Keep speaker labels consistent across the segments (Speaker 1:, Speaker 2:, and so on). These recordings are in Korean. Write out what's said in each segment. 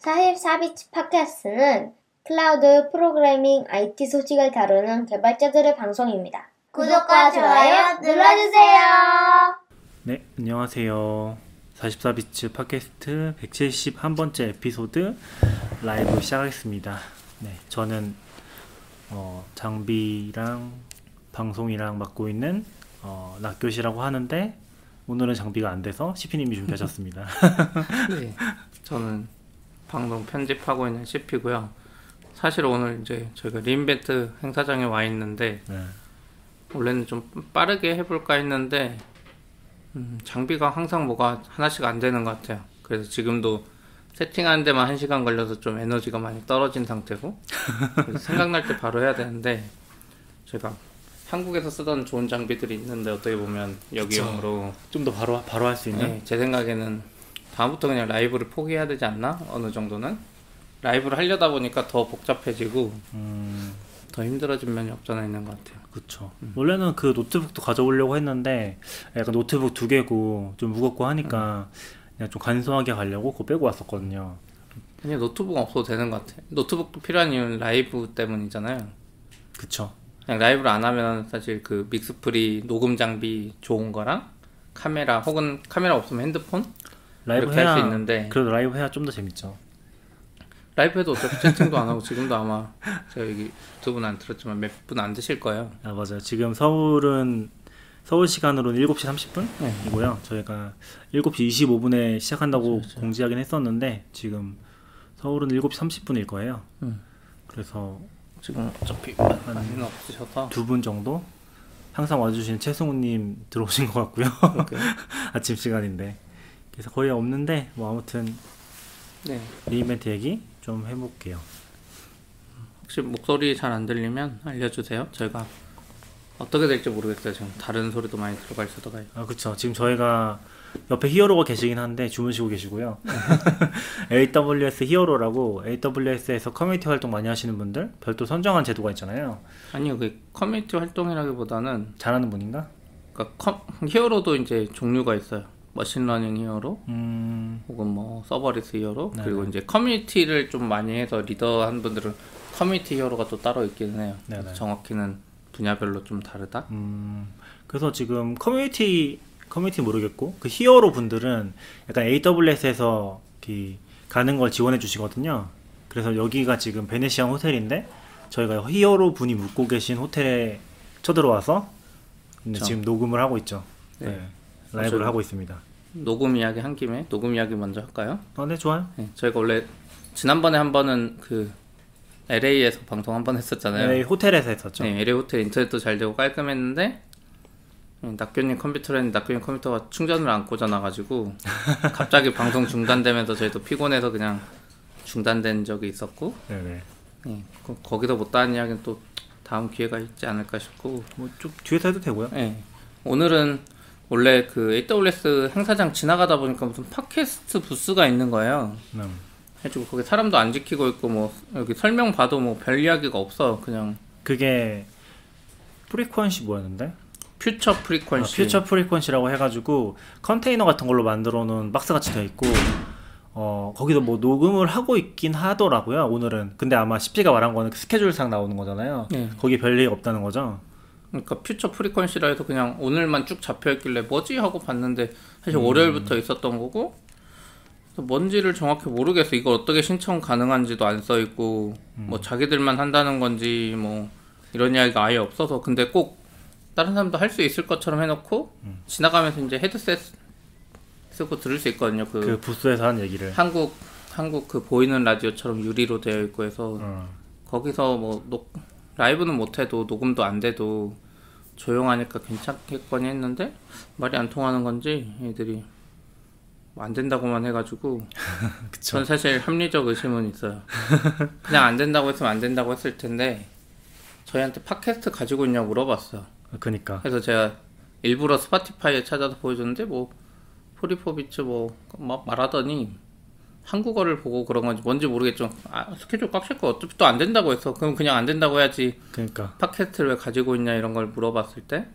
Speaker 1: 44비츠 팟캐스트는 클라우드 프로그래밍 IT 소식을 다루는 개발자들의 방송입니다. 구독과 좋아요 눌러주세요.
Speaker 2: 네, 안녕하세요. 44비츠 팟캐스트 171번째 에피소드 라이브 시작하겠습니다. 네, 저는 어, 장비랑 방송이랑 맡고 있는 어, 낙교시라고 하는데 오늘은 장비가 안 돼서 시피님이 준비하셨습니다.
Speaker 3: 네, 저는 방송 편집하고 있는 CP고요. 사실 오늘 이제 저희가 리인벤트 행사장에 와 있는데
Speaker 2: 네.
Speaker 3: 원래는 좀 빠르게 해볼까 했는데 음, 장비가 항상 뭐가 하나씩 안 되는 것 같아요. 그래서 지금도 세팅하는 데만 한 시간 걸려서 좀 에너지가 많이 떨어진 상태고 생각날 때 바로 해야 되는데 제가 한국에서 쓰던 좋은 장비들이 있는데 어떻게 보면 여기용으로
Speaker 2: 좀 더 바로 바로 할 수 있는
Speaker 3: 네, 제 생각에는 다음부터 그냥 라이브를 포기해야 되지 않나? 어느 정도는 라이브를 하려다 보니까 더 복잡해지고
Speaker 2: 음,
Speaker 3: 더 힘들어진 면이 없잖아 있는 것 같아요.
Speaker 2: 그쵸. 원래는 그 노트북도 가져오려고 했는데 약간 노트북 두 개고 좀 무겁고 하니까 그냥 좀 간소하게 가려고 그거 빼고 왔었거든요.
Speaker 3: 그냥 노트북 없어도 되는 것 같아요. 노트북도 필요한 이유는 라이브 때문이잖아요.
Speaker 2: 그쵸.
Speaker 3: 그냥 라이브를 안 하면 사실 그 MixPre 녹음 장비 좋은 거랑 카메라 혹은 카메라 없으면 핸드폰
Speaker 2: 라이브 해야
Speaker 3: 수 있는데
Speaker 2: 그래도 라이브 해야 좀 더 재밌죠.
Speaker 3: 라이브 해도 어차피 채팅도 안 하고 지금도 아마 제가 여기 두 분 안 들었지만 몇 분 안 드실 거예요.
Speaker 2: 아 맞아요. 지금 서울은 서울 시간으로는 7시 30분이고요.
Speaker 3: 네.
Speaker 2: 저희가 7시 25분에 시작한다고
Speaker 3: 그렇죠,
Speaker 2: 공지하긴 했었는데 지금 서울은 7시 30분일 거예요.
Speaker 3: 음.
Speaker 2: 그래서
Speaker 3: 지금 어차피 많이는 없으셔서
Speaker 2: 두 분 정도 항상 와주시는 최승우님 들어오신 것 같고요. 아침 시간인데 그래서 거의 없는데 뭐 아무튼
Speaker 3: 네.
Speaker 2: 리인벤트 얘기 좀 해볼게요.
Speaker 3: 혹시 목소리 잘 안 들리면 알려주세요. 저희가 어떻게 될지 모르겠어요. 지금 다른 소리도 많이 들어갈 수도 가요.
Speaker 2: 아 그쵸. 지금 저희가 옆에 히어로가 계시긴 한데 주무시고 계시고요. AWS 히어로라고 AWS에서 커뮤니티 활동 많이 하시는 분들 별도 선정한 제도가 있잖아요.
Speaker 3: 아니요, 그 커뮤니티 활동이라기보다는
Speaker 2: 잘하는 분인가?
Speaker 3: 그러니까 컴, 히어로도 이제 종류가 있어요. machine learning 히어로
Speaker 2: 음,
Speaker 3: 혹은 뭐 serverless 히어로
Speaker 2: 네네.
Speaker 3: 그리고 이제 커뮤니티를 좀 많이 해서 리더 한 분들은 커뮤니티 히어로가 또 따로 있기는 해요. 정확히는 분야별로 좀 다르다.
Speaker 2: 음, 그래서 지금 커뮤니티 커뮤니티 모르겠고 그 히어로 분들은 약간 AWS에서 가는 걸 지원해 주시거든요. 그래서 여기가 지금 베네시안 호텔인데 저희가 히어로 분이 묵고 계신 호텔에 쳐들어와서
Speaker 3: 그쵸.
Speaker 2: 지금 녹음을 하고 있죠. 네.
Speaker 3: 네.
Speaker 2: 라이브를 하고 있습니다.
Speaker 3: 녹음 이야기 한 김에 녹음 이야기 먼저 할까요?
Speaker 2: 아, 네, 좋아요.
Speaker 3: 네, 저희가 원래 지난번에 한 번은 그 LA에서 방송 한 번 했었잖아요.
Speaker 2: 네, 호텔에서 했었죠.
Speaker 3: 네, LA 호텔 인터넷도 잘 되고 깔끔했는데 음, 낙교님 컴퓨터에는 낙교님 컴퓨터가 충전을 안 꽂아놔가지고 갑자기 방송 중단되면서 저희도 피곤해서 그냥 중단된 적이 있었고
Speaker 2: 네, 네.
Speaker 3: 네, 거, 거기서 못다한 이야기는 또 다음 기회가 있지 않을까 싶고
Speaker 2: 뭐 좀 뒤에서 해도 되고요.
Speaker 3: 네, 오늘은 원래 그 AWS 행사장 지나가다 보니까 무슨 팟캐스트 부스가 있는 거예요.
Speaker 2: 음.
Speaker 3: 해가지고 거기 사람도 안 지키고 있고 뭐 여기 설명 봐도 뭐 별 이야기가 없어 그냥
Speaker 2: 그게 frequency 뭐였는데?
Speaker 3: Future
Speaker 2: 아, frequency Future Frequency라고 해가지고 컨테이너 같은 걸로 만들어 놓은 박스 같이 되어 있고 어 거기도 뭐 녹음을 하고 있긴 하더라고요 오늘은 근데 아마 CP가 말한 거는 그 스케줄상 나오는 거잖아요
Speaker 3: 네.
Speaker 2: 거기 별일 없다는 거죠
Speaker 3: 그러니까 Future Frequency라 해서 그냥 오늘만 쭉 잡혀있길래 뭐지 하고 봤는데 사실
Speaker 2: 음.
Speaker 3: 월요일부터 있었던 거고 뭔지를 정확히 모르겠어 이거 어떻게 신청 가능한지도 안 써 있고
Speaker 2: 음.
Speaker 3: 뭐 자기들만 한다는 건지 뭐 이런 이야기가 아예 없어서 근데 꼭 다른 사람도 할 수 있을 것처럼 해놓고
Speaker 2: 음.
Speaker 3: 지나가면서 이제 헤드셋 쓰고 들을 수 있거든요 그,
Speaker 2: 그 부스에서 한 얘기를
Speaker 3: 한국 한국 그 보이는 라디오처럼 유리로 되어 있고 해서
Speaker 2: 어.
Speaker 3: 거기서 뭐 녹, 라이브는 못해도 녹음도 안 돼도 조용하니까 괜찮겠거니 했는데 말이 안 통하는 건지 애들이 뭐안 된다고만 해가지고
Speaker 2: 그쵸
Speaker 3: 전 사실 합리적 의심은 있어요. 그냥 안 된다고 했으면 안 된다고 했을 텐데 저희한테 팟캐스트 가지고 있냐고 물어봤어.
Speaker 2: 그니까
Speaker 3: 그래서 제가 일부러 Spotify에 찾아서 보여줬는데 뭐 44BITS 뭐 막 말하더니 한국어를 보고 그런 건지 뭔지 모르겠지만 아, 스케줄 꽉 찰거 어차피 또 안 된다고 했어. 그럼 그냥 안 된다고 해야지
Speaker 2: 그니까
Speaker 3: 팟캐스트를 왜 가지고 있냐 이런 걸 물어봤을 때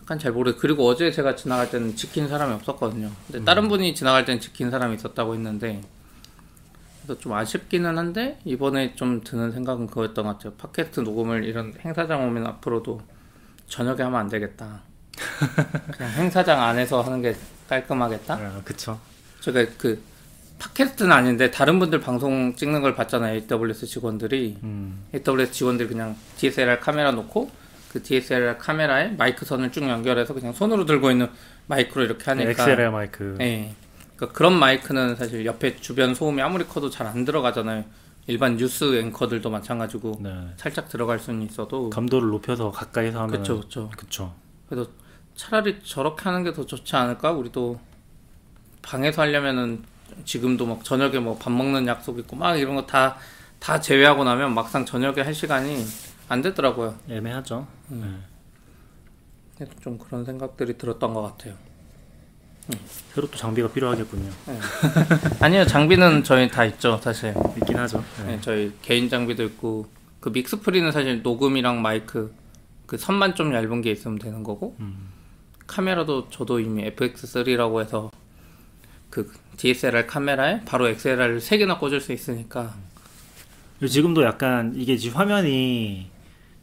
Speaker 3: 약간 잘 모르. 그리고 어제 제가 지나갈 때는 지킨 사람이 없었거든요. 근데 다른 분이 지나갈 때는 지킨 사람이 있었다고 했는데 그래서 좀 아쉽기는 한데 이번에 좀 드는 생각은 그거였던 것 같아요. 팟캐스트 녹음을 이런 행사장 오면 앞으로도 저녁에 하면 안 되겠다. 그냥 행사장 안에서 하는 게 깔끔하겠다.
Speaker 2: 아, 그쵸.
Speaker 3: 제가 그 팟캐스트는 아닌데 다른 분들 방송 찍는 걸 봤잖아요. AWS 직원들이
Speaker 2: 음,
Speaker 3: AWS 직원들이 그냥 DSLR 카메라 놓고 그 DSLR 카메라에 마이크 선을 쭉 연결해서 그냥 손으로 들고 있는 마이크로 이렇게 하니까
Speaker 2: XLR 마이크.
Speaker 3: 예. 그러니까 그런 마이크는 사실 옆에 주변 소음이 아무리 커도 잘 안 들어가잖아요. 일반 뉴스 앵커들도 마찬가지고
Speaker 2: 네.
Speaker 3: 살짝 들어갈 수는 있어도
Speaker 2: 감도를 높여서 가까이서 하면
Speaker 3: 그쵸. 그쵸. 그래서 차라리 저렇게 하는 게 더 좋지 않을까? 우리도 방에서 하려면은 지금도 막 저녁에 뭐 밥 먹는 약속 있고 막 이런 거 다 다 제외하고 나면 막상 저녁에 할 시간이 안 되더라고요.
Speaker 2: 애매하죠. 네.
Speaker 3: 그래서 좀 그런 생각들이 들었던 것 같아요.
Speaker 2: 새로 또 장비가 필요하겠군요.
Speaker 3: 아니요 장비는 저희 다 있죠 사실.
Speaker 2: 있긴 하죠. 네.
Speaker 3: 네, 저희 개인 장비도 있고 그 믹스프리는 사실 녹음이랑 마이크 그 선만 좀 얇은 게 있으면 되는 거고
Speaker 2: 음.
Speaker 3: 카메라도 저도 이미 FX3라고 해서 그 DSLR 카메라에 바로 XLR을 세 개나 꽂을 수 있으니까
Speaker 2: 지금도 약간 이게 지금 화면이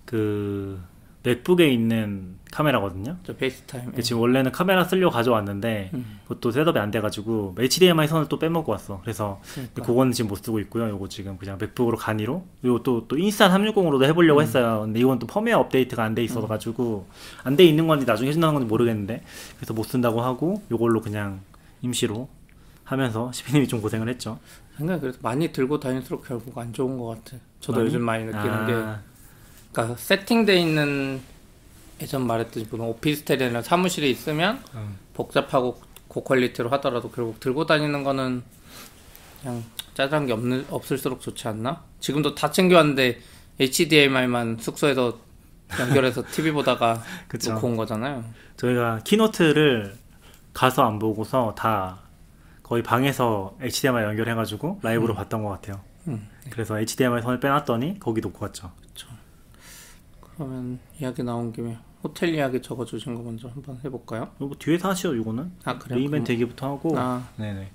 Speaker 2: 그 맥북에 있는 카메라거든요.
Speaker 3: 저 페이스타임
Speaker 2: 근데 지금 원래는 카메라 쓰려고 가져왔는데
Speaker 3: 음.
Speaker 2: 그것도 setup이 안 돼가지고 HDMI 선을 또 빼먹고 왔어. 그래서
Speaker 3: 그러니까.
Speaker 2: 그거는 지금 못 쓰고 있고요. 요거 지금 그냥 맥북으로 간이로 그리고 또 또 Insta360으로도 해보려고
Speaker 3: 음.
Speaker 2: 했어요. 근데 이건 또 펌웨어 업데이트가 안 돼 있어가지고 안돼 있는 건지 나중에 해준다는 건지 모르겠는데 그래서 못 쓴다고 하고 요걸로 그냥 임시로 하면서 CP님이 좀 고생을 했죠.
Speaker 3: 생각이 그래서 많이 들고 다닐수록 결국 안 좋은 것 같아. 저도
Speaker 2: 많이?
Speaker 3: 요즘 많이 느끼는
Speaker 2: 아,
Speaker 3: 게 그러니까 세팅돼 있는 예전 말했듯이 보통 오피스텔이나 사무실에 있으면
Speaker 2: 음.
Speaker 3: 복잡하고 고퀄리티로 하더라도 결국 들고 다니는 거는 그냥 짜잘한 게 없는, 없을수록 좋지 않나? 지금도 다 챙겨왔는데 HDMI만 숙소에서 연결해서 TV 보다가. 놓고 온 거잖아요.
Speaker 2: 저희가 키노트를 가서 안 보고서 다 거의 방에서 HDMI 연결해가지고 라이브로 봤던 것 같아요.
Speaker 3: 음.
Speaker 2: 그래서 HDMI 선을 빼놨더니 거기 놓고 왔죠.
Speaker 3: 그러면 이야기 나온 김에 호텔 이야기 적어주신 거 먼저 한번 해볼까요?
Speaker 2: 이거 뭐 뒤에서 하시죠, 이거는.
Speaker 3: 아 그래요?
Speaker 2: re:Invent 얘기부터 하고.
Speaker 3: 아
Speaker 2: 네네.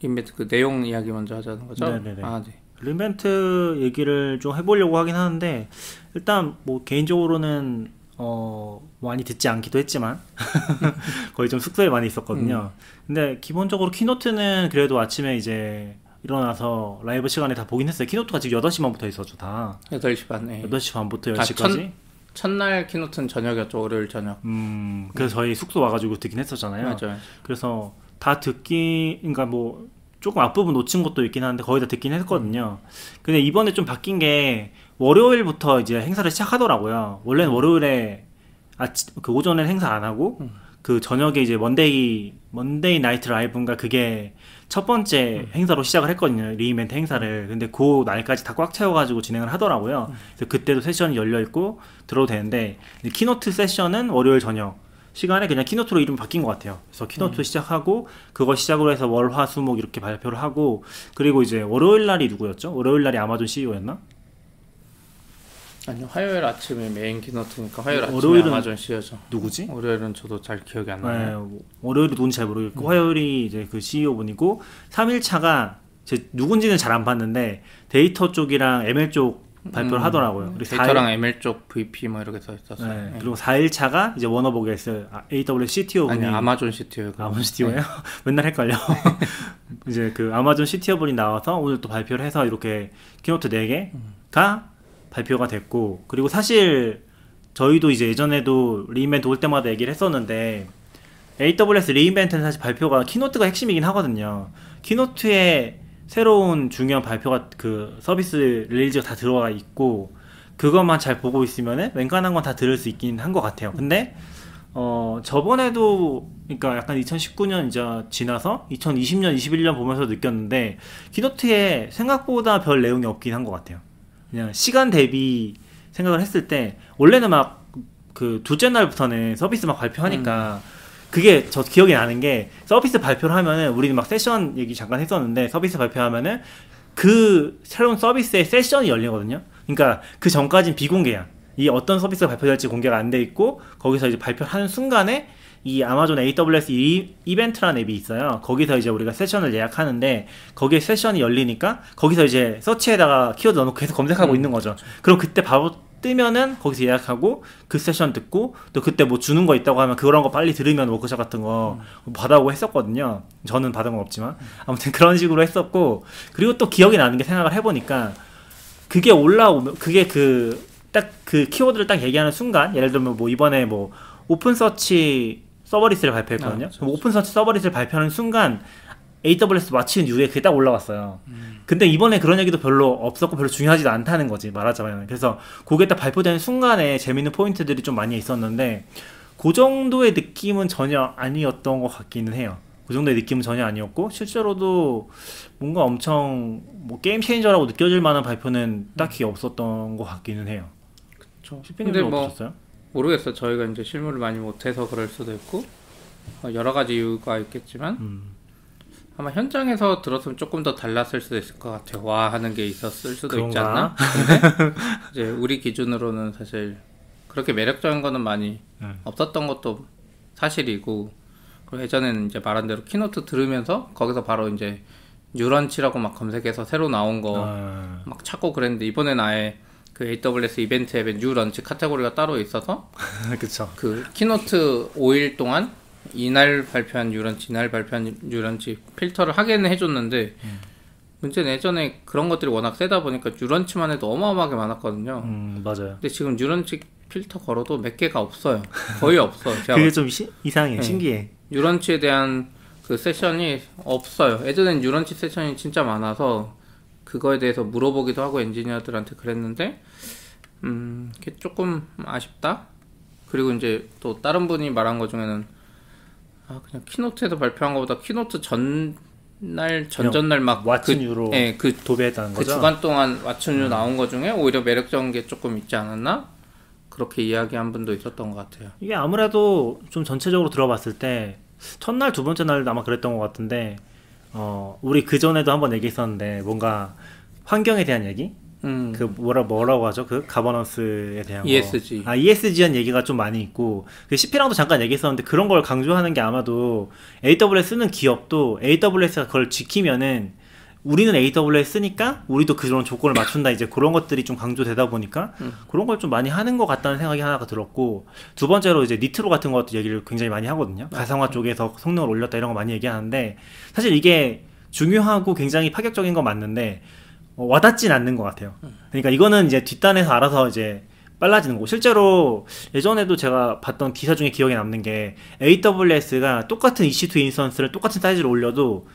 Speaker 3: re:Invent 그 내용 이야기 먼저 하자는 거죠?
Speaker 2: 네네네.
Speaker 3: 아 네.
Speaker 2: re:Invent 얘기를 좀 해보려고 하긴 하는데, 일단 뭐 개인적으로는, 어, 많이 듣지 않기도 했지만, 거의 좀 숙소에 많이 있었거든요. 근데 기본적으로 keynote는 그래도 아침에 이제 일어나서 라이브 시간에 다 보긴 했어요. keynote가 지금 8시만 붙어 있었죠, 다.
Speaker 3: 8시 반에
Speaker 2: 8시 반부터
Speaker 3: 아,
Speaker 2: 10시까지.
Speaker 3: 첫날 keynote는 저녁이었죠 월요일 저녁
Speaker 2: 음, 그래서 저희 숙소 와가지고 듣긴 했었잖아요.
Speaker 3: 맞아요
Speaker 2: 그래서 다 듣기, 그러니까 뭐 조금 앞부분 놓친 것도 있긴 한데 거의 다 듣긴 했거든요. 근데 이번에 좀 바뀐 게 월요일부터 이제 행사를 시작하더라고요. 원래는 월요일에 아침 그 오전에 행사 안 하고 그 저녁에 이제 Monday Monday Night Live인가 그게 첫 번째 행사로 시작을 했거든요. re:Invent 행사를. 근데 그 날까지 다 꽉 채워가지고 진행을 하더라고요. 그래서 그때도 세션이 열려 있고 들어도 되는데 keynote 세션은 월요일 저녁 시간에 그냥 keynote로 이름 바뀐 것 같아요. 그래서 keynote 시작하고 그거 시작으로 해서 월, 화, 수, 목 이렇게 발표를 하고 그리고 이제 월요일 날이 누구였죠? 월요일 날이 아마존 CEO였나?
Speaker 3: 아니요 화요일 아침이 메인 keynote니까 화요일 아침에
Speaker 2: 월요일은
Speaker 3: 아마존 CEO죠
Speaker 2: 누구지?
Speaker 3: 월요일은 저도 잘 기억이 안
Speaker 2: 네,
Speaker 3: 나요
Speaker 2: 월요일이 누군지 잘 모르겠고 화요일이 이제 그 CEO 분이고 3일차가 제 누군지는 잘 안 봤는데 데이터 쪽이랑 ML 쪽 발표를
Speaker 3: 음,
Speaker 2: 하더라고요.
Speaker 3: 데이터랑 ML 쪽 VP 뭐 이렇게 써 있었어요
Speaker 2: 네,
Speaker 3: 네.
Speaker 2: 그리고 4일차가 이제 Werner Vogels 아, AWS CTO 분이
Speaker 3: 아니 아마존 CTO 그
Speaker 2: 아마존 CTO예요? 맨날 헷갈려. 이제 그 아마존 CTO 분이 나와서 오늘 또 발표를 해서 이렇게 keynote 4개가 발표가 됐고 그리고 사실 저희도 이제 예전에도 re:Invent 올 때마다 얘기를 했었는데 AWS re:Invent는 사실 발표가 keynote가 핵심이긴 하거든요. keynote에 새로운 중요한 발표가 그 서비스 release가 다 들어가 있고 그것만 잘 보고 있으면은 웬간한 건 다 들을 수 있긴 한 것 같아요. 근데 어 저번에도 그러니까 약간 2019년 이제 지나서 2020년 21년 보면서 느꼈는데 keynote에 생각보다 별 내용이 없긴 한 것 같아요. 그냥 시간 대비 생각을 했을 때 원래는 막 그 둘째 날부터는 서비스 막 발표하니까 그게 저 기억이 나는 게 서비스 발표를 하면은 우리는 막 세션 얘기 잠깐 했었는데 서비스 발표하면은 그 새로운 서비스의 세션이 열리거든요. 그러니까 그 전까지는 비공개야. 이 어떤 서비스가 발표될지 공개가 안 돼 있고 거기서 이제 발표하는 순간에 이 아마존 AWS 이, 이벤트라는 앱이 있어요. 거기서 이제 우리가 세션을 예약하는데 거기에 세션이 열리니까 거기서 이제 search에다가 키워드 넣어놓고 계속 검색하고 있는 거죠. 그럼 그때 바로 뜨면은 거기서 예약하고 그 세션 듣고 또 그때 뭐 주는 거 있다고 하면 그런 거 빨리 들으면 워크숍 같은 거 받아오고 했었거든요. 저는 받은 건 없지만 아무튼 그런 식으로 했었고 그리고 또 기억이 나는 게 생각을 해보니까 그게 올라오면 그게 그 딱그 키워드를 딱 얘기하는 순간 예를 들면 뭐 이번에 뭐 OpenSearch Serverless를 발표했거든요.
Speaker 3: 아, 그렇죠.
Speaker 2: OpenSearch Serverless를 발표하는 순간 AWS 마치는 이후에 그게 딱 올라왔어요.
Speaker 3: 음.
Speaker 2: 근데 이번에 그런 얘기도 별로 없었고 별로 중요하지도 않다는 거지 말하자면. 그래서 그게 딱 발표되는 순간에 재밌는 포인트들이 좀 많이 있었는데 그 정도의 느낌은 전혀 아니었던 것 같기는 해요. 그 정도의 느낌은 전혀 아니었고 실제로도 뭔가 엄청 뭐 게임 체인저라고 느껴질 만한 발표는 딱히 없었던 것 같기는 해요.
Speaker 3: 저
Speaker 2: 슈피님도
Speaker 3: 뭐
Speaker 2: 어떠셨어요?
Speaker 3: 모르겠어요. 저희가 이제 실무를 많이 못해서 그럴 수도 있고 어, 여러 가지 이유가 있겠지만
Speaker 2: 음.
Speaker 3: 아마 현장에서 들었으면 조금 더 달랐을 수도 있을 것 같아요. 와 하는 게 있었을 수도 있지
Speaker 2: 그런가?
Speaker 3: 않나? 근데 이제 우리 기준으로는 사실 그렇게 매력적인 거는 많이
Speaker 2: 음.
Speaker 3: 없었던 것도 사실이고 그리고 예전에는 이제 말한 대로 keynote 들으면서 거기서 바로 이제 new launch라고 막 검색해서 새로 나온 거
Speaker 2: 아,
Speaker 3: 막 찾고 그랬는데 이번엔 아예 그 AWS 이벤트 앱에 new launch 카테고리가 따로 있어서
Speaker 2: 그쵸.
Speaker 3: 그 keynote 5일 동안 이날 발표한 new launch 이날 발표한 new launch 필터를 하게는 해줬는데 문제는 예전에 그런 것들이 워낙 세다 보니까 new launch만 해도 어마어마하게 많았거든요
Speaker 2: 음, 맞아요.
Speaker 3: 근데 지금 new launch 필터 걸어도 몇 개가 없어요 거의 없어 제가
Speaker 2: 그게 좀 시- 이상해,
Speaker 3: 네.
Speaker 2: 신기해.
Speaker 3: new launch에 대한 그 세션이 없어요. 예전엔 new launch 세션이 진짜 많아서 그거에 대해서 물어보기도 하고 엔지니어들한테 그랬는데 음, 그게 조금 아쉽다. 그리고 이제 또 다른 분이 말한 것 중에는 아 그냥 keynote에서 발표한 것보다 keynote 전날 전전날 막
Speaker 2: What's
Speaker 3: 그,
Speaker 2: New로
Speaker 3: 예, 그,
Speaker 2: 도배했다는
Speaker 3: 그
Speaker 2: 거죠.
Speaker 3: 주간 동안 What's New 나온 것 중에 오히려 매력적인 게 조금 있지 않았나? 그렇게 이야기한 분도 있었던 것 같아요.
Speaker 2: 이게 아무래도 좀 전체적으로 들어봤을 때 첫날 두 번째 날 아마 그랬던 것 같은데 어 우리 그 전에도 한번 얘기했었는데 뭔가 환경에 대한 얘기
Speaker 3: 음,
Speaker 2: 그 뭐라 뭐라고 하죠 그 가버넌스에 대한 거.
Speaker 3: ESG.
Speaker 2: 아 ESG한 얘기가 좀 많이 있고 그 CP랑도 잠깐 얘기했었는데 그런 걸 강조하는 게 아마도 AWS 쓰는 기업도 AWS가 그걸 지키면은 우리는 AWS 쓰니까 우리도 그런 조건을 맞춘다. 이제 그런 것들이 좀 강조되다 보니까 그런 걸 좀 많이 하는 것 같다는 생각이 하나가 들었고 두 번째로 이제 니트로 같은 것도 얘기를 굉장히 많이 하거든요. 가상화 쪽에서 성능을 올렸다 이런 거 많이 얘기하는데 사실 이게 중요하고 굉장히 파격적인 건 맞는데 어, 와닿진 않는 것 같아요. 그러니까 이거는 이제 뒷단에서 알아서 이제 빨라지는 거고 실제로 예전에도 제가 봤던 기사 중에 기억에 남는 게 AWS가 똑같은 EC2 인스턴스를 똑같은 사이즈로 올려도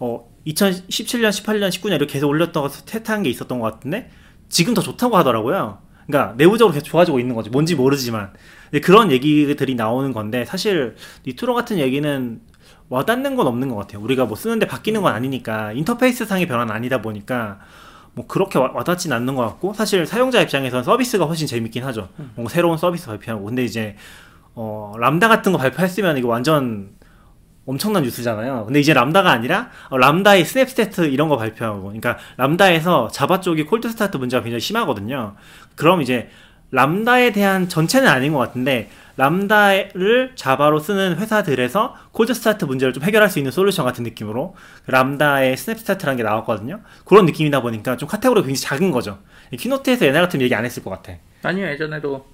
Speaker 2: 어 2017년, 18년, 19년 이렇게 계속 올렸다가 테스트한 게 있었던 것 같은데 지금 더 좋다고 하더라고요. 그러니까 내부적으로 계속 좋아지고 있는 거지. 뭔지 모르지만 그런 얘기들이 나오는 건데 사실 Nitro 같은 얘기는 와닿는 건 없는 것 같아요. 우리가 뭐 쓰는데 바뀌는 건 아니니까 인터페이스 상의 변화는 아니다 보니까 뭐 그렇게 와, 와닿진 않는 것 같고 사실 사용자 입장에서는 서비스가 훨씬 재밌긴 하죠. 뭔가 새로운 서비스 발표하고 근데 이제 어 람다 같은 거 발표했으면 이거 완전 엄청난 뉴스잖아요. 근데 이제 람다가 아니라 어, 람다의 SnapStart 이런 거 발표하고 그러니까 람다에서 자바 쪽이 cold start 문제가 굉장히 심하거든요. 그럼 이제 람다에 대한 전체는 아닌 것 같은데 람다를 자바로 쓰는 회사들에서 cold start 문제를 좀 해결할 수 있는 솔루션 같은 느낌으로 그 람다의 SnapStart라는 게 나왔거든요. 그런 느낌이다 보니까 좀 카테고리가 굉장히 작은 거죠. 이 keynote에서 옛날 같으면 얘기 안 했을 것 같아.
Speaker 3: 아니요 예전에도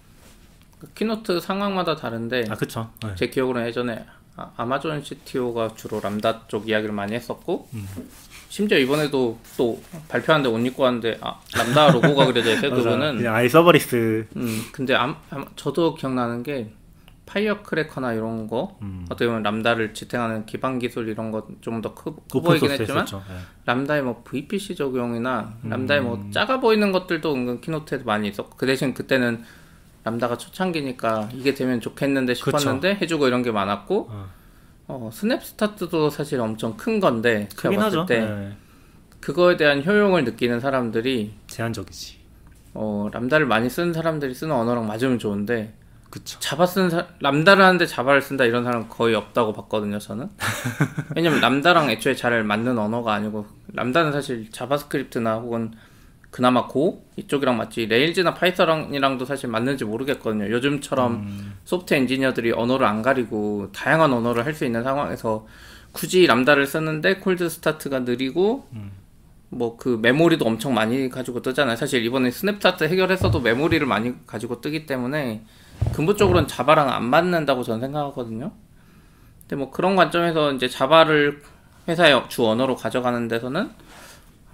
Speaker 3: 그 keynote 상황마다 다른데
Speaker 2: 아 그쵸. 네.
Speaker 3: 제 기억으로는 예전에 아, 아마존 CTO가 주로 람다 쪽 이야기를 많이 했었고 심지어 이번에도 또 발표하는데 옷 입고 왔는데 아, 람다 로고가 그려져 있어요. 그분은
Speaker 2: 그냥 아예 serverless
Speaker 3: 음 근데 암, 아마 저도 기억나는 게 Firecracker나 이런 거
Speaker 2: 음.
Speaker 3: 어떻게 보면 람다를 지탱하는 기반 기술 이런 거 좀 더 커
Speaker 2: 오픈
Speaker 3: 보이긴
Speaker 2: 소스
Speaker 3: 했지만.
Speaker 2: 네.
Speaker 3: 람다의 뭐 VPC 적용이나 람다의
Speaker 2: 음.
Speaker 3: 뭐 작아 보이는 것들도 은근 keynote에도 많이 있었고 그 대신 그때는 람다가 초창기니까 이게 되면 좋겠는데 싶었는데 해주고 이런 게 많았고
Speaker 2: 어.
Speaker 3: 어, SnapStart도 사실 엄청 큰 건데 제가 봤을
Speaker 2: 하죠.
Speaker 3: 때
Speaker 2: 네.
Speaker 3: 그거에 대한 효용을 느끼는 사람들이
Speaker 2: 제한적이지.
Speaker 3: 어, 람다를 많이 쓰는 사람들이 쓰는 언어랑 맞으면 좋은데
Speaker 2: 그쵸.
Speaker 3: 자바 쓰는 사, 람다를 하는데 자바를 쓴다 이런 사람 거의 없다고 봤거든요 저는 왜냐면 람다랑 애초에 잘 맞는 언어가 아니고 람다는 사실 자바스크립트나 혹은 그나마 Go 이쪽이랑 맞지 Rails나 파이썬이랑도 사실 맞는지 모르겠거든요. 요즘처럼
Speaker 2: 음.
Speaker 3: 소프트 엔지니어들이 언어를 안 가리고 다양한 언어를 할 수 있는 상황에서 굳이 람다를 쓰는데 cold start가 느리고 뭐 그 메모리도 엄청 많이 가지고 뜨잖아요. 사실 이번에 SnapStart 해결했어도 메모리를 많이 가지고 뜨기 때문에 근본적으로는 자바랑 안 맞는다고 저는 생각하거든요. 근데 뭐 그런 관점에서 이제 자바를 회사의 주 언어로 가져가는 데서는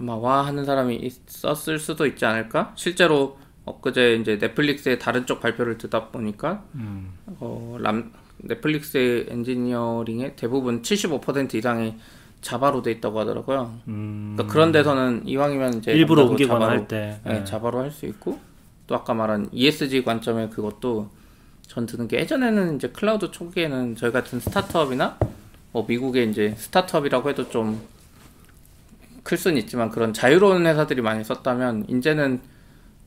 Speaker 3: 아마 와 하는 사람이 있었을 수도 있지 않을까? 실제로 엊그제 이제 넷플릭스의 다른 쪽 발표를 듣다 보니까
Speaker 2: 음.
Speaker 3: 어, 람, 넷플릭스의 엔지니어링의 대부분 75% 이상이 자바로 돼 있다고 하더라고요.
Speaker 2: 음.
Speaker 3: 그러니까 그런 데서는 이왕이면 이제
Speaker 2: 일부러 옮기거나
Speaker 3: 자바로,
Speaker 2: 할 때.
Speaker 3: 네,
Speaker 2: 예.
Speaker 3: 자바로 할 수 있고 또 아까 말한 ESG 관점에 그것도 전 드는 게 예전에는 이제 클라우드 초기에는 저희 같은 스타트업이나 뭐 미국의 이제 스타트업이라고 해도 좀 클 수는 있지만 그런 자유로운 회사들이 많이 썼다면 이제는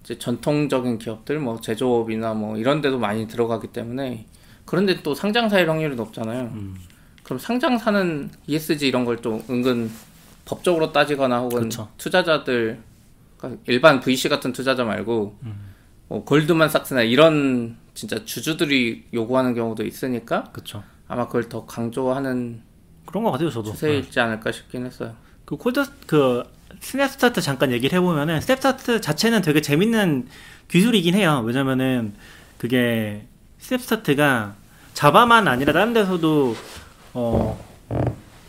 Speaker 3: 이제 전통적인 기업들 뭐 제조업이나 뭐 이런 데도 많이 들어가기 때문에 그런데 또 상장사의 확률이 높잖아요.
Speaker 2: 음.
Speaker 3: 그럼 상장사는 ESG 이런 걸 또 은근 법적으로 따지거나 혹은
Speaker 2: 그쵸.
Speaker 3: 투자자들 그러니까 일반 VC 같은 투자자 말고
Speaker 2: 음.
Speaker 3: 뭐 골드만삭스나 이런 진짜 주주들이 요구하는 경우도 있으니까
Speaker 2: 그쵸.
Speaker 3: 아마 그걸 더 강조하는
Speaker 2: 그런 것 같아요, 저도. 네.
Speaker 3: 추세이지 않을까 싶긴 했어요.
Speaker 2: 그 cold 그 SnapStart 잠깐 얘기를 해보면은 SnapStart 자체는 되게 재밌는 기술이긴 해요. 왜냐면은 그게 SnapStart가 자바만 아니라 다른 데서도 어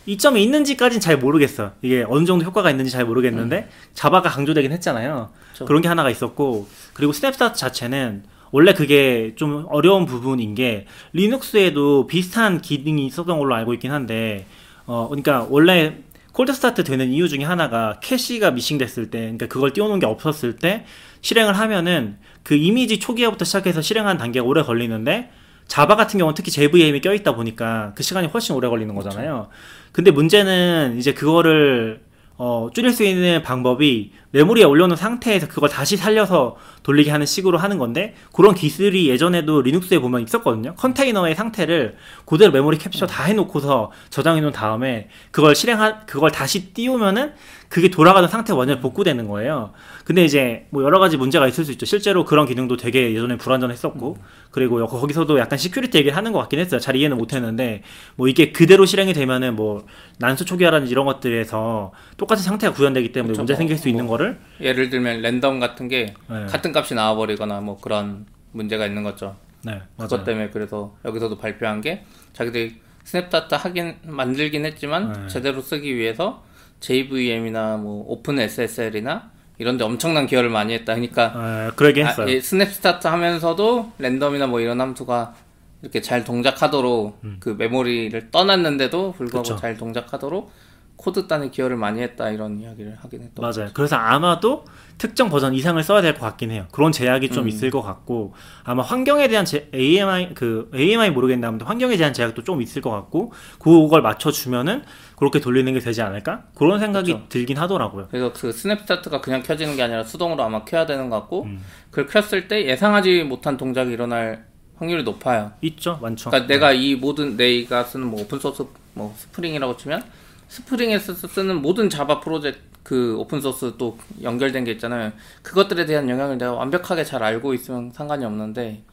Speaker 2: 이점이 있는지까지는 잘 모르겠어. 이게 어느 정도 효과가 있는지 잘 모르겠는데 자바가 강조되긴 했잖아요.
Speaker 3: 그쵸.
Speaker 2: 그런 게 하나가 있었고 그리고 SnapStart 자체는 원래 그게 좀 어려운 부분인 게 리눅스에도 비슷한 기능이 있었던 걸로 알고 있긴 한데 어 그러니까 원래 cold start 되는 이유 중에 하나가 캐시가 missing됐을 때 그러니까 그걸 띄워놓은 게 없었을 때 실행을 하면은 그 이미지 초기화부터 시작해서 실행하는 단계가 오래 걸리는데 자바 같은 경우는 특히 JVM이 껴있다 보니까 그 시간이 훨씬 오래 걸리는 거잖아요. 근데 문제는 이제 그거를 어, 줄일 수 있는 방법이 메모리에 올려놓은 상태에서 그걸 다시 살려서 돌리게 하는 식으로 하는 건데 그런 기술이 예전에도 리눅스에 보면 있었거든요. 컨테이너의 상태를 그대로 메모리 캡처 다 해놓고서 저장해 놓은 다음에 그걸 실행하 그걸 다시 띄우면은 그게 돌아가는 상태가 완전히 복구되는 거예요. 근데 이제 뭐 여러 가지 문제가 있을 수 있죠. 실제로 그런 기능도 되게 예전에 불안전했었고 그리고 여- 거기서도 약간 security 얘기를 하는 것 같긴 했어요. 잘 이해는 못했는데 뭐 이게 그대로 실행이 되면은 뭐 난수 초기화라든지 이런 것들에서 똑같은 상태가 구현되기 때문에
Speaker 3: 그쵸,
Speaker 2: 문제
Speaker 3: 뭐,
Speaker 2: 생길 수 있는
Speaker 3: 뭐.
Speaker 2: 거를
Speaker 3: 예를 들면 랜덤 같은 게
Speaker 2: 네.
Speaker 3: 같은 값이 나와버리거나 뭐 그런 문제가 있는 거죠.
Speaker 2: 네
Speaker 3: 그것
Speaker 2: 맞아요.
Speaker 3: 때문에 그래서 여기서도 발표한 게 자기들이 SnapStart 하긴 만들긴 했지만
Speaker 2: 네.
Speaker 3: 제대로 쓰기 위해서 JVM이나 뭐 OpenSSL이나 이런데 엄청난 기여를 많이 했다. 그러니까
Speaker 2: 어, 그러긴
Speaker 3: 아,
Speaker 2: 했어요.
Speaker 3: 이 SnapStart 하면서도 랜덤이나 뭐 이런 함수가 이렇게 잘 동작하도록 그 메모리를 떠놨는데도 불구하고
Speaker 2: 음. 그쵸.
Speaker 3: 잘 동작하도록 코드 단에 기여를 많이 했다 이런 이야기를 하긴 했던 것
Speaker 2: 맞아요. 그래서 아마도 특정 버전 이상을 써야 될 것 같긴 해요. 그런 제약이
Speaker 3: 음.
Speaker 2: 좀 있을 것 같고 아마 환경에 대한 제, AMI 그 AMI 모르겠는데 아무튼 환경에 대한 제약도 좀 있을 것 같고 그걸 맞춰 주면은 그렇게 돌리는 게 되지 않을까? 그런 생각이
Speaker 3: 그쵸.
Speaker 2: 들긴 하더라고요.
Speaker 3: 그래서 그 SnapStart가 그냥 켜지는 게 아니라 수동으로 아마 켜야 되는 것 같고
Speaker 2: 음.
Speaker 3: 그걸 켰을 때 예상하지 못한 동작이 일어날 확률이 높아요.
Speaker 2: 있죠, 많죠.
Speaker 3: 그러니까 내가 이 모든 내가 쓰는 뭐 오픈 소스 뭐 Spring이라고 치면 Spring에서 쓰- 쓰는 모든 Java 프로젝트 그 open source 또 연결된 게 있잖아요. 그것들에 대한 영향을 내가 완벽하게 잘 알고 있으면 상관이 없는데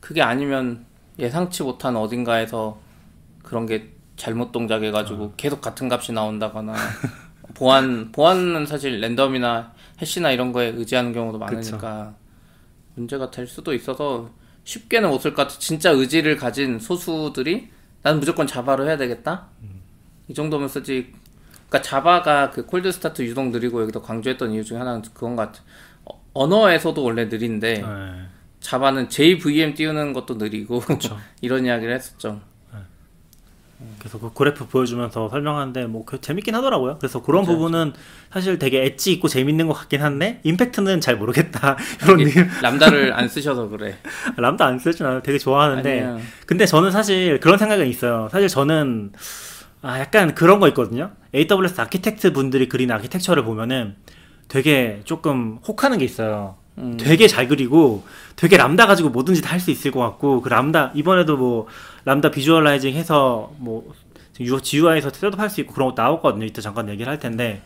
Speaker 3: 그게 아니면 예상치 못한 어딘가에서 그런 게 잘못 동작해가지고 계속 같은 값이 나온다거나 보안 보안은 사실 랜덤이나 hash나 이런 거에 의지하는 경우도 많으니까 문제가 될 수도 있어서 쉽게는 못쓸것 같아. 진짜 의지를 가진 소수들이 난 무조건 Java로 해야 되겠다. 이 정도면 쓰지. 그러니까 Java가 그 cold start 유독 느리고 여기도 강조했던 이유 중에 하나는 그건 것 같아. 어, 언어에서도 원래 느린데
Speaker 2: 네.
Speaker 3: Java는 JVM 띄우는 것도 느리고 이런 이야기를 했었죠.
Speaker 2: 그래서 그 그래프 보여주면서 설명하는데 뭐 그- 재밌긴 하더라고요. 그래서 그런 부분은 사실 되게 엣지 있고 재밌는 것 같긴 한데 임팩트는 잘 모르겠다. 이런.
Speaker 3: Lambda를 안 쓰셔서 그래.
Speaker 2: Lambda도 안 쓰진 않아요. 되게 좋아하는데
Speaker 3: 아니에요.
Speaker 2: 근데 저는 사실 그런 생각은 있어요. 사실 저는 아 약간 그런 거 있거든요. AWS architect 분들이 그린 아키텍처를 보면은 되게 조금 혹하는 게 있어요.
Speaker 3: 음.
Speaker 2: 되게 잘 그리고 되게 람다 가지고 뭐든지 다 할 수 있을 것 같고 그 람다 이번에도 뭐 Lambda visualizing 해서 뭐 GUI에서 setup할 수 있고 그런 거 나왔거든요. 이따 잠깐 얘기를 할 텐데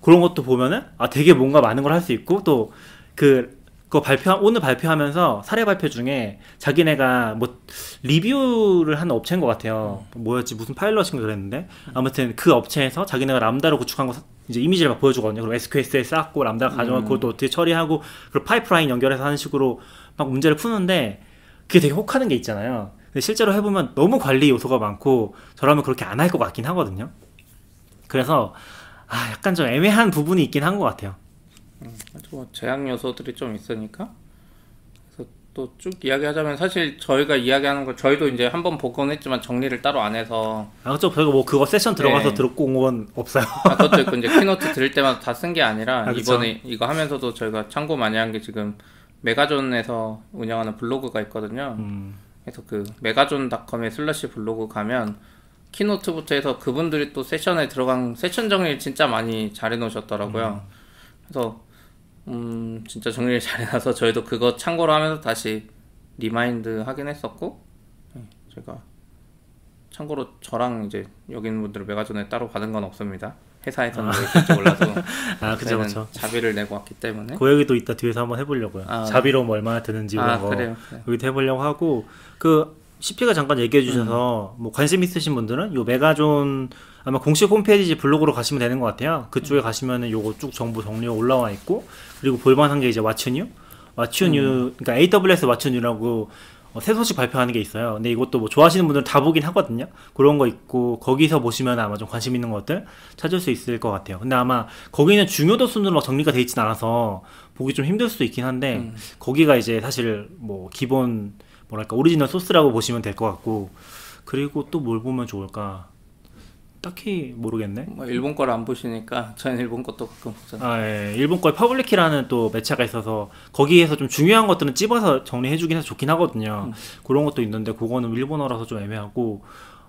Speaker 2: 그런 것도 보면은 아 되게 뭔가 많은 걸 할 수 있고 또 그 그거 발표 오늘 발표하면서 사례 발표 중에 자기네가 뭐 리뷰를 하는 업체인 것 같아요. 뭐였지 무슨 파일럿인가 그랬는데 아무튼 그 업체에서 자기네가 람다로 구축한 거 사- 이제 이미지를 막 보여주거든요. 그리고 SQS에 쌓고 람다 가져가고 그것도 어떻게 처리하고 그리고 파이프라인 연결해서 하는 식으로 막 문제를 푸는데 그게 되게 혹하는 게 있잖아요. 근데 실제로 해보면 너무 관리 요소가 많고 저라면 그렇게 안 할 것 같긴 하거든요. 그래서 아 약간 좀 애매한 부분이 있긴 한 것 같아요.
Speaker 3: 뭐 제약 요소들이 좀 있으니까 그래서 또 쭉 이야기하자면 사실 저희가 이야기하는 걸 저희도 이제 한번 보곤 했지만 정리를 따로 안 해서
Speaker 2: 아, 그쵸. 저희가 뭐 그거 세션 들어가서
Speaker 3: 네.
Speaker 2: 들었고 온건 없어요.
Speaker 3: 아, 그것도 있고 이제 keynote 들을 때마다 다 쓴 게 아니라
Speaker 2: 아.
Speaker 3: 이번에 이거 하면서도 저희가 참고 많이 한 게 지금 메가존에서 운영하는 블로그가 있거든요.
Speaker 2: 음,
Speaker 3: 그래서 그 메가존닷컴의 slash 블로그 가면 keynote부터 해서 그분들이 또 세션에 들어간 세션 정리를 진짜 많이 잘 해놓으셨더라고요. 그래서 음 진짜 정리를 잘 해놔서 저희도 그거 참고로 하면서 다시 remind 하긴 했었고 네, 제가 참고로 저랑 이제 여기 있는 분들은 메가존에 따로 받은 건 없습니다. 회사에서는 뭐 있을지 몰라서
Speaker 2: 아, 그쵸, 그쵸.
Speaker 3: 자비를 내고 왔기 때문에
Speaker 2: 그 얘기도 이따 뒤에서 한번 해보려고요.
Speaker 3: 아,
Speaker 2: 자비로 오면 얼마나 드는지
Speaker 3: 아
Speaker 2: 거.
Speaker 3: 그래요. 그래요.
Speaker 2: 여기도 해보려고 하고 그 CP가 잠깐 얘기해 주셔서 뭐 관심 있으신 분들은 요 메가존 아마 공식 홈페이지 블로그로 가시면 되는 것 같아요. 그쪽에 가시면은 요거 쭉 정보 정리가 올라와 있고 그리고 볼만한 게 이제 What's New, What's New 그러니까 AWS 왓츠뉴라고 어, 새 소식 발표하는 게 있어요. 근데 이것도 뭐 좋아하시는 분들은 다 보긴 하거든요. 그런 거 있고 거기서 보시면 아마 좀 관심 있는 것들 찾을 수 있을 것 같아요. 근데 아마 거기는 중요도 순으로 막 정리가 돼 있진 않아서 보기 좀 힘들 수도 있긴 한데
Speaker 3: 음.
Speaker 2: 거기가 이제 사실 뭐 기본 뭐랄까 오리지널 소스라고 보시면 될 것 같고 그리고 또 뭘 보면 좋을까 딱히 모르겠네.
Speaker 3: 뭐 일본 거를 안 보시니까 저희는 일본 것도 가끔 보잖아요.
Speaker 2: 아, 예. 일본 거에 Publickey라는 또 매체가 있어서 거기에서 좀 중요한 것들은 찝어서 정리해 주긴 해서 좋긴 하거든요. 그런 것도 있는데 그거는 일본어라서 좀 애매하고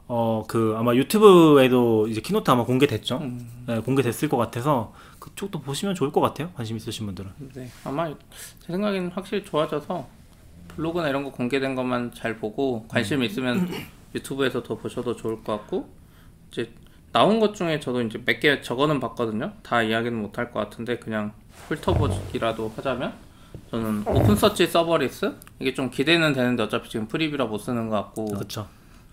Speaker 2: 어 그 아마 유튜브에도 이제 keynote 아마 공개됐죠.
Speaker 3: 음.
Speaker 2: 네, 공개됐을 것 같아서 그쪽도 보시면 좋을 것 같아요. 관심 있으신 분들은.
Speaker 3: 네, 아마 제 생각에는 확실히 좋아져서 블로그나 이런 거 공개된 것만 잘 보고 관심 있으면 유튜브에서 더 보셔도 좋을 것 같고 이제 나온 것 중에 저도 이제 몇 개 적어는 봤거든요. 다 이야기는 못 할 것 같은데 그냥 훑어보기라도 하자면 저는 OpenSearch Serverless 이게 좀 기대는 되는데 어차피 지금 preview라 못 쓰는 것 같고
Speaker 2: 그렇죠.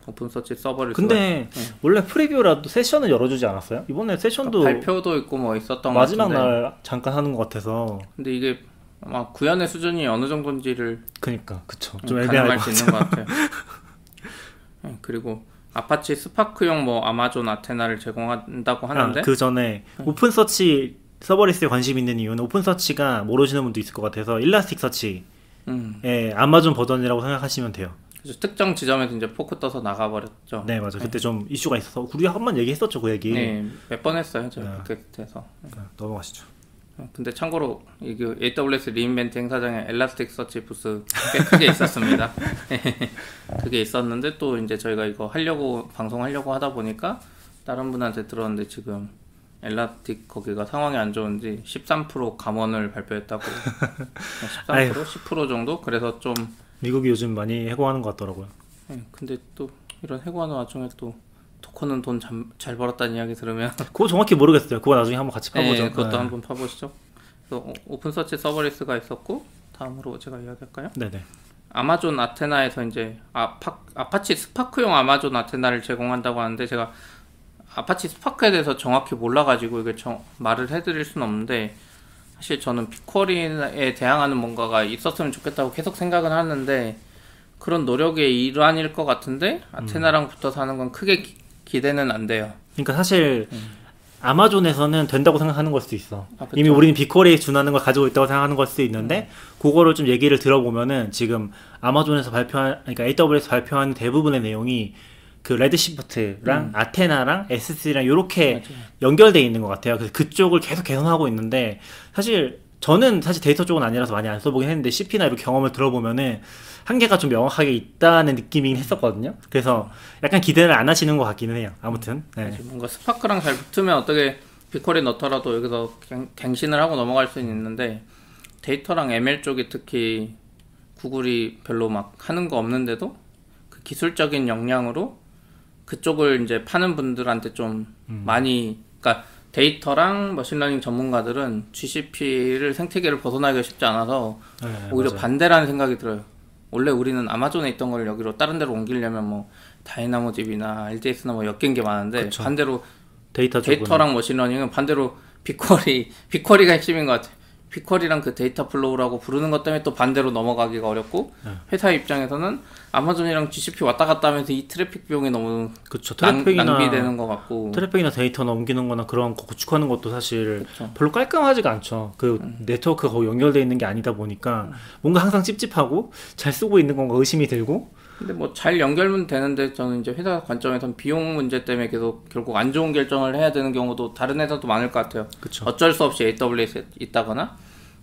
Speaker 3: OpenSearch Serverless
Speaker 2: 근데
Speaker 3: 네.
Speaker 2: 원래 preview라도 세션을 열어주지 않았어요? 이번에 세션도
Speaker 3: 발표도 있고 뭐 있었던 것
Speaker 2: 마지막
Speaker 3: 같은데
Speaker 2: 날 잠깐 하는 것 같아서
Speaker 3: 근데 이게 아마 구현의 수준이 어느 정도인지를
Speaker 2: 그니까 그쵸 좀좀 애매할
Speaker 3: 것수
Speaker 2: 같아요.
Speaker 3: 있는 것 같아요. 네, 그리고 아파치 스파크용 뭐 아마존 아테나를 제공한다고 하는데
Speaker 2: 아, 그 전에 오픈 서치 서버리스에 관심 있는 이유는 오픈 서치가 모르시는 분도 있을 것 같아서 일라스틱 서치의
Speaker 3: 음,
Speaker 2: 아마존 버전이라고 생각하시면 돼요.
Speaker 3: 그래서 특정 지점에서 이제 포크 떠서 나가버렸죠.
Speaker 2: 네 맞아. 그때 좀 이슈가 있어서 우리 한번 얘기했었죠 그 얘기.
Speaker 3: 네, 몇 번 했어요, 저희
Speaker 2: 네.
Speaker 3: 팟캐스트에서.
Speaker 2: 아, 넘어가시죠.
Speaker 3: 어, 근데 참고로 이게 AWS 리인벤트 행사장에 엘라스틱 서치 부스 꽤 크게 있었습니다. 그게 있었는데 또 이제 저희가 이거 하려고 방송하려고 하다 보니까 다른 분한테 들었는데 지금 엘라스틱 거기가 상황이 안 좋은지 13% 감원을 발표했다고 13%
Speaker 2: 아이고.
Speaker 3: 10% 정도 그래서 좀
Speaker 2: 미국이 요즘 많이 해고하는 것 같더라고요.
Speaker 3: 예, 근데 또 이런 해고하는 와중에 또 Docker는 돈 잘 벌었다는 이야기 들으면
Speaker 2: 그거 정확히 모르겠어요. 그거 나중에 한번 같이 파보죠.
Speaker 3: 네, 그것도
Speaker 2: 네.
Speaker 3: 한번 파보시죠. 그래서 오- OpenSearch Serverless가 있었고 다음으로 제가 이야기할까요?
Speaker 2: 네네.
Speaker 3: Amazon Athena에서 이제 아파, Apache Spark용 Amazon Athena를 제공한다고 하는데 제가 Apache Spark에 대해서 정확히 몰라가지고 이게 정- 말을 해드릴 수는 없는데 사실 저는 BigQuery에 대항하는 뭔가가 있었으면 좋겠다고 계속 생각은 하는데 그런 노력의 일환일 것 같은데 Athena랑 붙어서 하는 건 크게 기, 기대는 안 돼요.
Speaker 2: 그러니까 사실 아마존에서는 된다고 생각하는 걸 수도 있어.
Speaker 3: 아.
Speaker 2: 이미 우리는 BigQuery에 준하는 걸 가지고 있다고 생각하는 걸 수도 있는데 그거를 좀 얘기를 들어보면은 지금 아마존에서 발표한 그러니까 AWS 발표한 대부분의 내용이 그 Redshift랑 Athena랑 S3랑 이렇게 연결돼 있는 것 같아요. 그래서 그쪽을 계속 개선하고 있는데 사실 저는 사실 데이터 쪽은 아니라서 많이 안 써보긴 했는데 CP나 이런 경험을 들어보면은 한계가 좀 명확하게 있다는 느낌이긴 했었거든요. 그래서 약간 기대를 안 하시는 것 같기는 해요. 아무튼 네.
Speaker 3: 뭔가 Spark랑 잘 붙으면 어떻게 BigQuery 넣더라도 여기서 갱, 갱신을 하고 넘어갈 수는 있는데 데이터랑 ML 쪽이 특히 구글이 별로 막 하는 거 없는데도 그 기술적인 역량으로 그쪽을 이제 파는 분들한테 좀 많이 그러니까 데이터랑 machine learning 전문가들은 GCP를 생태계를 벗어나기가 쉽지 않아서
Speaker 2: 네,
Speaker 3: 오히려
Speaker 2: 맞아요.
Speaker 3: 반대라는 생각이 들어요. 원래 우리는 아마존에 있던 걸 여기로 다른 데로 옮기려면 뭐 DynamoDB나 RDS나 뭐 엮인 게 많은데
Speaker 2: 그쵸.
Speaker 3: 반대로
Speaker 2: 데이터
Speaker 3: 데이터랑 머신러닝은 반대로 BigQuery BigQuery가 핵심인 것 같아요. BigQuery랑 그 Dataflow라고 부르는 것 때문에 또 반대로 넘어가기가 어렵고
Speaker 2: 네.
Speaker 3: 회사 입장에서는 아마존이랑 GCP 왔다 갔다 하면서 이 트래픽 비용이 너무
Speaker 2: 그쵸
Speaker 3: 낭,
Speaker 2: 트래픽이나
Speaker 3: 낭비되는 것 같고
Speaker 2: 트래픽이나 데이터 넘기는 거나 그런 거 구축하는 것도 사실
Speaker 3: 그쵸.
Speaker 2: 별로 깔끔하지가 않죠. 그
Speaker 3: 음.
Speaker 2: 네트워크가 연결되어 있는 게 아니다 보니까 뭔가 항상 찝찝하고 잘 쓰고 있는 건가 의심이 들고
Speaker 3: 근데 뭐 잘 연결은 되는데 저는 이제 회사 관점에선 비용 문제 때문에 계속 결국 안 좋은 결정을 해야 되는 경우도 다른 회사도 많을 것 같아요.
Speaker 2: 그쵸.
Speaker 3: 어쩔 수 없이 AWS에 있다거나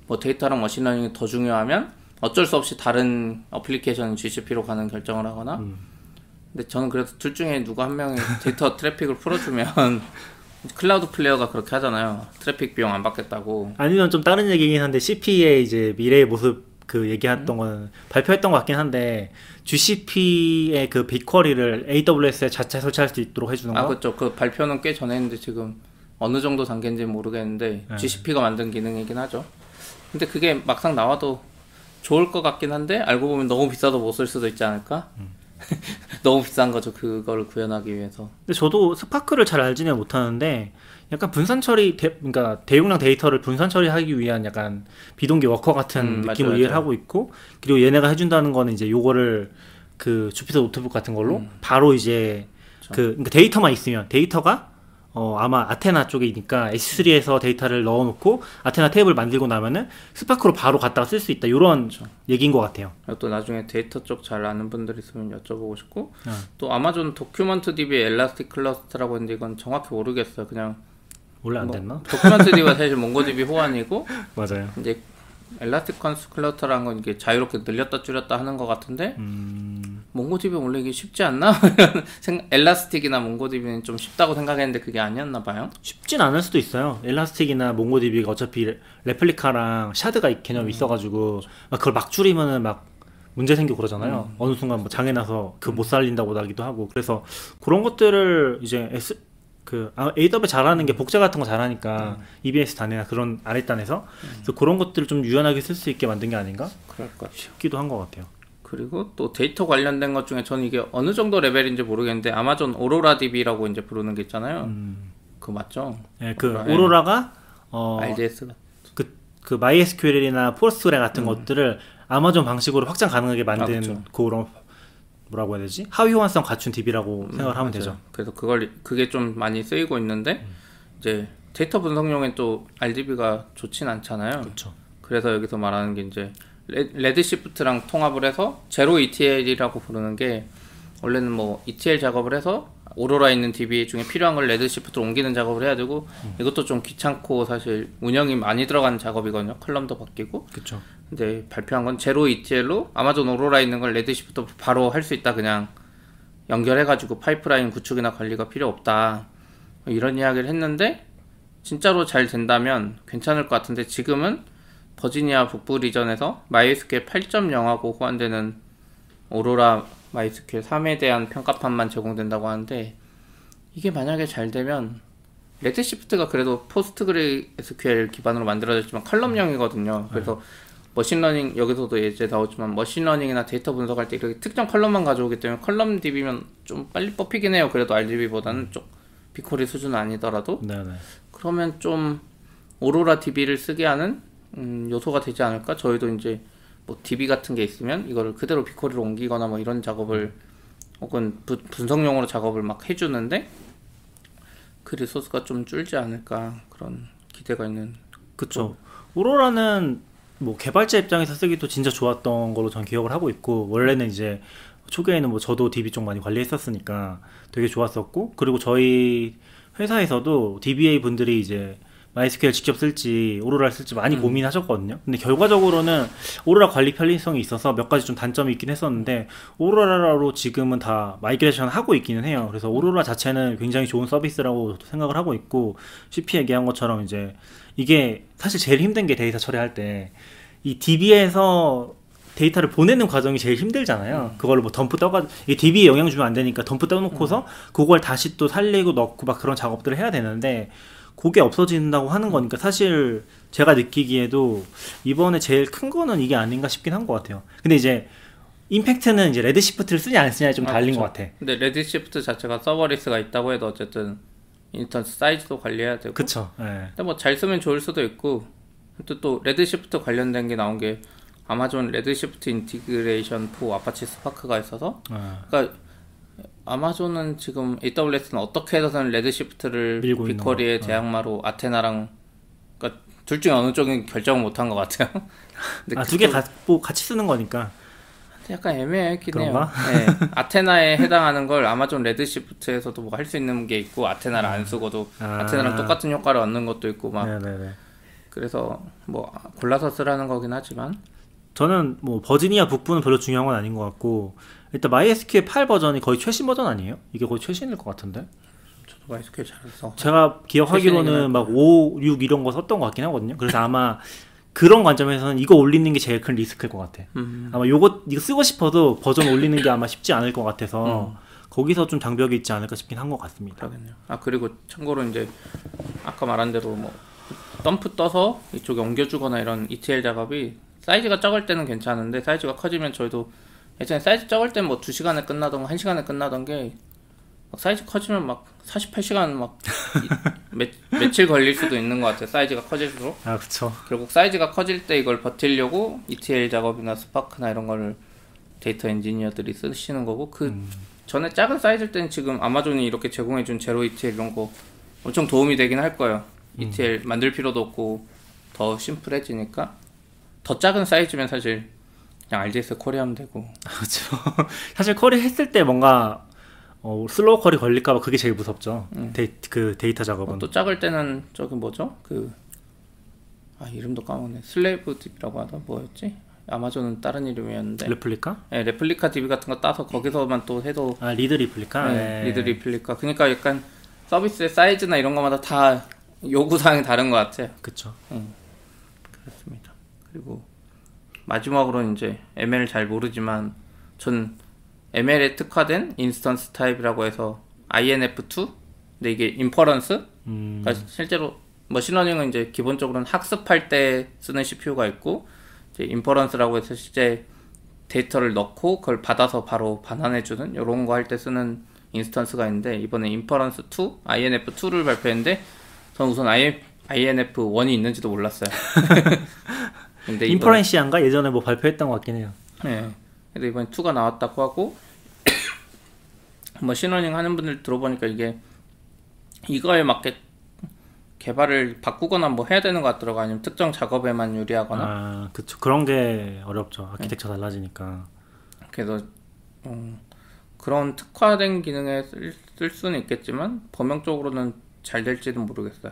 Speaker 3: 뭐 데이터랑 머신러닝이 더 중요하면 어쩔 수 없이 다른 어플리케이션 GCP로 가는 결정을 하거나
Speaker 2: 음.
Speaker 3: 근데 저는 그래도 둘 중에 누구 한 명이 데이터 트래픽을 풀어주면 클라우드 플레이어가 그렇게 하잖아요. 트래픽 비용 안 받겠다고.
Speaker 2: 아니면 좀 다른 얘기긴 한데 CP의 이제 미래의 모습 그 얘기했던
Speaker 3: 음.
Speaker 2: 거는 발표했던 것 같긴 한데 GCP의 그 BigQuery를 AWS에 자체 설치할 수 있도록 해주는 거.
Speaker 3: 아 그렇죠. 그 발표는 꽤 전에 했는데 지금 어느 정도 단계인지는 모르겠는데
Speaker 2: 네.
Speaker 3: GCP가 만든 기능이긴 하죠. 근데 그게 막상 나와도 좋을 것 같긴 한데 알고 보면 너무 비싸도 못 쓸 수도 있지 않을까?
Speaker 2: 음.
Speaker 3: 너무 비싼 거죠. 그거를 구현하기 위해서.
Speaker 2: 근데 저도 Spark를 잘 알지는 못하는데 약간 분산 처리, 대, 그러니까 대용량 데이터를 분산 처리하기 위한 약간 비동기 워커 같은
Speaker 3: 음,
Speaker 2: 느낌을 이해를. 하고 있고 그리고 얘네가 해준다는 거는 이제 요거를 그 Jupyter Notebook 같은 걸로
Speaker 3: 음.
Speaker 2: 바로 이제 그 그러니까 데이터만 있으면 데이터가 어 아마 아테나 쪽이니까 S3에서 데이터를 넣어놓고 아테나 탭을 만들고 나면은 Spark로 바로 갖다가 쓸 수 있다 이런 얘기인 것 같아요.
Speaker 3: 또 나중에 데이터 쪽 잘 아는 분들 있으면 여쭤보고 싶고
Speaker 2: 어.
Speaker 3: 또 아마존 DocumentDB Elastic Cluster라고 했는데 이건 정확히 모르겠어요. 그냥
Speaker 2: 원래 안
Speaker 3: 뭐,
Speaker 2: 됐나?
Speaker 3: DocumentDB가 사실 MongoDB 호환이고
Speaker 2: 맞아요.
Speaker 3: 이제 Elastic 컨스 Cluster라는 건 이게 자유롭게 늘렸다 줄였다 하는 것 같은데
Speaker 2: 음,
Speaker 3: MongoDB 원래 이게 쉽지 않나? 생- Elastic이나 MongoDB는 좀 쉽다고 생각했는데 그게 아니었나 봐요.
Speaker 2: 쉽진 않을 수도 있어요. Elastic이나 MongoDB가 어차피 레- replica랑 shard가 이- 개념이 있어가지고 막 그걸 막 줄이면은 막 문제 생기고 그러잖아요. 어느 순간 뭐 장애 나서 그 못 살린다고 하기도 하고 그래서 그런 것들을 이제 S 그 아, AWS 잘하는 게 복제 같은 거 잘하니까 EBS 단이나 그런 아랫단에서 그래서 그런 것들을 좀 유연하게 쓸 수 있게 만든 게 아닌가
Speaker 3: 그럴 것 같아요.
Speaker 2: 싶기도 한 것 같아요.
Speaker 3: 그리고 또 데이터 관련된 것 중에 저는 이게 어느 정도 레벨인지 모르겠는데 아마존 Aurora DB라고 이제 부르는 게 있잖아요.
Speaker 2: 음.
Speaker 3: 그거 맞죠?
Speaker 2: 예, 그
Speaker 3: 오로라, 예.
Speaker 2: Aurora가 어,
Speaker 3: RDS가
Speaker 2: 그, 그 MySQL이나 Postgre 같은 것들을 아마존 방식으로 확장 가능하게 만든
Speaker 3: 아.
Speaker 2: 그런 뭐라고 해야 되지? 하위 호환성 갖춘 DB라고 생각을 하면
Speaker 3: 맞아요.
Speaker 2: 되죠.
Speaker 3: 그래서 그걸 그게 좀 많이 쓰이고 있는데
Speaker 2: 음.
Speaker 3: 이제 데이터 분석용엔 또 RDB가 좋진 않잖아요.
Speaker 2: 그렇죠.
Speaker 3: 그래서 여기서 말하는 게 이제 레- Redshift랑 통합을 해서 Zero ETL이라고 부르는 게 원래는 뭐 ETL 작업을 해서 오로라 있는 DB 중에 필요한 걸 Redshift로 옮기는 작업을 해야 되고 이것도 좀 귀찮고 사실 운영이 많이 들어가는 작업이거든요. column도 바뀌고.
Speaker 2: 그렇죠.
Speaker 3: 근데 발표한 건 Zero ETL로 아마존 오로라 있는 걸 Redshift 바로 할 수 있다. 그냥 연결해가지고 파이프라인 구축이나 관리가 필요 없다. 이런 이야기를 했는데 진짜로 잘 된다면 괜찮을 것 같은데 지금은 버지니아 북부 리전에서 MySQL 8.0하고 호환되는 Aurora MySQL 3에 대한 평가판만 제공된다고 하는데 이게 만약에 잘 되면 Redshift가 그래도 PostgreSQL 기반으로 만들어졌지만 column형이거든요. 그래서 머신러닝 여기서도 예제 나오지만 머신러닝이나 데이터 분석할 때 이렇게 특정 column만 가져오기 때문에 column DB면 좀 빨리 뽑히긴 해요. 그래도 RDB보다는 좀 BigQuery 수준은 아니더라도
Speaker 2: 네네.
Speaker 3: 그러면 좀 Aurora DB를 쓰게 하는 음, 요소가 되지 않을까? 저희도 이제 뭐 DB 같은 게 있으면 이거를 그대로 비코리로 옮기거나 뭐 이런 작업을 혹은 부- 분석용으로 작업을 막 해주는데 그 리소스가 좀 줄지 않을까 그런 기대가 있는
Speaker 2: 그렇죠. 오로라는 뭐 개발자 입장에서 쓰기도 진짜 좋았던 걸로 전 기억을 하고 있고 원래는 이제 초기에는 뭐 저도 DB 쪽 많이 관리했었으니까 되게 좋았었고 그리고 저희 회사에서도 DBA 분들이 이제 MySQL 직접 쓸지 Aurora를 쓸지 많이 고민하셨거든요. 근데 결과적으로는 오로라 관리 편리성이 있어서 몇 가지 좀 단점이 있긴 했었는데 Aurora로 지금은 다 migration 하고 있기는 해요. 그래서 오로라 자체는 굉장히 좋은 서비스라고 생각을 하고 있고 CP 얘기한 것처럼 이제 이게 사실 제일 힘든 게 데이터 처리할 때 이 DB에서 데이터를 보내는 과정이 제일 힘들잖아요. 그걸로 뭐 덤프 떠가 이 DB에 영향 주면 안 되니까 덤프 떠놓고서 그걸 다시 또 살리고 넣고 막 그런 작업들을 해야 되는데 그게 없어진다고 하는 거니까 사실 제가 느끼기에도 이번에 제일 큰 거는 이게 아닌가 싶긴 한 것 같아요. 근데 이제 임팩트는 이제 Redshift를 쓰냐 안 쓰냐에 좀
Speaker 3: 아,
Speaker 2: 달린
Speaker 3: 그쵸.
Speaker 2: 것 같아.
Speaker 3: 근데 Redshift 자체가 serverless가 있다고 해도 어쨌든 instance 사이즈도 관리해야 되고
Speaker 2: 그쵸. 예.
Speaker 3: 근데 뭐 잘 쓰면 좋을 수도 있고 또, 또 Redshift 관련된 게 나온 게 아마존 Redshift Integration for Apache Spark가 있어서
Speaker 2: 어.
Speaker 3: 그러니까 아마존은 지금 AWS는 어떻게 해서든 Redshift를 BigQuery의
Speaker 2: 거. 어.
Speaker 3: 대항마로 Athena랑 그러니까 둘 중에 어느 쪽인 결정을 못한 것 같아요. 근데
Speaker 2: 아, 두 개 같이 쓰는 거니까.
Speaker 3: 약간 애매하긴 해요.
Speaker 2: 그런가?
Speaker 3: 네. Athena에 해당하는 걸 아마존 Redshift에서도 뭐 할 수 있는 게 있고 Athena를 안 쓰고도
Speaker 2: 아.
Speaker 3: Athena랑 똑같은 효과를 얻는 것도 있고 막
Speaker 2: 네네네.
Speaker 3: 그래서 뭐 골라서 쓰라는 거긴 하지만
Speaker 2: 저는 뭐 버지니아 북부는 별로 중요한 건 아닌 것 같고 일단 MySQL 8 버전이 거의 최신 버전 아니에요? 이게 거의 최신일 것 같은데.
Speaker 3: 저도 MySQL 잘 써.
Speaker 2: 제가 기억하기로는 할막 5, 6 이런 거 썼던 것 같긴 하거든요. 그래서 아마 그런 관점에서는 이거 올리는 게 제일 큰 리스크일 것 같아.
Speaker 3: 음.
Speaker 2: 아마 요거 이거 쓰고 싶어도 버전 올리는 게 아마 쉽지 않을 것
Speaker 3: 음.
Speaker 2: 같아서 거기서 좀 장벽이 있지 않을까 싶긴 한 것 같습니다.
Speaker 3: 그러겠네요. 아 그리고 참고로 이제 아까 말한 대로 뭐 덤프 떠서 이쪽에 옮겨주거나 이런 ETL 작업이 사이즈가 적을 때는 괜찮은데 사이즈가 커지면 저희도 예전에 사이즈 적을 때는 뭐 2시간에 끝나던 거 1시간에 끝나던 게막 사이즈 커지면 막 48시간 막 이- 며, 며칠 걸릴 수도 있는 것 같아요. 사이즈가 커질수록
Speaker 2: 아 그쵸.
Speaker 3: 결국 사이즈가 커질 때 이걸 버틸려고 ETL 작업이나 Spark나 이런 거를 데이터 엔지니어들이 쓰시는 거고 그 전에 작은 사이즈일 때는 지금 아마존이 이렇게 제공해준 zero ETL 이런 거 엄청 도움이 되긴 할 거예요. ETL 만들 필요도 없고 더 심플해지니까 더 작은 사이즈면 사실 그냥 RDS query 하면 되고
Speaker 2: 그렇죠. 사실 query 했을 때 뭔가 어, slow query 걸릴까봐 그게 제일 무섭죠. 데이, 그 데이터 작업은.
Speaker 3: 어, 또 작을 때는 저기 뭐죠? 그 아 이름도 까먹네. slave DB라고 하다 뭐였지? 아마존은 다른 이름이었는데
Speaker 2: 레플리카?
Speaker 3: 네, replica DB 같은 거 따서 거기서만 또 해도
Speaker 2: 아 read replica?
Speaker 3: 네, read replica 그러니까 약간 서비스의 사이즈나 이런 거마다 다 요구사항이 다른 것 같아요
Speaker 2: 그쵸.
Speaker 3: 그렇습니다 그리고 마지막으로 이제 ML 잘 모르지만 전 ML에 특화된 instance 타입이라고 해서 INF2 근데 이게 inference
Speaker 2: 음,
Speaker 3: 그러니까 실제로 머신러닝은 이제 기본적으로는 학습할 때 쓰는 CPU가 있고 이제 inference라고 해서 실제 데이터를 넣고 그걸 받아서 바로 반환해주는 이런 거 할 때 쓰는 instance가 있는데 이번에 inference 2, INF2를 발표했는데 저는 우선 INF1이 있는지도 몰랐어요. 근데
Speaker 2: Inferentia인가 예전에 뭐 발표했던 것 같긴 해요.
Speaker 3: 네. 근데 이번에 2가 나왔다고 하고 머신러닝 하는 분들 들어보니까 이게 이거에 맞게 개발을 바꾸거나 뭐 해야 되는 것 같더라고 아니면 특정 작업에만 유리하거나
Speaker 2: 아 그쵸. 그런 게 어렵죠. 아키텍처 달라지니까.
Speaker 3: 그래서 음, 그런 특화된 기능에 쓸, 쓸 수는 있겠지만 범용적으로는 잘 될지는 모르겠어요.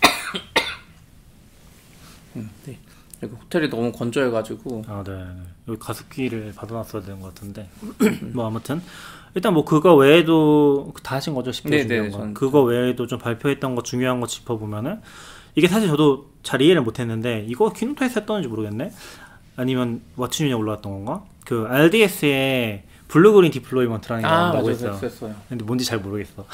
Speaker 3: 음, 네. 호텔이 너무 건조해가지고
Speaker 2: 아, 네. 여기 가습기를 받아놨어야 되는 것 같은데. 뭐 아무튼 일단 뭐 그거 외에도 다 하신 거죠, 10개
Speaker 3: 네,
Speaker 2: 중요한
Speaker 3: 네,
Speaker 2: 거.
Speaker 3: 저는
Speaker 2: 그거 외에도 좀 발표했던 거 중요한 거 짚어보면은 이게 사실 저도 잘 이해를 못했는데 이거 키노트에서 했던지 모르겠네. 아니면 What's New에 올라왔던 건가? 그 RDS에 blue-green deployment라는 게
Speaker 3: 아
Speaker 2: 나온다고 했어요. 근데 뭔지 잘 모르겠어.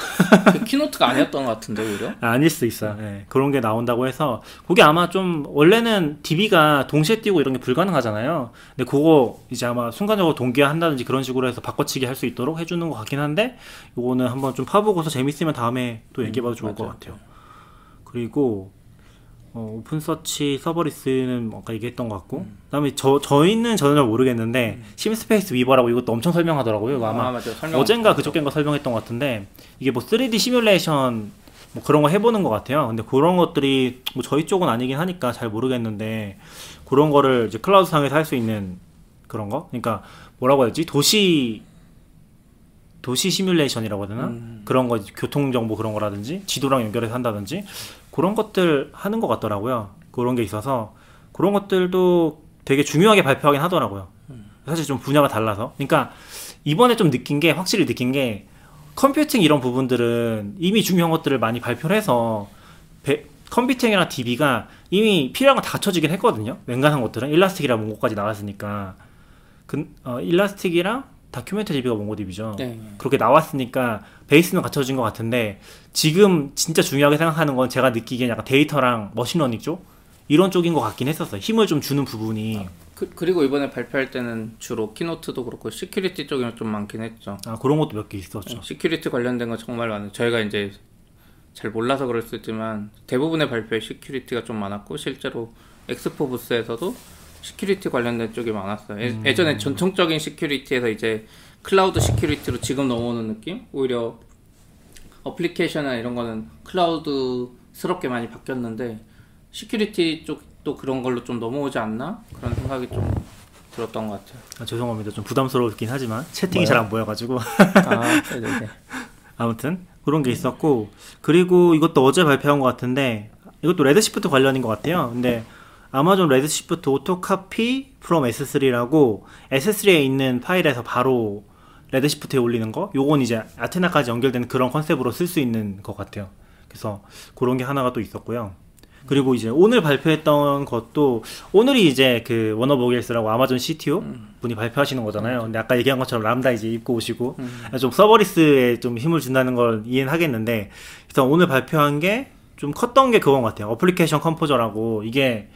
Speaker 3: 그 keynote가 아니었던 것 같은데 오히려
Speaker 2: 아, 아닐 수 있어. 예. 그런 게 나온다고 해서 그게 아마 좀 원래는 DB가 동시에 띄고 이런 게 불가능하잖아요. 근데 그거 이제 아마 순간적으로 동기화한다든지 그런 식으로 해서 바꿔치기 할 수 있도록 해주는 것 같긴 한데 요거는 한번 좀 파보고서 재밌으면 다음에 또 얘기해봐도 좋을 것
Speaker 3: 맞아요.
Speaker 2: 같아요. 그리고 어, OpenSearch Serverless는 아까 얘기했던 것 같고 그다음에 저 저희는 저는 잘 모르겠는데 SimSpace Weaver라고 이것도 엄청 설명하더라고요. 아마
Speaker 3: 아 설명
Speaker 2: 어젠가 그저께인가 설명했던 것 같은데 이게 뭐 3D 시뮬레이션 뭐 그런 거 해보는 것 같아요. 근데 그런 것들이 뭐 저희 쪽은 아니긴 하니까 잘 모르겠는데 그런 거를 이제 클라우드 상에서 할 수 있는 그런 거. 그러니까 뭐라고 해야 되지? 도시 도시 시뮬레이션이라고 해야 되나? 그런 거 교통 정보 그런 거라든지 지도랑 연결해서 한다든지 그런 것들 하는 것 같더라고요. 그런 게 있어서 그런 것들도 되게 중요하게 발표하긴 하더라고요. 사실 좀 분야가 달라서. 그러니까 이번에 좀 느낀 게 확실히 느낀 게 컴퓨팅 이런 부분들은 이미 중요한 것들을 많이 발표를 해서 배- 컴퓨팅이랑 DB가 이미 필요한 거다 갖춰지긴 했거든요. 웬간한 것들은 일라스틱이랑 몽고까지 나왔으니까 그, 어, 일라스틱이랑 DocumentDB가 MongoDB죠.
Speaker 3: 네.
Speaker 2: 그렇게 나왔으니까 베이스는 갖춰진 것 같은데 지금 진짜 중요하게 생각하는 건 제가 느끼기엔 약간 데이터랑 머신러닝 쪽 이런 쪽인 것 같긴 했었어요. 힘을 좀 주는 부분이
Speaker 3: 그, 그리고 이번에 발표할 때는 주로 keynote도 그렇고 security 쪽이 좀 많긴 했죠.
Speaker 2: 아, 그런 것도 몇 개 있었죠.
Speaker 3: security 관련된 거 정말 많아요. 저희가 이제 잘 몰라서 그럴 수 있지만 대부분의 발표에 security가 좀 많았고 실제로 엑스포 부스에서도 security 관련된 쪽이 많았어요. 예, 예전에 전통적인 security에서 이제 cloud security로 지금 넘어오는 느낌? 오히려 어플리케이션이나 이런 거는 클라우드스럽게 많이 바뀌었는데 security 쪽도 그런 걸로 좀 넘어오지 않나? 그런 생각이 좀 들었던 것 같아요.
Speaker 2: 아, 죄송합니다. 좀 부담스럽긴 하지만 채팅이 잘 안 보여가지고
Speaker 3: 아, 네네네.
Speaker 2: 아무튼 그런 게 있었고 그리고 이것도 어제 발표한 것 같은데 이것도 Redshift 관련인 것 같아요. 근데 아마존 Redshift auto-copy from S3라고 S3에 있는 파일에서 바로 Redshift에 올리는 거 요건 이제 Athena까지 연결되는 그런 컨셉으로 쓸 수 있는 것 같아요. 그래서 그런 게 하나가 또 있었고요. 그리고 이제 오늘 발표했던 것도 오늘이 이제 그 Werner Vogels라고 아마존 CTO 분이 발표하시는 거잖아요. 근데 아까 얘기한 것처럼 람다 이제 입고 오시고 좀 serverless에 좀 힘을 준다는 걸 이해는 하겠는데 그래서 오늘 발표한 게 좀 컸던 게 그건 것 같아요. Application Composer라고 이게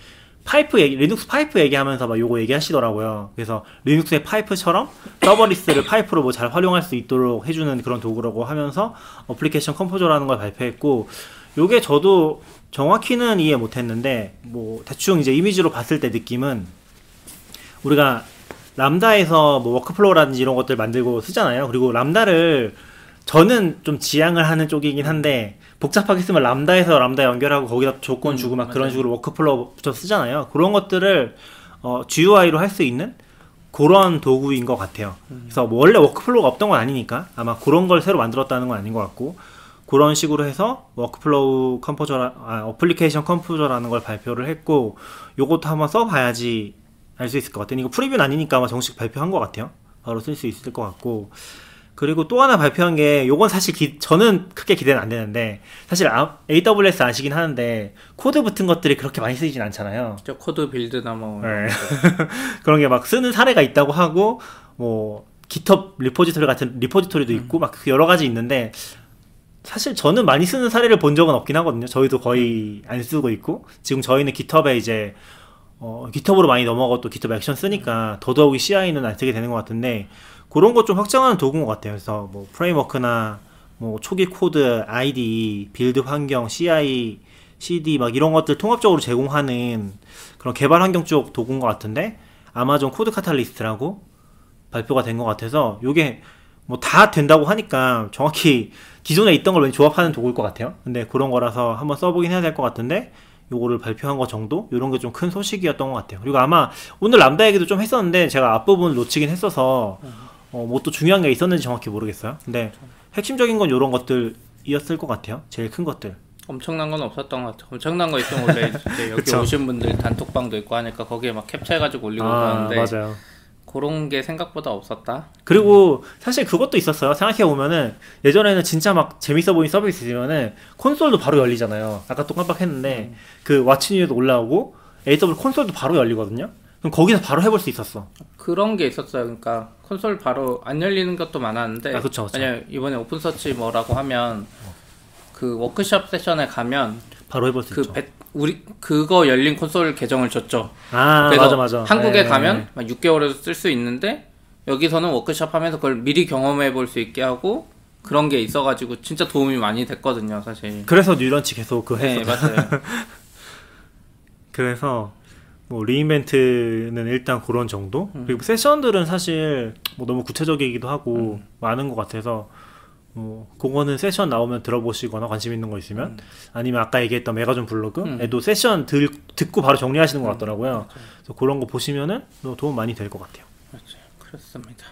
Speaker 2: 파이프 얘기, 리눅스 파이프 얘기하면서 막 요거 얘기하시더라고요. 그래서 Linux의 파이프처럼 serverless를 파이프로 뭐 잘 활용할 수 있도록 해주는 그런 도구라고 하면서 Application Composer라는 걸 발표했고 요게 저도 정확히는 이해 못했는데 뭐 대충 이제 이미지로 봤을 때 느낌은 우리가 Lambda에서 뭐 workflow라든지 이런 것들 만들고 쓰잖아요. 그리고 Lambda를 저는 좀 지향을 하는 쪽이긴 한데 복잡하게 쓰면 Lambda에서 Lambda 연결하고 거기다 조건 주고 막 그런 식으로 workflow 붙여 쓰잖아요. 그런 것들을 어, GUI로 할 수 있는 그런 도구인 것 같아요. 그래서 뭐 원래 workflow가 없던 건 아니니까 아마 그런 걸 새로 만들었다는 건 아닌 것 같고 그런 식으로 해서 workflow composer, 아, Application Composer라는 걸 발표를 했고 요것도 한번 써봐야지 알 수 있을 것 같아요. 이거 preview는 아니니까 아마 정식 발표한 것 같아요. 바로 쓸 수 있을 것 같고 그리고 또 하나 발표한 게 요건 사실 기- 저는 크게 기대는 안 되는데 사실 아- AWS 아시긴 하는데 코드 붙은 것들이 그렇게 많이 쓰이진 않잖아요.
Speaker 3: 저 CodeBuild나 뭐
Speaker 2: 네. 그런 게 막 쓰는 사례가 있다고 하고 뭐 GitHub 리포지토리 같은 리포지토리도 있고 막 여러 가지 있는데 사실 저는 많이 쓰는 사례를 본 적은 없긴 하거든요. 저희도 거의 안 쓰고 있고 지금 저희는 GitHub에 이제 어, GitHub으로 많이 넘어가고 또 GitHub Action 쓰니까 더더욱이 CI는 안 쓰게 되는 것 같은데 그런 것 좀 확장하는 도구인 것 같아요. 그래서 뭐 framework나 뭐 초기 코드, IDE, build 환경, CI, CD 막 이런 것들 통합적으로 제공하는 그런 개발 환경 쪽 도구인 것 같은데 Amazon CodeCatalyst라고 발표가 된 것 같아서 요게 뭐 다 된다고 하니까 정확히 기존에 있던 걸 왠지 조합하는 도구일 것 같아요. 근데 그런 거라서 한번 써보긴 해야 될 것 같은데 요거를 발표한 거 정도? 요런 게 좀 큰 소식이었던 것 같아요. 그리고 아마 오늘 람다 얘기도 좀 했었는데 제가 앞부분 놓치긴 했어서 어, 뭐 또 중요한 게 있었는지 정확히 모르겠어요. 근데 핵심적인 건 요런 것들이었을 것 같아요. 제일 큰 것들.
Speaker 3: 엄청난 건 없었던 것 같아요. 엄청난 거 있으면 원래 이제 여기. 오신 분들 단톡방도 있고 하니까 거기에 막 캡처해가지고 올리고
Speaker 2: 아,
Speaker 3: 그러는데
Speaker 2: 맞아요.
Speaker 3: 그런 게 생각보다 없었다.
Speaker 2: 그리고 사실 그것도 있었어요. 생각해 보면은 예전에는 진짜 막 재밌어 보이는 서비스 있으면은 콘솔도 바로 열리잖아요. 아까 또 깜빡했는데 그 What's New에도 올라오고 AWS 콘솔도 바로 열리거든요. 그럼 거기서 바로 해볼 수 있었어.
Speaker 3: 그런 게 있었어요. 그러니까 콘솔 바로 안 열리는 것도 많았는데
Speaker 2: 아, 그쵸, 그쵸.
Speaker 3: 만약 이번에 OpenSearch 뭐라고 하면 그 워크숍 세션에 가면
Speaker 2: 바로 해볼 수
Speaker 3: 그
Speaker 2: 있죠.
Speaker 3: 배- 우리 그거 열린 콘솔 계정을 줬죠.
Speaker 2: 아 맞아 맞아.
Speaker 3: 한국에
Speaker 2: 네.
Speaker 3: 가면 막 6개월에도 쓸 수 있는데 여기서는 워크숍 하면서 그걸 미리 경험해 볼 수 있게 하고 그런 게 있어가지고 진짜 도움이 많이 됐거든요, 사실.
Speaker 2: 그래서 new launch 계속 그
Speaker 3: 네,
Speaker 2: 했어.
Speaker 3: 맞아요.
Speaker 2: 그래서 뭐 re:Invent는 일단 그런 정도.
Speaker 3: 음.
Speaker 2: 그리고 세션들은 사실 뭐 너무 구체적이기도 하고
Speaker 3: 음.
Speaker 2: 많은 것 같아서 뭐 그거는 세션 나오면 들어보시거나 관심 있는 거 있으면 아니면 아까 얘기했던 메가존 블로그에도 세션 들, 듣고 바로 정리하시는 것 같더라고요. 그래서 그런 거 보시면은 뭐 도움 많이 될 것 같아요.
Speaker 3: 맞아요. 그렇습니다.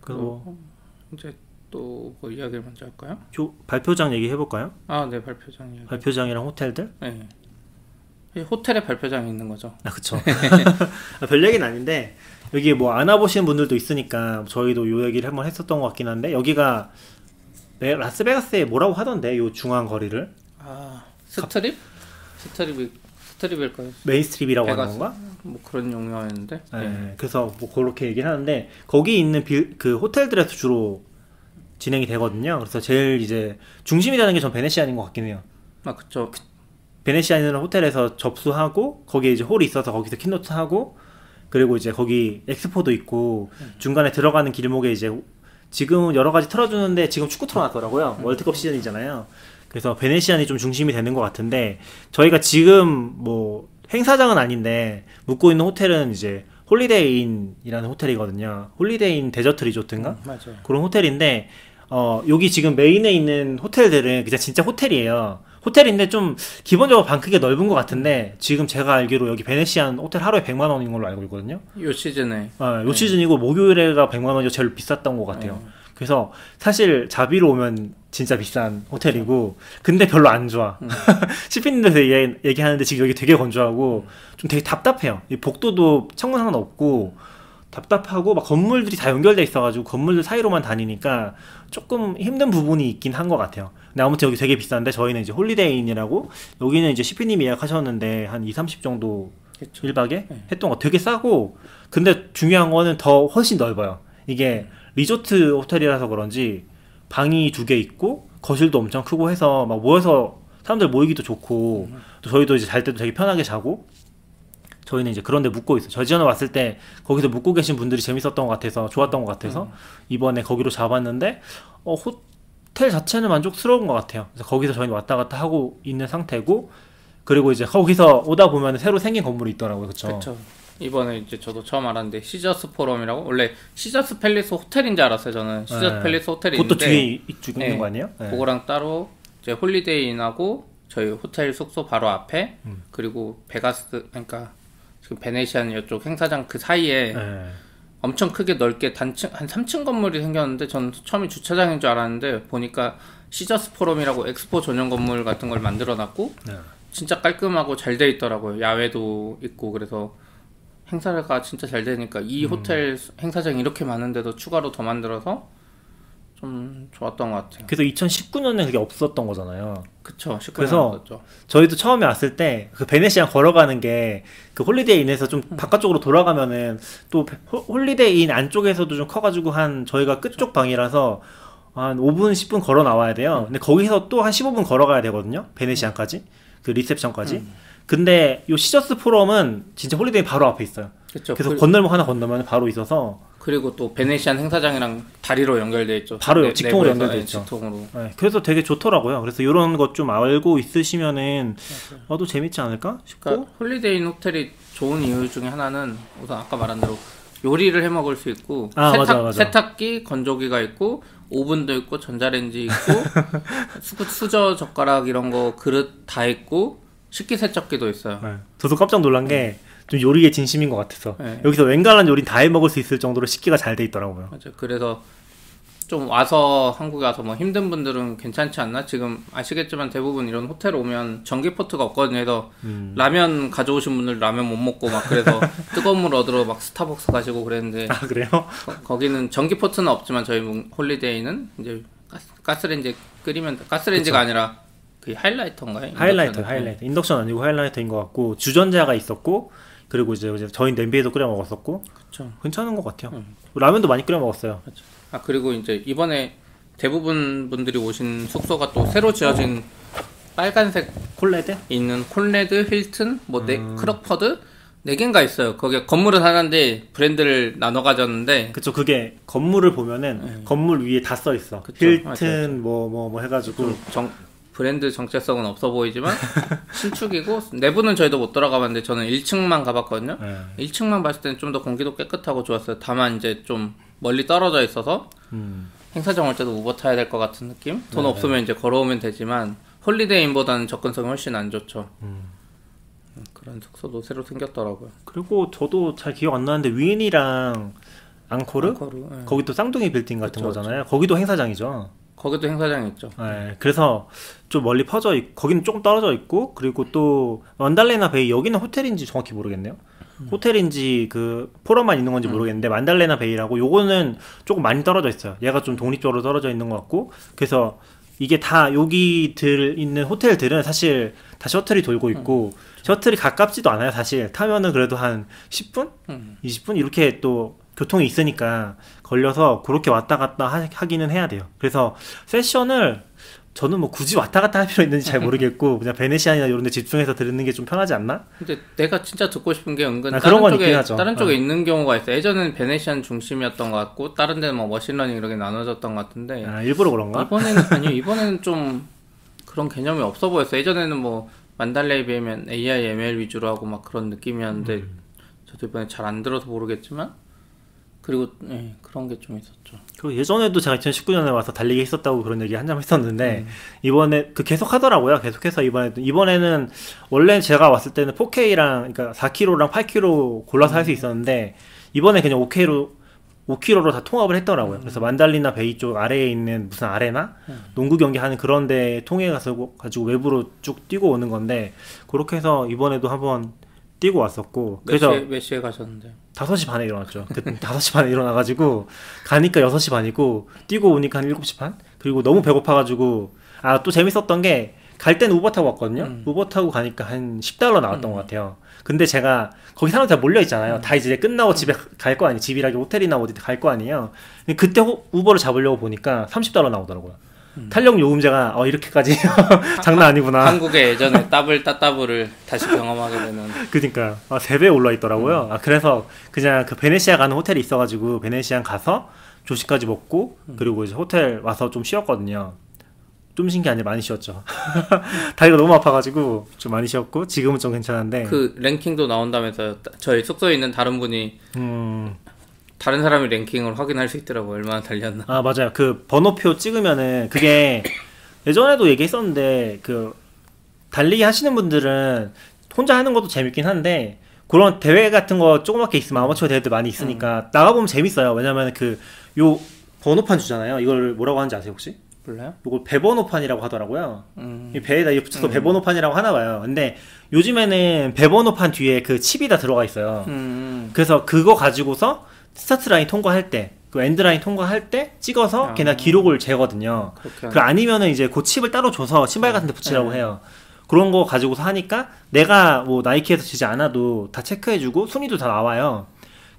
Speaker 2: 그리고
Speaker 3: 이제 또 뭐 이야기를 먼저 할까요?
Speaker 2: 조- 발표장 얘기 해 볼까요?
Speaker 3: 아, 네, 발표장 이야기.
Speaker 2: 발표장이랑 호텔들?
Speaker 3: 네. 이 호텔에 발표장이 있는 거죠.
Speaker 2: 아 그쵸. 아, 별 얘기는 아닌데 여기 뭐 안 와보시는 분들도 있으니까 저희도 요 얘기를 한번 했었던 것 같긴 한데 여기가 메- 라스베가스에 뭐라고 하던데 요 중앙 거리를
Speaker 3: 아, 스트립? 스트립이 스트립일까요?
Speaker 2: 메인스트립이라고 하는
Speaker 3: 베가스.
Speaker 2: 건가?
Speaker 3: 뭐 그런 용어였는데.
Speaker 2: 네.
Speaker 3: 예.
Speaker 2: 그래서 뭐 그렇게 얘기를 하는데 거기 있는 빌, 그 호텔들에서 주로 진행이 되거든요. 그래서 제일 이제 중심이 되는 게 전 베네시안인 것 같긴 해요.
Speaker 3: 아 그쵸.
Speaker 2: 베네시아는 호텔에서 접수하고 거기에 이제 홀이 있어서 거기서 keynote 하고 그리고 이제 거기 엑스포도 있고 중간에 들어가는 길목에 이제 지금은 여러 가지 틀어주는데 지금 축구 틀어놨더라고요. 월드컵 시즌이잖아요. 그래서 베네시안이 좀 중심이 되는 것 같은데 저희가 지금 뭐 행사장은 아닌데 묵고 있는 호텔은 이제 홀리데이인이라는 호텔이거든요. 홀리데이인 데저트 리조트인가?
Speaker 3: 음, 맞아요.
Speaker 2: 그런 호텔인데 어 여기 지금 main에 있는 호텔들은 그냥 진짜 호텔이에요. 호텔인데 좀 기본적으로 방 크기가 넓은 것 같은데 지금 제가 알기로 여기 베네시안 호텔 하루에 100만 원인 걸로 알고 있거든요.
Speaker 3: 요 시즌에
Speaker 2: 아, 요 시즌이고 목요일에가 100만 원이 제일 비쌌던 것 같아요. 그래서 사실 자비로 오면 진짜 비싼 호텔이고 근데 별로 안 좋아. 시피님들서 얘기, 얘기 하는데 지금 여기 되게 건조하고 좀 되게 답답해요. 이 복도도 창문 하나 없고 답답하고 막 건물들이 다 연결돼 있어가지고 건물들 사이로만 다니니까 조금 힘든 부분이 있긴 한 것 같아요. 근데 아무튼 여기 되게 비싼데 저희는 이제 홀리데이인이라고 여기는 이제 시피님 예약하셨는데 한 2, 30 정도
Speaker 3: 그쵸.
Speaker 2: 1박에 했던 거 되게 싸고 근데 중요한 거는 더 훨씬 넓어요. 이게 리조트 호텔이라서 그런지 방이 두 개 있고 거실도 엄청 크고 해서 막 모여서 사람들 모이기도 좋고 또 저희도 이제 잘 때도 되게 편하게 자고 저희는 이제 그런데 묵고 있어요. 저희 전에 왔을 때 거기서 묵고 계신 분들이 재밌었던 것 같아서 좋았던 것 같아서 이번에 거기로 잡았는데 어, 호텔 자체는 만족스러운 것 같아요. 그래서 거기서 저희는 왔다 갔다 하고 있는 상태고 그리고 이제 거기서 오다 보면 새로 생긴 건물이 있더라고요. 그렇죠.
Speaker 3: 이번에 이제 저도 처음 알았는데 시저스 포럼이라고 원래 시저스 팰리스 호텔인 줄 알았어요 저는 시저스
Speaker 2: 네.
Speaker 3: 팰리스 호텔이
Speaker 2: 그것도 뒤에 있는
Speaker 3: 네.
Speaker 2: 거 아니에요? 네.
Speaker 3: 그거랑 따로 이제 홀리데이인하고 저희 호텔 숙소 바로 앞에
Speaker 2: 음.
Speaker 3: 그리고 베가스 그러니까 지금 베네시안 이쪽 행사장 그 사이에
Speaker 2: 네.
Speaker 3: 엄청 크게 넓게 단층 한 3층 건물이 생겼는데 전 처음에 주차장인 줄 알았는데 보니까 시저스 포럼이라고 엑스포 전용 건물 같은 걸 만들어 놨고
Speaker 2: 네.
Speaker 3: 진짜 깔끔하고 잘 돼 있더라고요. 야외도 있고 그래서 행사가 진짜 잘 되니까 이 호텔 행사장 이렇게 많은데도 추가로 더 만들어서 좀 좋았던 것 같아요.
Speaker 2: 그래서 2019년에 그게 없었던 거잖아요.
Speaker 3: 그쵸. 19년
Speaker 2: 그래서
Speaker 3: 없었죠.
Speaker 2: 저희도 처음에 왔을 때 그 베네시안 걸어가는 게 그 홀리데이 인에서 좀 바깥쪽으로 돌아가면은 또 호- 홀리데이 인 안쪽에서도 좀 커가지고 한 저희가 끝쪽 방이라서 한 5분 10분 걸어 나와야 돼요. 근데 거기서 또 한 15분 걸어가야 되거든요. 베네시안까지 그 리셉션까지. 근데 요 시저스 포럼은 진짜 홀리데이 바로 앞에 있어요.
Speaker 3: 그쵸.
Speaker 2: 그래서
Speaker 3: 그,
Speaker 2: 건널목 하나 건너면 바로 있어서
Speaker 3: 그리고 또 베네시안 행사장이랑 다리로 연결돼 있죠.
Speaker 2: 바로
Speaker 3: 네,
Speaker 2: 직통으로
Speaker 3: 내부에서,
Speaker 2: 연결돼
Speaker 3: 네,
Speaker 2: 있죠.
Speaker 3: 직통으로.
Speaker 2: 네, 그래서 되게 좋더라고요. 그래서 이런 것 좀 알고 있으시면은 어도 재밌지 않을까 싶고
Speaker 3: 그러니까 홀리데이 호텔이 좋은 이유 중에 하나는 우선 아까 말한 대로 요리를 해 먹을 수 있고
Speaker 2: 아,
Speaker 3: 세탁,
Speaker 2: 맞아, 맞아.
Speaker 3: 세탁기, 건조기가 있고 오븐도 있고 전자레인지 있고 수, 수저 젓가락 이런 거 그릇 다 있고 식기세척기도 있어요.
Speaker 2: 네. 저도 깜짝 놀란 게 좀 요리에 진심인 것 같아서
Speaker 3: 네.
Speaker 2: 여기서 웬간한 요리 다 해 먹을 수 있을 정도로 식기가 잘 돼 있더라고요.
Speaker 3: 맞아요. 그래서 좀 와서 한국에 와서 뭐 힘든 분들은 괜찮지 않나? 지금 아시겠지만 대부분 이런 호텔 오면 전기 포트가 없거든요. 그래서
Speaker 2: 음.
Speaker 3: 라면 가져오신 분들 라면 못 먹고 막 그래서 뜨거운 물 얻으러 막 스타벅스 가시고 그랬는데
Speaker 2: 아 그래요?
Speaker 3: 거, 기는 전기 포트는 없지만 저희 뭐 홀리데이는 이제 가스, 가스레인지 끓이면 돼. 가스레인지가 아니라 그 highlighter인가요?
Speaker 2: Highlighter,
Speaker 3: 인덕션.
Speaker 2: Highlighter. 인덕션 아니고 highlighter인 것 같고 주전자가 있었고 그리고 이제 이제 저희 냄비에도 끓여 먹었었고
Speaker 3: 그쵸.
Speaker 2: 괜찮은 것 같아요. 라면도 많이 끓여 먹었어요.
Speaker 3: 아 그리고 이제 이번에 대부분 분들이 오신 숙소가 또 새로 지어진 빨간색
Speaker 2: 콘래드?
Speaker 3: 있는 콘래드, 힐튼, 뭐 네,
Speaker 2: 음.
Speaker 3: 크록포드 네 개인가 있어요. 거기 건물은 하나인데 브랜드를 나눠 가졌는데
Speaker 2: 그쵸 그게 건물을 보면은 건물 위에 다 써 있어.
Speaker 3: 네. 그쵸.
Speaker 2: 힐튼
Speaker 3: 맞아, 맞아.
Speaker 2: 뭐뭐 뭐 해가지고
Speaker 3: 좀 정, 브랜드 정체성은 없어 보이지만 신축이고 내부는 저희도 못 들어가봤는데 저는 1층만 가봤거든요.
Speaker 2: 네.
Speaker 3: 1층만 봤을 때는 좀 더 공기도 깨끗하고 좋았어요. 다만 이제 좀 멀리 떨어져 있어서
Speaker 2: 음.
Speaker 3: 행사장 올 때도 우버 타야 될 것 같은 느낌? 돈
Speaker 2: 네,
Speaker 3: 없으면 이제 걸어오면 되지만 홀리데이인보다는 접근성이 훨씬 안 좋죠.
Speaker 2: 음.
Speaker 3: 음, 그런 숙소도 새로 생겼더라고요.
Speaker 2: 그리고 저도 잘 기억 안 나는데 윈이랑 앙코르
Speaker 3: 앙코르, 예.
Speaker 2: 거기 또 쌍둥이 빌딩 같은
Speaker 3: 그쵸,
Speaker 2: 거잖아요. 거기도 행사장이죠.
Speaker 3: 거기도 행사장이 있죠.
Speaker 2: 네, 그래서 좀 멀리 퍼져 있, 거기는 조금 떨어져 있고 그리고 또 만달레나 베이 여기는 호텔인지 정확히 모르겠네요. 호텔인지 그 포럼만 있는 건지 모르겠는데 만달레나 베이라고 요거는 조금 많이 떨어져 있어요. 얘가 좀 독립적으로 떨어져 있는 것 같고 그래서 이게 다 여기들 있는 호텔들은 사실 다 셔틀이 돌고 있고 셔틀이 가깝지도 않아요, 사실. 타면은 그래도 한 10분?
Speaker 3: 음.
Speaker 2: 20분? 이렇게 또 교통이 있으니까 걸려서 그렇게 왔다 갔다 하, 하기는 해야 돼요. 그래서 세션을 저는 뭐 굳이 왔다 갔다 할 필요 있는지 잘 모르겠고 그냥 Venetian이나 이런 데 집중해서 듣는 게 좀 편하지 않나?
Speaker 3: 근데 내가 진짜 듣고 싶은 게 은근
Speaker 2: 아, 그런
Speaker 3: 다른 쪽에
Speaker 2: 하죠.
Speaker 3: 다른 쪽에
Speaker 2: 어.
Speaker 3: 있는 경우가 있어. 요 예전에는 Venetian 중심이었던 것 같고 다른 데는 뭐 machine learning 이렇게 나눠졌던 것 같은데
Speaker 2: 아, 일부러 그런가?
Speaker 3: 이번에는 아니요 이번에는 좀 그런 개념이 없어 보였어요. 예전에는 뭐 만달레이 비하면 AI, ML 위주로 하고 막 그런 느낌이었는데
Speaker 2: 음.
Speaker 3: 저도 이번에 잘 안 들어서 모르겠지만 그리고 예, 그런 게 좀 있었죠.
Speaker 2: 그 예전에도 제가 2019년에 와서 달리기 했었다고 그런 얘기 한참 했었는데 이번에 그 계속 하더라고요. 계속해서 이번에도 이번에는 원래 제가 왔을 때는 4K랑 그러니까 4kg랑 8kg 골라서 할수 있었는데 이번에 그냥 5K로 5kg로 다 통합을 했더라고요. 그래서 만달리나 베이 쪽 아래에 있는 무슨 아레나 농구 경기 하는 그런 데 통해 가서 가지고 외부로 쭉 뛰고 오는 건데 그렇게 해서 이번에도 한번 뛰고 왔었고
Speaker 3: 몇
Speaker 2: 그래서
Speaker 3: 시에, 몇 시에 가셨는데요?
Speaker 2: 5시 반에 일어났죠. 그 5시 반에 일어나가지고, 가니까 6시 반이고, 뛰고 오니까 한 7시 반? 그리고 너무 배고파가지고, 아, 또 재밌었던 게, 갈 때는 우버 타고 왔거든요?
Speaker 3: 음.
Speaker 2: 우버 타고 가니까 한 10달러 나왔던 것 같아요. 근데 제가, 거기 사람들 다 몰려 있잖아요. 다 이제 끝나고 집에 갈 거 아니에요. 집이라기 호텔이나 어디 갈 거 아니에요. 근데 그때 호- 우버를 잡으려고 보니까 30달러 나오더라고요. 탄력 요금제가, 어, 이렇게까지 장난 아니구나.
Speaker 3: 한국의 예전에 따블 따따블을 다시 경험하게 되는
Speaker 2: 그니까 아, 3배 올라 있더라고요. 아, 그래서 그냥 그 베네시아 가는 호텔이 있어가지고 베네시아 가서 조식까지 먹고 그리고 이제 호텔 와서 좀 쉬었거든요. 좀 쉰 게 아니라 많이 쉬었죠. 다리가 너무 아파가지고 좀 많이 쉬었고 지금은 좀 괜찮은데.
Speaker 3: 그 랭킹도 나온다면서 저희 숙소에 있는 다른 분이
Speaker 2: 음,
Speaker 3: 다른 사람의 랭킹을 확인할 수 있더라고 요 얼마나 달렸나.
Speaker 2: 아 맞아요. 그 번호표 찍으면은 그게 예전에도 얘기했었는데 그 달리기 하시는 분들은 혼자 하는 것도 재밌긴 한데 그런 대회 같은 거 조그맣게 있으면 아마추어 대회들 많이 있으니까 나가보면 재밌어요. 왜냐면 그 요 번호판 주잖아요. 이걸 뭐라고 하는지 아세요 혹시?
Speaker 3: 몰라요?
Speaker 2: 이걸 배번호판이라고 하더라고요.
Speaker 3: 음.
Speaker 2: 이 배에다 이렇게 붙여서 배번호판이라고 하나 봐요. 근데 요즘에는 배번호판 뒤에 그 칩이 다 들어가 있어요.
Speaker 3: 음.
Speaker 2: 그래서 그거 가지고서 start line 통과할 때, 그 end line 통과할 때 찍어서
Speaker 3: 아.
Speaker 2: 걔네 기록을 재거든요.
Speaker 3: 그
Speaker 2: 아니면은 이제 그 칩을 따로 줘서 신발 같은 데 붙이라고
Speaker 3: 네.
Speaker 2: 해요. 그런 거 가지고서 하니까 내가 뭐 나이키에서 지지 않아도 다 체크해주고 순위도 다 나와요.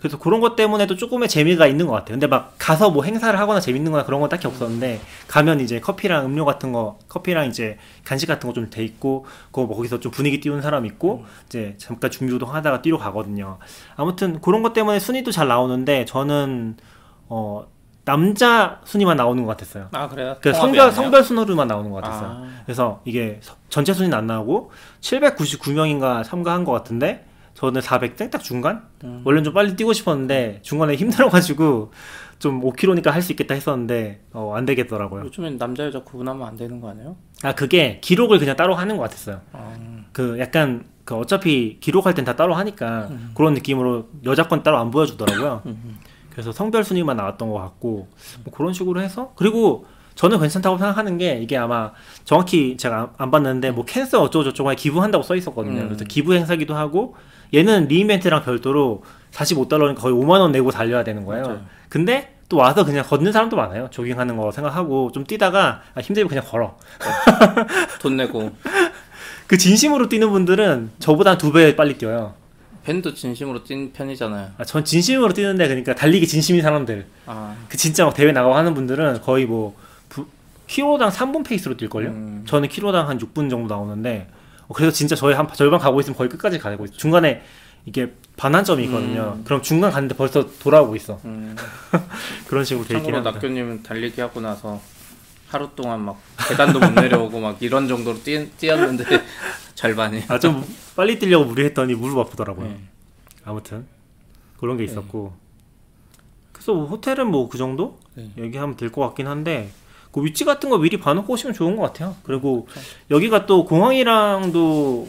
Speaker 2: 그래서 그런 것 때문에도 조금의 재미가 있는 것 같아요. 근데 막 가서 뭐 행사를 하거나 재밌는 거나 그런 건 딱히 없었는데 가면 이제 커피랑 음료 같은 거, 커피랑 이제 간식 같은 거 좀 돼 있고, 그거 뭐 거기서 좀 분위기 띄우는 사람 있고, 이제 잠깐 준비 운동 하다가 뛰러 가거든요. 아무튼 그런 것 때문에 순위도 잘 나오는데 저는 어 남자 순위만 나오는 것 같았어요.
Speaker 3: 아 그래요?
Speaker 2: 그 성별? 성별 순으로만 나오는 것 같았어요.
Speaker 3: 아.
Speaker 2: 그래서 이게 서- 전체 순위는 안 나오고 799명인가 참가한 것 같은데 저는 400등 딱 중간.
Speaker 3: 음.
Speaker 2: 원래는 좀 빨리 뛰고 싶었는데 중간에 힘들어가지고 좀 5km니까 할 수 있겠다 했었는데 어, 안 되겠더라고요.
Speaker 3: 요즘엔 남자 여자 구분하면 안 되는 거 아니에요?
Speaker 2: 아 그게 기록을 그냥 따로 하는 것 같았어요.
Speaker 3: 아,
Speaker 2: 그 약간 그 어차피 기록할 땐 다 따로 하니까 그런 느낌으로 여자 건 따로 안 보여주더라고요.
Speaker 3: 음.
Speaker 2: 그래서 성별 순위만 나왔던 것 같고 뭐 그런 식으로 해서 그리고 저는 괜찮다고 생각하는 게 이게 아마 정확히 제가 안- 안 봤는데 뭐 캔서 어쩌고 저쩌고에 기부한다고 써 있었거든요.
Speaker 3: 음.
Speaker 2: 그래서 기부 행사기도 하고 얘는 리인벤트랑 별도로 45달러니까 거의 5만 원 내고 달려야 되는 거예요.
Speaker 3: 맞아요.
Speaker 2: 근데 또 와서 그냥 걷는 사람도 많아요. 조깅하는 거 생각하고 좀 뛰다가 아, 힘들면 그냥 걸어.
Speaker 3: 돈 내고
Speaker 2: 그 진심으로 뛰는 분들은 저보다 한두배 빨리 뛰어요.
Speaker 3: 밴도 진심으로 뛴 편이잖아요.
Speaker 2: 아, 전 진심으로 뛰는데 그러니까 달리기 진심인 사람들
Speaker 3: 아,
Speaker 2: 그 진짜 막 대회 나가고 하는 분들은 거의 뭐 부, 키로당 3분 페이스로 뛸걸요?
Speaker 3: 음.
Speaker 2: 저는 키로당 한 6분 정도 나오는데 어, 그래서 진짜 저희 한 절반 가고 있으면 거의 끝까지 가고 있어 중간에 이게 반환점이 있거든요 그럼 중간 갔는데 벌써 돌아오고 있어
Speaker 3: 음.
Speaker 2: 그런 식으로 돼 있긴
Speaker 3: 참고로 낙교님은 달리기 하고 나서 하루 동안 막 계단도 못 내려오고 막 이런 정도로 뛰, 뛰었는데 절반이.
Speaker 2: 아 좀 빨리 뛰려고 무리했더니 무릎 아프더라고요
Speaker 3: 네.
Speaker 2: 아무튼 그런 게 있었고 그래서 뭐 호텔은 뭐 그 정도
Speaker 3: 네.
Speaker 2: 얘기하면 될 것 같긴 한데 그 위치 같은 거 미리 봐놓고 오시면 좋은 것 같아요. 그리고 여기가 또 공항이랑도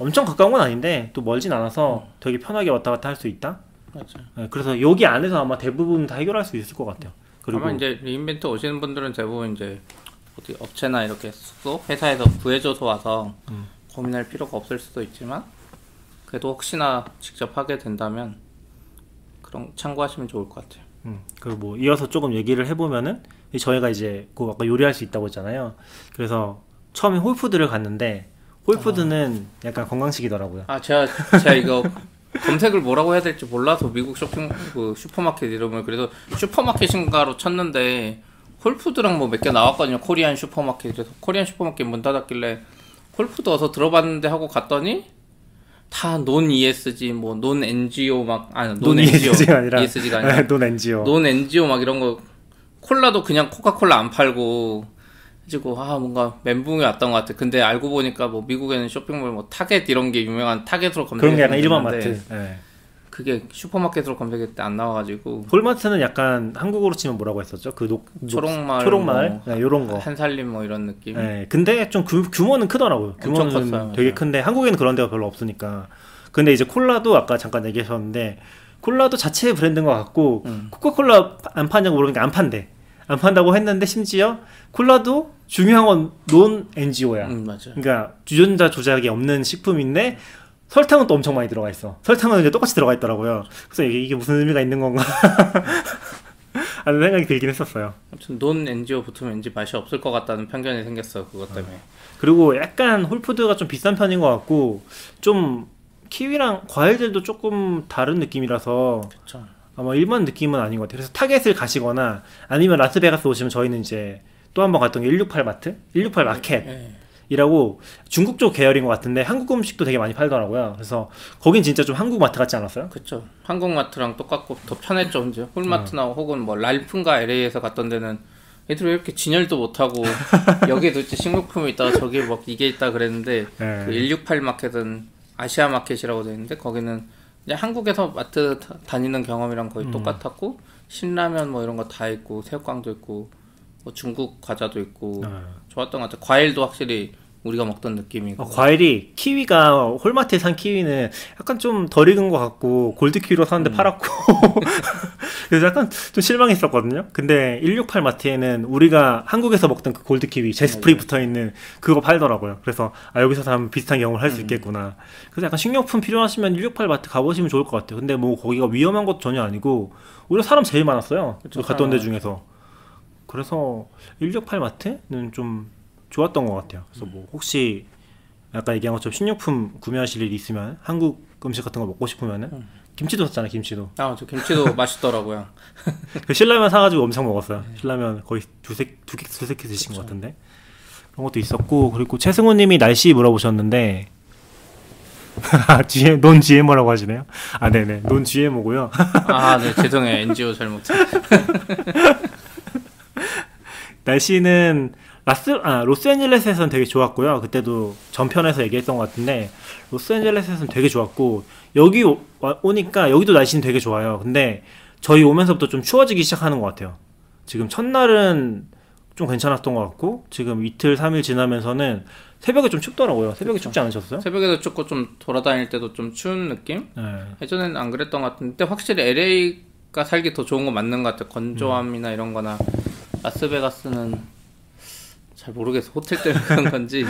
Speaker 2: 엄청 가까운 건 아닌데 또 멀진 않아서 되게 편하게 왔다 갔다 할 수 있다.
Speaker 3: 맞아요.
Speaker 2: 네, 그래서 여기 안에서 아마 대부분 다 해결할 수 있을 것 같아요. 그리고
Speaker 3: 아마 이제 re:Invent 오시는 분들은 대부분 이제 어디 업체나 이렇게 숙소 회사에서 구해줘서 와서
Speaker 2: 음.
Speaker 3: 고민할 필요가 없을 수도 있지만 그래도 혹시나 직접 하게 된다면 그런 참고하시면 좋을 것 같아요.
Speaker 2: 음, 그리고 뭐 이어서 조금 얘기를 해보면은 이 저희가 이제 그 아까 요리할 수 있다고 했잖아요. 그래서 처음에 Whole Foods를 갔는데 Whole Foods는 약간 건강식이더라고요.
Speaker 3: 아 제가 제가 이거 검색을 뭐라고 해야 될지 몰라서 미국 쇼핑 그 슈퍼마켓 이름을 그래서 슈퍼마켓인가로 쳤는데 Whole Foods랑 뭐 몇 개 나왔거든요 Korean 슈퍼마켓 그래서 Korean 슈퍼마켓 문 닫았길래 Whole Foods 어서 들어봤는데 하고 갔더니 다 non ESG 뭐 non GMO 막 아니 non GMO
Speaker 2: ESG가 아니라
Speaker 3: ESG가 아니라
Speaker 2: non GMO.
Speaker 3: non GMO 막 이런 거 콜라도 그냥 코카콜라 안 팔고 해가지고 아 뭔가 멘붕이 왔던 것 같아. 근데 알고 보니까 뭐 미국에는 쇼핑몰 뭐 타겟 이런 게 유명한 Target으로 검색했는데
Speaker 2: 그런 게 약간 일반 마트. 예.
Speaker 3: 그게 슈퍼마켓으로 검색했을 때 안 나와가지고
Speaker 2: 홀마트는 약간 한국어로 치면 뭐라고 했었죠? 그 녹, 녹-
Speaker 3: 초록말,
Speaker 2: 초록말
Speaker 3: 뭐
Speaker 2: 네, 이런 거.
Speaker 3: 한살림 뭐 이런 느낌.
Speaker 2: 예, 근데 좀 규, 규모는 크더라고요. 규모는
Speaker 3: 컸어요,
Speaker 2: 되게
Speaker 3: 맞아요.
Speaker 2: 큰데 한국에는 그런 데가 별로 없으니까. 근데 이제 콜라도 아까 잠깐 얘기하셨는데 콜라도 자체 브랜드인 것 같고
Speaker 3: 음.
Speaker 2: 코카콜라 안 파냐고 물으니까 안 판대. 안 판다고 했는데 심지어 콜라도 중요한 건 논 NGO야.
Speaker 3: 음, 맞아요.
Speaker 2: 그러니까 유전자 조작이 없는 식품인데 설탕은 또 엄청 많이 들어가 있어. 설탕은 이제 똑같이 들어가 있더라고요. 그래서 이게, 이게 무슨 의미가 있는 건가 하는 생각이 들긴 했었어요.
Speaker 3: 아무튼 non GMO 붙으면 왠지 맛이 없을 것 같다는 편견이 생겼어 그것 때문에.
Speaker 2: 그리고 약간 Whole Foods가 좀 비싼 편인 것 같고 좀 키위랑 과일들도 조금 다른 느낌이라서
Speaker 3: 그렇죠.
Speaker 2: 아마 일반 느낌은 아닌 것 같아요. 그래서 Target을 가시거나 아니면 라스베가스 오시면 저희는 이제 또 한 번 갔던 게 168 마트, 168 마켓 이라고
Speaker 3: 예.
Speaker 2: 중국 쪽 계열인 것 같은데 한국 음식도 되게 많이 팔더라고요. 그래서 거긴 진짜 좀 한국 마트 같지 않았어요?
Speaker 3: 그렇죠. 한국 마트랑 똑같고 더 편했죠, 이제 홀마트나 혹은 뭐 랄프인가 LA에서 갔던 데는 애들 왜 이렇게 진열도 못하고 여기도 이제 식료품이 있다가 저기 뭐 이게 있다 그랬는데
Speaker 2: 네.
Speaker 3: 그168 마켓은 아시아 마켓이라고 되어 있는데 거기는 이제 한국에서 마트 다- 다니는 경험이랑 거의 똑같았고 신라면 뭐 이런 거 다 있고 새우깡도 있고 뭐 중국 과자도 있고
Speaker 2: 네.
Speaker 3: 좋았던 것 같아요. 과일도 확실히 우리가 먹던 느낌이고
Speaker 2: 어, 과일이 키위가 홀마트에 산 키위는 약간 좀 덜 익은 것 같고 골드 키위로 샀는데 팔았고 그래서 약간 좀 실망했었거든요. 근데 168 마트에는 우리가 한국에서 먹던 그 골드 키위 제스프리 붙어 있는 그거 팔더라고요. 그래서 아 여기서 사면 비슷한 경험을 할 수 있겠구나. 그래서 약간 식료품 필요하시면 168 마트 가보시면 좋을 것 같아요. 근데 뭐 거기가 위험한 것도 전혀 아니고 우리가 사람 제일 많았어요.
Speaker 3: 그쵸,
Speaker 2: 갔던 데 중에서. 그래서 168 마트는 좀 좋았던 것 같아요. 그래서 뭐 혹시 아까 얘기한 것처럼 식료품 구매하실 일 있으면 한국 음식 같은 거 먹고 싶으면은 김치도 샀잖아요 김치도.
Speaker 3: 아, 저 김치도 맛있더라고요.
Speaker 2: 그 신라면 사가지고 엄청 먹었어요. 신라면 거의 두세 두개 두세 개 드신 것 같은데. 그런 것도 있었고 그리고 최승우님이 날씨 물어보셨는데 GM 논 GMO라고 하시네요. 아 네네. 논 GMO고요.
Speaker 3: 아, 네, 죄송해요. NGO 잘못.
Speaker 2: 날씨는 라스 아 로스앤젤레스에서는 되게 좋았고요. 그때도 전편에서 얘기했던 것 같은데 로스앤젤레스에서는 되게 좋았고 여기 오, 와- 오니까 여기도 날씨는 되게 좋아요. 근데 저희 오면서부터 좀 추워지기 시작하는 것 같아요. 지금 첫날은 좀 괜찮았던 것 같고 지금 이틀 삼일 지나면서는 새벽에 좀 춥더라고요. 새벽에 춥지 않으셨어요?
Speaker 3: 새벽에도 춥고 좀 돌아다닐 때도 좀 추운 느낌?
Speaker 2: 네.
Speaker 3: 예전에는 안 그랬던 것 같은데 확실히 LA가 살기 더 좋은 건 맞는 것 같아요. 건조함이나 이런 거나 라스베가스는 잘 모르겠어. 호텔 때문에 그런 건지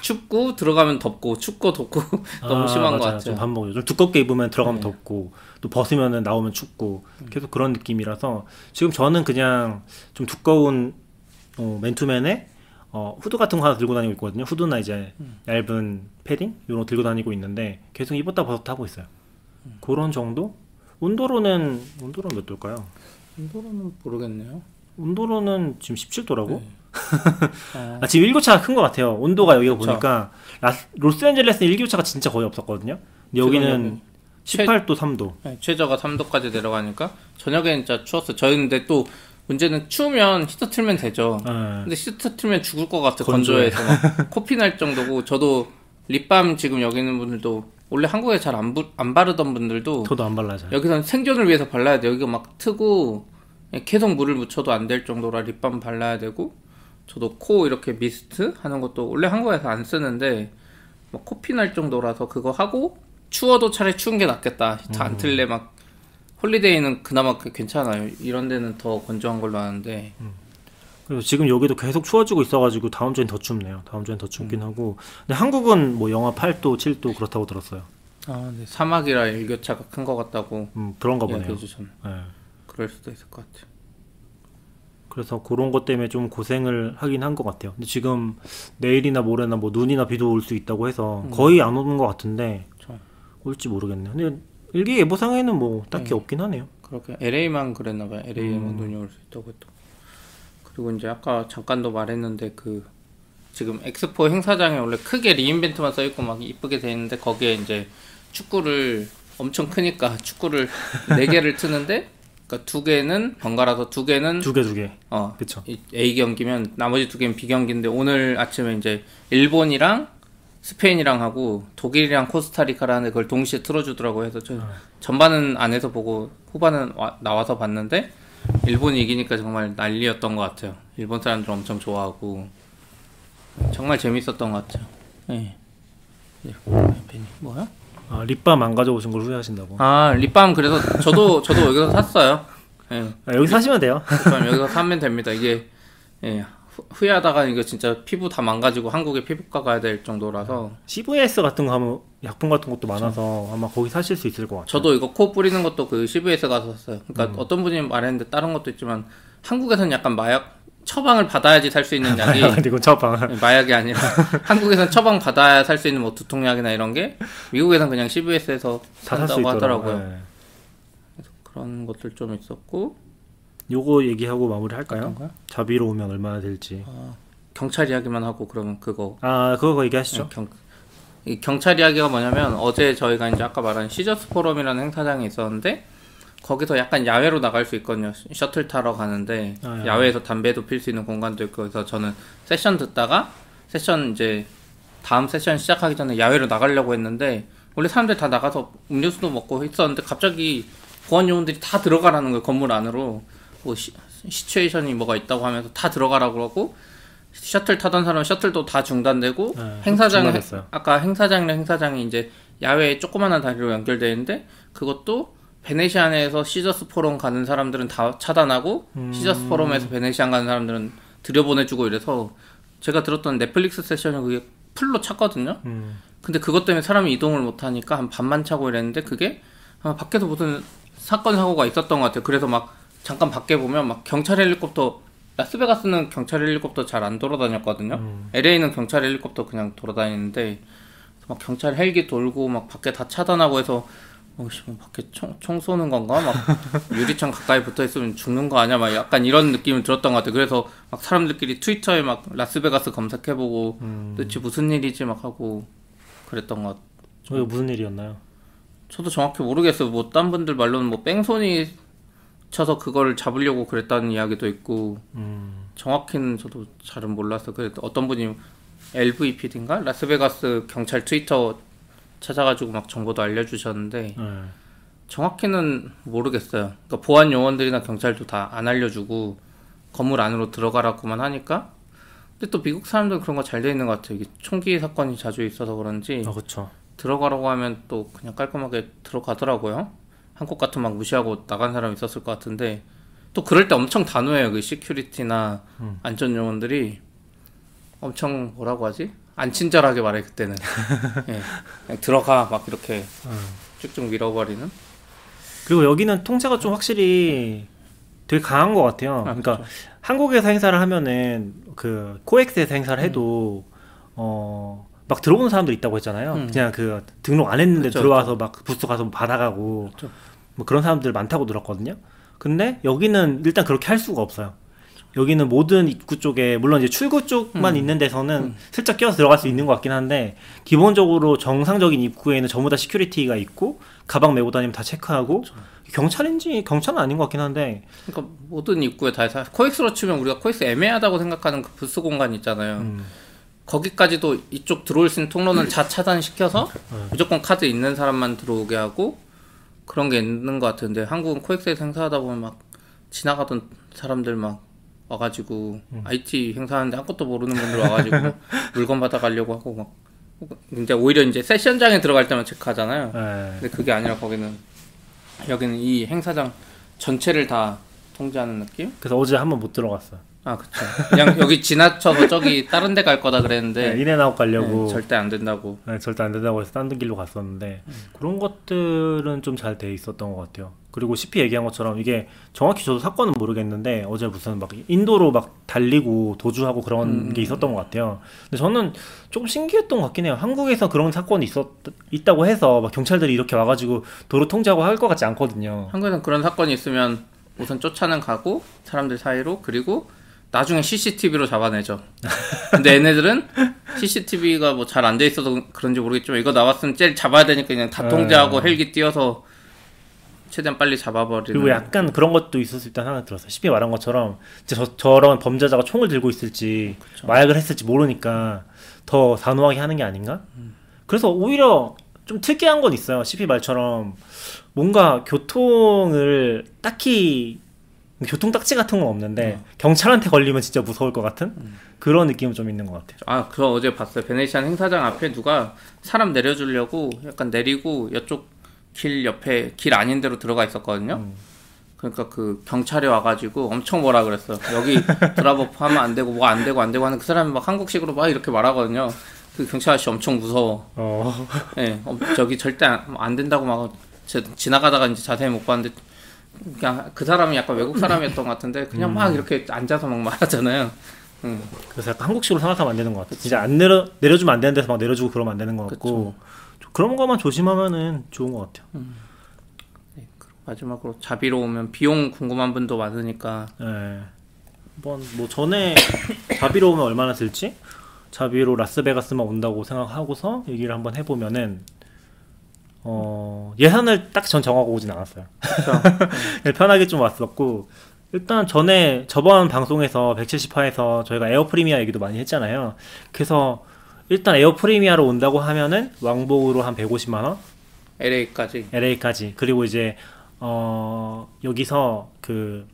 Speaker 3: 춥고 들어가면 덥고 춥고 덥고 너무
Speaker 2: 아,
Speaker 3: 심한 것
Speaker 2: 맞아요.
Speaker 3: 같아요.
Speaker 2: 좀 반복이죠. 좀 두껍게 입으면 들어가면
Speaker 3: 네.
Speaker 2: 덥고 또 벗으면 나오면 춥고 계속 그런 느낌이라서 지금 저는 그냥 좀 두꺼운 어, 맨투맨에 어, 후드 같은 거 하나 들고 다니고 있거든요. 후드나 이제
Speaker 3: 음.
Speaker 2: 얇은 패딩 이런 거 들고 다니고 있는데 계속 입었다 벗었다 하고 있어요.
Speaker 3: 음.
Speaker 2: 그런 정도? 온도로는 온도로는 몇 도일까요?
Speaker 3: 온도로는 모르겠네요.
Speaker 2: 온도로는 지금 17도라고?
Speaker 3: 네. 어,
Speaker 2: 아, 지금 일교차가 큰 것 같아요. 온도가 여기가
Speaker 3: 그쵸.
Speaker 2: 보니까 라스, 로스앤젤레스는 일교차가 진짜 거의 없었거든요. 여기는
Speaker 3: 최-
Speaker 2: 18도, 3도.
Speaker 3: 네, 최저가 3도까지 내려가니까 저녁에는 진짜 추웠어요. 저희는 근데 또 문제는 추우면 히터 틀면 되죠.
Speaker 2: 네.
Speaker 3: 근데 히터 틀면 죽을 것 같아
Speaker 2: 건조해.
Speaker 3: 건조해서 막 코피 날 정도고 저도 립밤 지금 여기 있는 분들도 원래 한국에 잘안 안 바르던 분들도
Speaker 2: 저도 안 발라져요.
Speaker 3: 여기선 생존을 위해서 발라야 돼. 여기가 막 트고 계속 물을 묻혀도 안 될 정도라 립밤 발라야 되고 저도 코 이렇게 미스트 하는 것도 원래 한국에서 안 쓰는데 막 코피 날 정도라서 그거 하고 추워도 차라리 추운 게 낫겠다. 히터 안 틀래 막 홀리데이는 그나마 그- 괜찮아요. 이런 데는 더 건조한 걸로 아는데
Speaker 2: 그래서 지금 여기도 계속 추워지고 있어가지고 다음 주엔 더 춥네요. 다음 주엔 더 춥긴 하고. 근데 한국은 뭐 영하 8도, 7도 그렇다고 들었어요.
Speaker 3: 아, 네. 사막이라 일교차가 큰 것 같다고
Speaker 2: 음, 그런가 보네요.
Speaker 3: 주셨네.
Speaker 2: 네.
Speaker 3: 그럴 수도 있을 것 같아요.
Speaker 2: 그래서 그런 것 때문에 좀 고생을 하긴 한 것 같아요. 근데 지금 내일이나 모레나 뭐 눈이나 비도 올 수 있다고 해서 거의 안 오는 것 같은데
Speaker 3: 그렇죠.
Speaker 2: 올지 모르겠네요. 근데 일기 예보상에는 뭐 딱히 없긴 하네요.
Speaker 3: 그렇게 LA만 그랬나 봐요. LA에만
Speaker 2: 음.
Speaker 3: 눈이 올 수 있다고 했던. 그리고 이제 아까 잠깐도 말했는데 그 지금 엑스포 행사장에 원래 크게 리인벤트만 써 있고 막 이쁘게 돼 있는데 거기에 이제 축구를 엄청 크니까 축구를 네 개를 트는데 그러니까 두 개는 번갈아서 두 개는
Speaker 2: 두 개 두 개.
Speaker 3: 어. 이 A 경기면 나머지 두 개는 B 경기인데 오늘 아침에 이제 일본이랑 스페인이랑 하고 독일이랑 코스타리카라는 그걸 동시에 틀어주더라고요. 해서 저 전반은 안 해서 보고 후반은 와- 나와서 봤는데 일본이 이기니까 정말 난리였던 것 같아요. 일본 사람들 엄청 좋아하고 정말 재밌었던 것 같아요. 예. 네. 뭐야?
Speaker 2: 아, 립밤 안 가져오신 걸 후회하신다고.
Speaker 3: 아 립밤 그래서 저도 저도 여기서 샀어요. 예.
Speaker 2: 아, 여기 사시면 돼요.
Speaker 3: 그럼 여기서 사면 됩니다. 이게 예, 후- 후회하다가 이거 진짜 피부 다 망가지고 한국에 피부과 가야 될 정도라서
Speaker 2: CVS 같은 거 하면 약품 같은 것도 많아서 아마 거기 사실 수 있을 것 같아요.
Speaker 3: 저도 이거 코 뿌리는 것도 그 CVS 가서 샀어요. 그러니까 어떤 분이 말했는데 다른 것도 있지만 한국에서는 약간 마약 처방을 받아야지 살 수 있는 약이
Speaker 2: 아니고 처방.
Speaker 3: 네, 마약이 아니라 한국에선 처방 받아야 살 수 있는 뭐 두통약이나 이런 게 미국에선 그냥 CVS에서 산다고. 하더라고요.
Speaker 2: 네.
Speaker 3: 그런 것들 좀 있었고
Speaker 2: 요거 얘기하고 마무리 할까요?
Speaker 3: 그런가요?
Speaker 2: 자비로 오면 얼마나 될지.
Speaker 3: 경찰 이야기만 하고 그러면 그거
Speaker 2: 아, 그거 얘기하시죠.
Speaker 3: 네, 경, 이 경찰 이야기가 뭐냐면 어제 저희가 이제 아까 말한 Caesars Forum이라는 행사장이 있었는데 거기서 약간 야외로 나갈 수 있거든요. 셔틀 타러 가는데
Speaker 2: 아, 예.
Speaker 3: 야외에서 담배도 필 수 있는 공간도 있고 그래서 저는 세션 듣다가 세션 이제 다음 세션 시작하기 전에 야외로 나가려고 했는데 원래 사람들 다 나가서 음료수도 먹고 있었는데 갑자기 보안 요원들이 다 들어가라는 거예요 건물 안으로 뭐 시, 시츄에이션이 뭐가 있다고 하면서 다 들어가라고 하고 셔틀 타던 사람은 셔틀도 다 중단되고
Speaker 2: 네,
Speaker 3: 행사장. 아까 행사장이랑 행사장이 이제 야외에 조그마한 다리로 연결되어 있는데 그것도 베네시안에서 시저스 포럼 가는 사람들은 다 차단하고
Speaker 2: 음.
Speaker 3: 시저스 포럼에서 베네시안 가는 사람들은 들여보내주고 이래서 제가 들었던 넷플릭스 세션은 그게 full로 찼거든요.
Speaker 2: 음.
Speaker 3: 근데 그것 때문에 사람이 이동을 못 하니까 한 반만 차고 이랬는데 그게 아마 밖에서 무슨 사건 사고가 있었던 것 같아요. 그래서 막 잠깐 밖에 보면 막 경찰 헬리콥터 라스베가스는 경찰 헬리콥터 잘 안 돌아다녔거든요.
Speaker 2: 음.
Speaker 3: LA는 경찰 헬리콥터 그냥 돌아다니는데 막 경찰 헬기 돌고 막 밖에 다 차단하고 해서 어씨 뭐 밖에 총, 총 쏘는 건가 막 유리창 가까이 붙어 있으면 죽는 거 아니야 막 약간 이런 느낌을 들었던 것 같아요. 그래서 막 사람들끼리 트위터에 막 라스베가스 검색해보고
Speaker 2: 음.
Speaker 3: 도대체 무슨 일이지 막 하고 그랬던 것 같아요.
Speaker 2: 저게 무슨 일이었나요?
Speaker 3: 저도 정확히 모르겠어요. 뭐 딴 분들 말로는 뭐 뺑소니 쳐서 그걸 잡으려고 그랬다는 이야기도 있고
Speaker 2: 음.
Speaker 3: 정확히는 저도 잘은 몰라서 그래도 어떤 분이 LVPD인가 라스베가스 경찰 트위터 찾아가지고 막 정보도 알려주셨는데
Speaker 2: 네.
Speaker 3: 정확히는 모르겠어요. 그러니까 보안 요원들이나 경찰도 다 안 알려주고 건물 안으로 들어가라고만 하니까. 근데 또 미국 사람들은 그런 거 잘 돼 있는 것 같아요. 이게 총기 사건이 자주 있어서 그런지
Speaker 2: 아, 그쵸.
Speaker 3: 들어가라고 하면 또 그냥 깔끔하게 들어가더라고요. 한국 같은 막 무시하고 나간 사람 있었을 것 같은데 또 그럴 때 엄청 단호해요. 그 시큐리티나
Speaker 2: 음.
Speaker 3: 안전 요원들이 엄청 뭐라고 하지? 안 친절하게 말해 그때는. 예. 그냥 들어가 막 이렇게
Speaker 2: 음.
Speaker 3: 쭉쭉 밀어버리는.
Speaker 2: 그리고 여기는 통제가 좀 확실히 되게 강한 것 같아요.
Speaker 3: 아,
Speaker 2: 그러니까
Speaker 3: 그렇죠.
Speaker 2: 한국에서 행사를 하면은 그 코엑스에서 행사를
Speaker 3: 음.
Speaker 2: 해도 어. 막 들어오는 사람들 있다고 했잖아요.
Speaker 3: 음.
Speaker 2: 그냥 그 등록 안 했는데
Speaker 3: 그쵸,
Speaker 2: 들어와서 막 부스 가서 뭐 받아가고
Speaker 3: 그쵸.
Speaker 2: 뭐 그런 사람들 많다고 들었거든요. 근데 여기는 일단 그렇게 할 수가 없어요. 여기는 모든 입구 쪽에 물론 이제 출구 쪽만
Speaker 3: 음.
Speaker 2: 있는 데서는 슬쩍 끼어서 들어갈 수 있는 것 같긴 한데 기본적으로 정상적인 입구에는 전부 다 security가 있고 가방 메고 다니면 다 체크하고 경찰인지 경찰은 아닌 것 같긴 한데
Speaker 3: 그러니까 모든 입구에 다 해서 코엑스로 치면 우리가 코엑스 애매하다고 생각하는 그 부스 공간 있잖아요.
Speaker 2: 음,
Speaker 3: 거기까지도 이쪽 들어올 수 있는 통로는 자 차단 시켜서
Speaker 2: 음.
Speaker 3: 무조건 카드 있는 사람만 들어오게 하고 그런 게 있는 것 같은데 한국은 코엑스에서 행사하다 보면 막 지나가던 사람들 막 와가지고
Speaker 2: 음.
Speaker 3: IT 행사하는데 아무것도 모르는 분들 와가지고 막 물건 받아가려고 하고 막 이제 오히려 이제 세션장에 들어갈 때만 체크하잖아요.
Speaker 2: 예.
Speaker 3: 근데 그게 아니라 거기는 여기는 이 행사장 전체를 다 통제하는 느낌?
Speaker 2: 그래서 어제 한번 못 들어갔어요.
Speaker 3: 아 그쵸. 그냥 여기 지나쳐서 저기 다른 데 갈 거다
Speaker 2: 네,
Speaker 3: 그랬는데
Speaker 2: 인앤아웃 가려고
Speaker 3: 네, 절대 안 된다고.
Speaker 2: 네, 절대 안 된다고 해서 딴 길로 갔었는데 그런 것들은 좀 잘 돼 있었던 것 같아요. 그리고 CP 얘기한 것처럼 이게 정확히 저도 사건은 모르겠는데 어제 무슨 막 인도로 막 달리고 도주하고 그런 게 있었던 것 같아요. 근데 저는 조금 신기했던 것 같긴 해요. 한국에서 그런 사건이 있었 있다고 해서 막 경찰들이 이렇게 와가지고 도로 통제하고 할 것 같지 않거든요.
Speaker 3: 한국에는 그런 사건이 있으면 우선 쫓아는 가고 사람들 사이로 그리고 나중에 CCTV로 잡아내죠. 근데 얘네들은 CCTV가 뭐 잘 안 돼 있어서 그런지 모르겠지만 이거 나왔으면 제일 잡아야 되니까 그냥 다 통제하고 헬기 띄어서 최대한 빨리 잡아버리는.
Speaker 2: 그리고 약간 그런 것도 있을 수 있다는 생각이 들었어요. 쉽게 말한 것처럼 저, 저런 범죄자가 총을 들고 있을지 마약을 했을지 모르니까 더 단호하게 하는 게 아닌가? 그래서 오히려 좀 특이한 건 있어요. CP 말처럼 뭔가 교통을 딱히 교통 딱지 같은 건 없는데 경찰한테 걸리면 진짜 무서울 것 같은 그런 느낌은 좀 있는 것 같아요.
Speaker 3: 아, 그거 어제 봤어요. 베네시안 행사장 앞에 누가 사람 내려주려고 약간 내리고 이쪽 길 옆에 길 아닌 데로 들어가 있었거든요. 그러니까 그 경찰이 와가지고 엄청 뭐라 그랬어. 여기 드랍오프 하면 안 되고 뭐 안 되고 안 되고 하는 그 사람이 막 한국식으로 막 이렇게 말하거든요. 그 경찰 아저씨 엄청 무서워.
Speaker 2: 어,
Speaker 3: 예, 어, 저기 절대 안, 안 된다고 막 제- 지나가다가 이제 자세히 못 봤는데 그냥 그 사람이 약간 외국 사람이었던 것 같은데 그냥 막 이렇게 앉아서 막 말하잖아요. 음.
Speaker 2: 그래서 약간 한국식으로 생각하면 안 되는 것 같아요. 진짜 안 내려 내려주면 안 되는 데서 막 내려주고 그러면 안 되는 것 같고 그런 것만 조심하면은 좋은 것 같아요.
Speaker 3: 마지막으로 자비로 오면 비용 궁금한 분도 많으니까
Speaker 2: 예. 한번 뭐 전에 자비로 오면 얼마나 들지? 자비로 라스베가스만 온다고 생각하고서 얘기를 한번 해보면은 어 예산을 딱 전 정하고 오진 않았어요. 편하게 좀 왔었고 일단 전에 저번 방송에서 170화에서 저희가 에어 프리미아 얘기도 많이 했잖아요. 그래서 일단 에어 프리미아로 온다고 하면은 왕복으로 한 150만 원,
Speaker 3: LA까지
Speaker 2: LA까지 그리고 이제 어 여기서 그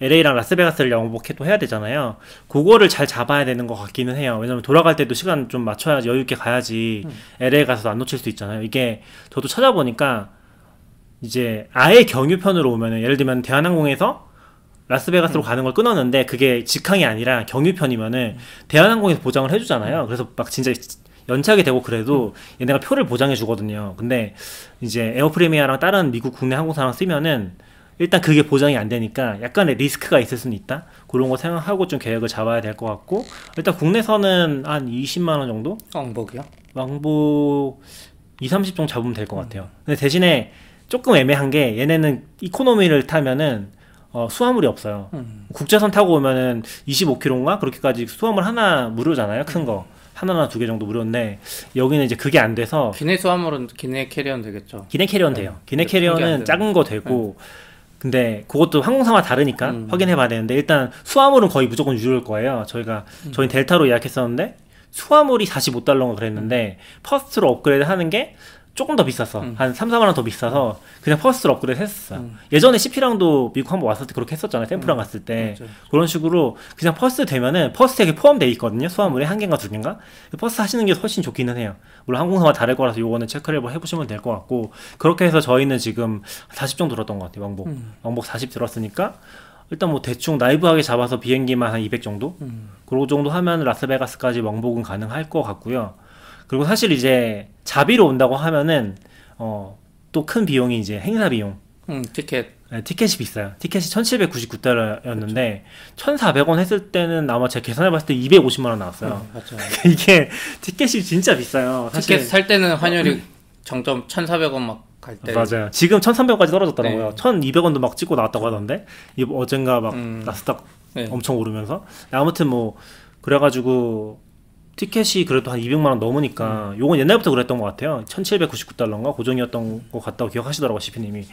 Speaker 2: LA랑 라스베가스를 왕복해도 해야 되잖아요. 그거를 잘 잡아야 되는 것 같기는 해요. 왜냐면 돌아갈 때도 시간 좀 맞춰야지 여유 있게 가야지 LA 가서도 안 놓칠 수 있잖아요. 이게 저도 찾아보니까 이제 아예 경유편으로 오면은 예를 들면 대한항공에서 라스베가스로 가는 걸 끊었는데 그게 직항이 아니라 경유편이면은 대한항공에서 보장을 해주잖아요. 그래서 막 진짜 연착이 되고 그래도 얘네가 표를 보장해 주거든요. 근데 이제 에어프리미아랑 다른 미국 국내 항공사랑 쓰면은 일단 그게 보장이 안 되니까 약간의 리스크가 있을 수는 있다. 그런 거 생각하고 좀 계획을 잡아야 될 것 같고 일단 국내선은 한 20만 원 정도
Speaker 3: 왕복이요?
Speaker 2: 왕복 2, 30 정도 잡으면 될 것 같아요. 근데 대신에 조금 애매한 게 얘네는 이코노미를 타면은 어, 수화물이 없어요. 국제선 타고 오면은 25km인가 그렇게까지 수화물 하나 무료잖아요. 큰 거. 하나나 두 개 정도 무료인데 여기는 이제 그게 안 돼서
Speaker 3: 기내 수화물은 기내 캐리어는 되겠죠.
Speaker 2: 기내 캐리어는 돼요. 기내 캐리어는. 작은 거 되고 근데 그것도 항공사마다 다르니까
Speaker 3: 음.
Speaker 2: 확인해 봐야 되는데 일단 수화물은 거의 무조건 유료일 거예요. 저희가
Speaker 3: 음.
Speaker 2: 저희 델타로 예약했었는데 수화물이 45달러가 그랬는데 first로 업그레이드 하는 게 조금 더 비쌌어.
Speaker 3: 음.
Speaker 2: 한 3, 4만 원 더 비싸서 그냥 first로 업그레이드 했었어요.
Speaker 3: 음.
Speaker 2: 예전에 CP랑도 미국 한번 왔을 때 그렇게 했었잖아요. 샌프란 갔을 때.
Speaker 3: 맞아요.
Speaker 2: 그런 식으로 그냥 first 되면은 first에 포함되어 있거든요. 수화물에 한 개인가 두 개인가. first 하시는 게 훨씬 좋기는 해요. 물론 항공사마다 다를 거라서 요거는 체크를 해보- 해보시면 될 것 같고 그렇게 해서 저희는 지금 40 정도 들었던 것 같아요. 왕복.
Speaker 3: 음.
Speaker 2: 왕복 40 들었으니까 일단 뭐 대충 나이브하게 잡아서 비행기만 한 200 정도?
Speaker 3: 음.
Speaker 2: 그 정도 하면 라스베가스까지 왕복은 가능할 것 같고요. 그리고 사실 이제 자비로 온다고 하면은 어, 또 큰 비용이 이제 행사 비용.
Speaker 3: 음, 티켓
Speaker 2: 네, 티켓이 비싸요. 티켓이 1,799달러였는데 1,400원 했을 때는 아마 제가 계산해 봤을 때 250만 원 나왔어요.
Speaker 3: 음, 맞아요.
Speaker 2: 이게 티켓이 진짜 비싸요. 사실
Speaker 3: 티켓 살 때는 환율이 정점 1,400원 막 갈 때.
Speaker 2: 맞아요. 지금 1,300원까지 떨어졌더라고요.
Speaker 3: 네.
Speaker 2: 1,200원도 막 찍고 나왔다고 하던데 이 어젠가 막
Speaker 3: 음.
Speaker 2: 나스닥
Speaker 3: 네.
Speaker 2: 엄청 오르면서 아무튼 뭐 그래가지고 티켓이 그래도 한 200만 원 넘으니까 요건 옛날부터 그랬던 것 같아요. 1799달러인가? 고정이었던 것 같다고 기억하시더라고요 시피님이.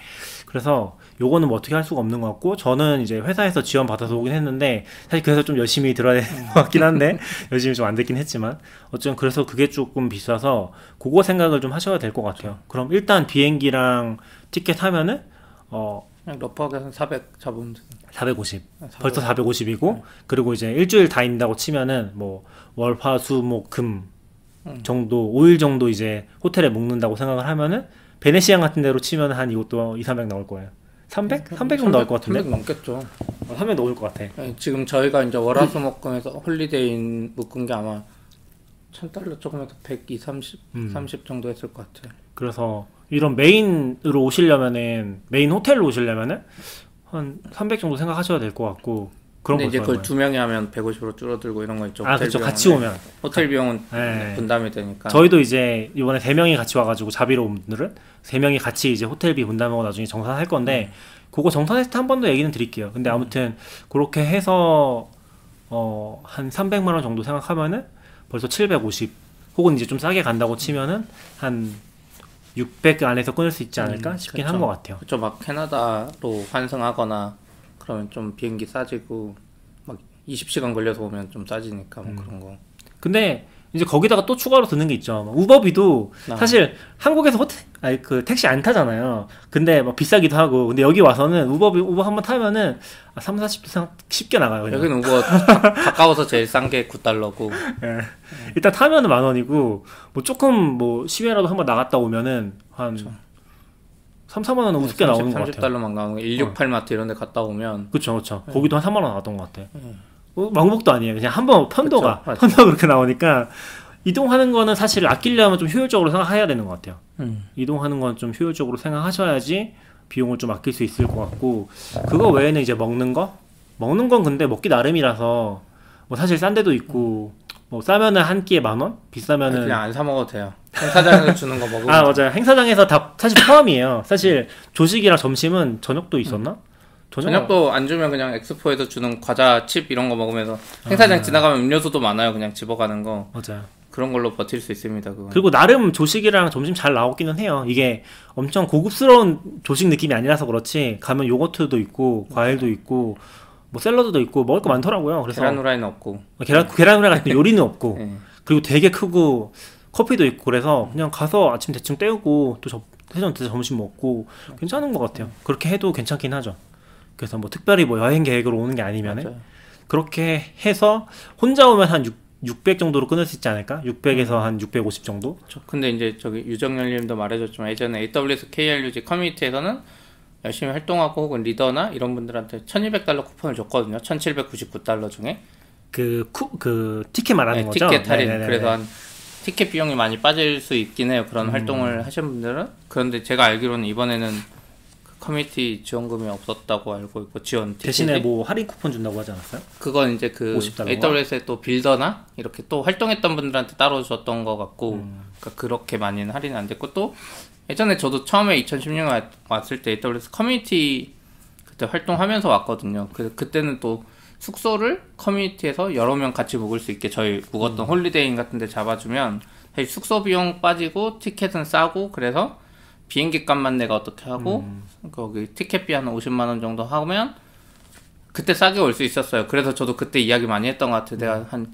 Speaker 2: 그래서 요거는 뭐 어떻게 할 수가 없는 것 같고 저는 이제 회사에서 지원 받아서 오긴 했는데 사실 그래서 좀 열심히 들어야 되는 것 같긴 한데 열심히 좀 안 됐긴 했지만 어쨌든 그래서 그게 조금 비싸서 그거 생각을 좀 하셔야 될 것 같아요. 그럼 일단 비행기랑 티켓 하면은 어
Speaker 3: 그냥 러프하게 한 400 잡으면 돼.
Speaker 2: 450.
Speaker 3: 아,
Speaker 2: 벌써 450이고 그리고 이제 일주일 다닌다고 치면은 뭐 월화수목금
Speaker 3: 음.
Speaker 2: 정도 5일 정도 이제 호텔에 묵는다고 생각을 하면은 베네시안 같은 데로 치면 한 이것도 2, 300 나올 거예요. 300? 300 정도 나올 것 같은데?
Speaker 3: 300 넘겠죠.
Speaker 2: 어, 300 넘을 것 같아.
Speaker 3: 네, 지금 저희가 이제 월화수목금에서 홀리데이 묵은 게 아마 1000달러 조금 해서 120, 30,
Speaker 2: 음.
Speaker 3: 30 정도 했을 것 같아요.
Speaker 2: 그래서 이런 메인으로 오시려면은 메인 호텔로 오시려면은 한 300 정도 생각하셔야 될 것 같고 그런 거
Speaker 3: 이제 그걸. 두 명이 하면 150으로 줄어들고 이런 거 있죠.
Speaker 2: 아 그렇죠. 같이 오면
Speaker 3: 호텔 비용은
Speaker 2: 네.
Speaker 3: 분담이 되니까.
Speaker 2: 저희도 이제 이번에 세 명이 같이 와가지고 자비로 온 분들은 세 명이 같이 이제 호텔비 분담하고 나중에 정산할 건데 그거 정산했을 때 한 번 더 얘기는 드릴게요. 근데 아무튼 그렇게 해서 어 한 300만 원 정도 생각하면은 벌써 750 혹은 이제 좀 싸게 간다고 치면은 한 600 안에서 끊을 수 있지 않을까
Speaker 3: 음,
Speaker 2: 싶긴. 한 것 같아요.
Speaker 3: 그렇죠. 막 캐나다로 환승하거나 그러면 좀 비행기 싸지고 막 20시간 걸려서 오면 좀 싸지니까
Speaker 2: 음.
Speaker 3: 뭐 그런 거.
Speaker 2: 근데 이제 거기다가 또 추가로 드는 게 있죠. 뭐 우버비도
Speaker 3: 아.
Speaker 2: 사실 한국에서 호텔, 아니 그 택시 안 타잖아요. 근데 막 비싸기도 하고. 근데 여기 와서는 우버비 우버 한번 타면은 아, 3, 40도 상 쉽게 나가요. 그냥.
Speaker 3: 여기는 우버 가- 가까워서 제일 싼 게 9달러고
Speaker 2: 예. 일단 타면은 만 원이고 뭐 조금 뭐 시외라도 한번 나갔다 오면은 한 3, 4만 원은 우습게 나오는 것 같아요.
Speaker 3: 30달러만 가면 168 마트 이런 데 갔다 오면
Speaker 2: 그렇죠, 그렇죠. 거기도 한 3만 원 나왔던 것 같아. 어, 왕복도 아니에요. 그냥 한번 편도가
Speaker 3: 그쵸.
Speaker 2: 편도가 그렇게 나오니까 이동하는 거는 사실 아끼려면 좀 효율적으로 생각해야 되는 것 같아요.
Speaker 3: 음.
Speaker 2: 이동하는 건 좀 효율적으로 생각하셔야지 비용을 좀 아낄 수 있을 것 같고 그거 외에는 이제 먹는 거 먹는 건 근데 먹기 나름이라서 뭐 사실 싼 데도 있고 뭐 싸면은 한 끼에 만 원, 비싸면은
Speaker 3: 그냥 안 사 먹어도 돼요. 행사장에서 주는 거 먹으면
Speaker 2: 아 맞아요 행사장에서 다 사실 포함이에요. 사실 조식이랑 점심은 저녁도 있었나? 저녁
Speaker 3: 저녁도 안 주면 그냥 엑스포에서 주는 과자, 칩 이런 거 먹으면서 행사장 지나가면 음료수도 많아요. 그냥 집어가는 거
Speaker 2: 맞아요.
Speaker 3: 그런 걸로 버틸 수 있습니다. 그거.
Speaker 2: 그리고 나름 조식이랑 점심 잘 나오기는 해요. 이게 엄청 고급스러운 조식 느낌이 아니라서 그렇지 가면 요거트도 있고 과일도 있고 뭐 샐러드도 있고 먹을 거 많더라고요. 그래서
Speaker 3: 계란 후라이는 없고.
Speaker 2: 계란 계란 후라이 같은 요리는 없고
Speaker 3: 예.
Speaker 2: 그리고 되게 크고 커피도 있고 그래서 그냥 가서 아침 대충 때우고 또 저, 회전 때 점심 먹고 괜찮은 것 같아요. 그렇게 해도 괜찮긴 하죠. 그래서 뭐 특별히 뭐 여행 계획으로 오는 게 아니면은
Speaker 3: 맞아요.
Speaker 2: 그렇게 해서 혼자 오면 한 6, 600 정도로 끊을 수 있지 않을까? 600에서 한650 정도?
Speaker 3: 저- 근데 이제 저기 유정열님도 말해줬지만 예전에 AWS KRUG 커뮤니티에서는 열심히 활동하고 혹은 리더나 이런 분들한테 1200달러 쿠폰을 줬거든요. 1799달러 중에
Speaker 2: 그, 쿠, 그, 티켓 말하는
Speaker 3: 네,
Speaker 2: 거죠?
Speaker 3: 티켓 할인.
Speaker 2: 네네네네.
Speaker 3: 그래서 한 티켓 비용이 많이 빠질 수 있긴 해요. 그런 활동을 하신 분들은. 그런데 제가 알기로는 이번에는 그 커뮤니티 지원금이 없었다고 알고 있고 지원
Speaker 2: 대신에 뭐 할인 쿠폰 준다고 하지 않았어요?
Speaker 3: 그건 이제 그
Speaker 2: 50달러가?
Speaker 3: AWS의 또 builder나 이렇게 또 활동했던 분들한테 따로 줬던 것 같고 그러니까 그렇게 많이는 할인은 안 됐고 또 예전에 저도 처음에 2016년 왔을 때 AWS 커뮤니티 그때 활동하면서 왔거든요. 그 그때는 또 숙소를 커뮤니티에서 여러 명 같이 묵을 수 있게 저희 묵었던 홀리데이인 같은 데 잡아주면 사실 숙소 비용 빠지고 티켓은 싸고 그래서 비행기 값만 내가 어떻게 하고 거기 티켓비 한 50만 원 정도 하면 그때 싸게 올 수 있었어요. 그래서 저도 그때 이야기 많이 했던 것 같아요. 내가 한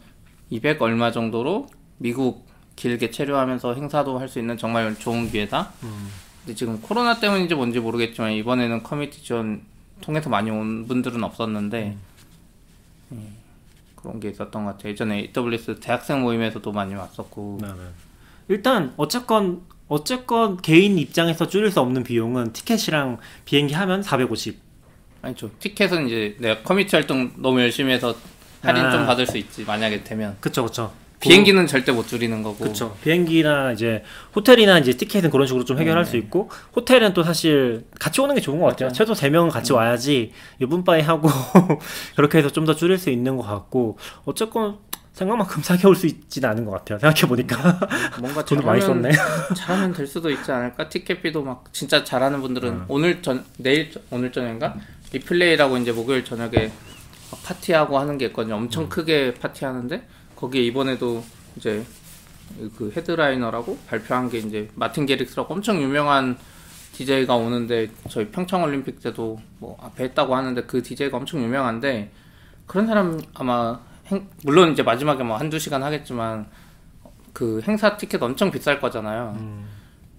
Speaker 3: 200 얼마 정도로 미국 길게 체류하면서 행사도 할 수 있는 정말 좋은 기회다. 근데 지금 코로나 때문인지 뭔지 모르겠지만 이번에는 커뮤니티 지원 통해서 많이 온 분들은 없었는데 음, 그런 게 있었던 것 같아요. 예전에 AWS 대학생 모임에서도 많이 왔었고
Speaker 2: 네, 네. 일단, 어쨌건, 어쨌건 개인 입장에서 줄일 수 없는 비용은 티켓이랑 비행기 하면 450.
Speaker 3: 아니죠. 티켓은 이제 내가 커뮤니티 활동 너무 열심히 해서 할인
Speaker 2: 아.
Speaker 3: 좀 받을 수 있지 만약에 되면
Speaker 2: 그쵸, 그쵸.
Speaker 3: 비행기는 절대 못 줄이는 거고
Speaker 2: 그쵸. 비행기나 이제 호텔이나 이제 티켓은 그런 식으로 좀 해결할
Speaker 3: 네.
Speaker 2: 수 있고 호텔은 또 사실 같이 오는 게 좋은 것 같아요.
Speaker 3: 맞아요.
Speaker 2: 최소 3명은 같이 와야지 N분빠이 하고 그렇게 해서 좀 더 줄일 수 있는 것 같고 어쨌건 생각만큼 올수 있지는 않은 것 같아요. 생각해 보니까
Speaker 3: 뭔가
Speaker 2: 돈을 많이 썼네.
Speaker 3: 잘하면 될 수도 있지 않을까? 티켓비도 막 진짜 잘하는 분들은
Speaker 2: 음.
Speaker 3: 오늘 전 내일 저- 오늘 저녁인가 리플레이라고 이제 목요일 저녁에 막 파티하고 하는 게 있거든요.
Speaker 2: 음.
Speaker 3: 엄청 크게 파티하는데 거기에 이번에도 이제 그 headliner라고 발표한 게 이제 마틴 개릭스라고 엄청 유명한 DJ가 오는데 저희 평창 올림픽 때도 뭐 앞에 했다고 하는데 그 DJ가 엄청 유명한데 그런 사람 아마 행- 물론 이제 마지막에 뭐 한두 시간 하겠지만 그 행사 티켓 엄청 비쌀 거잖아요.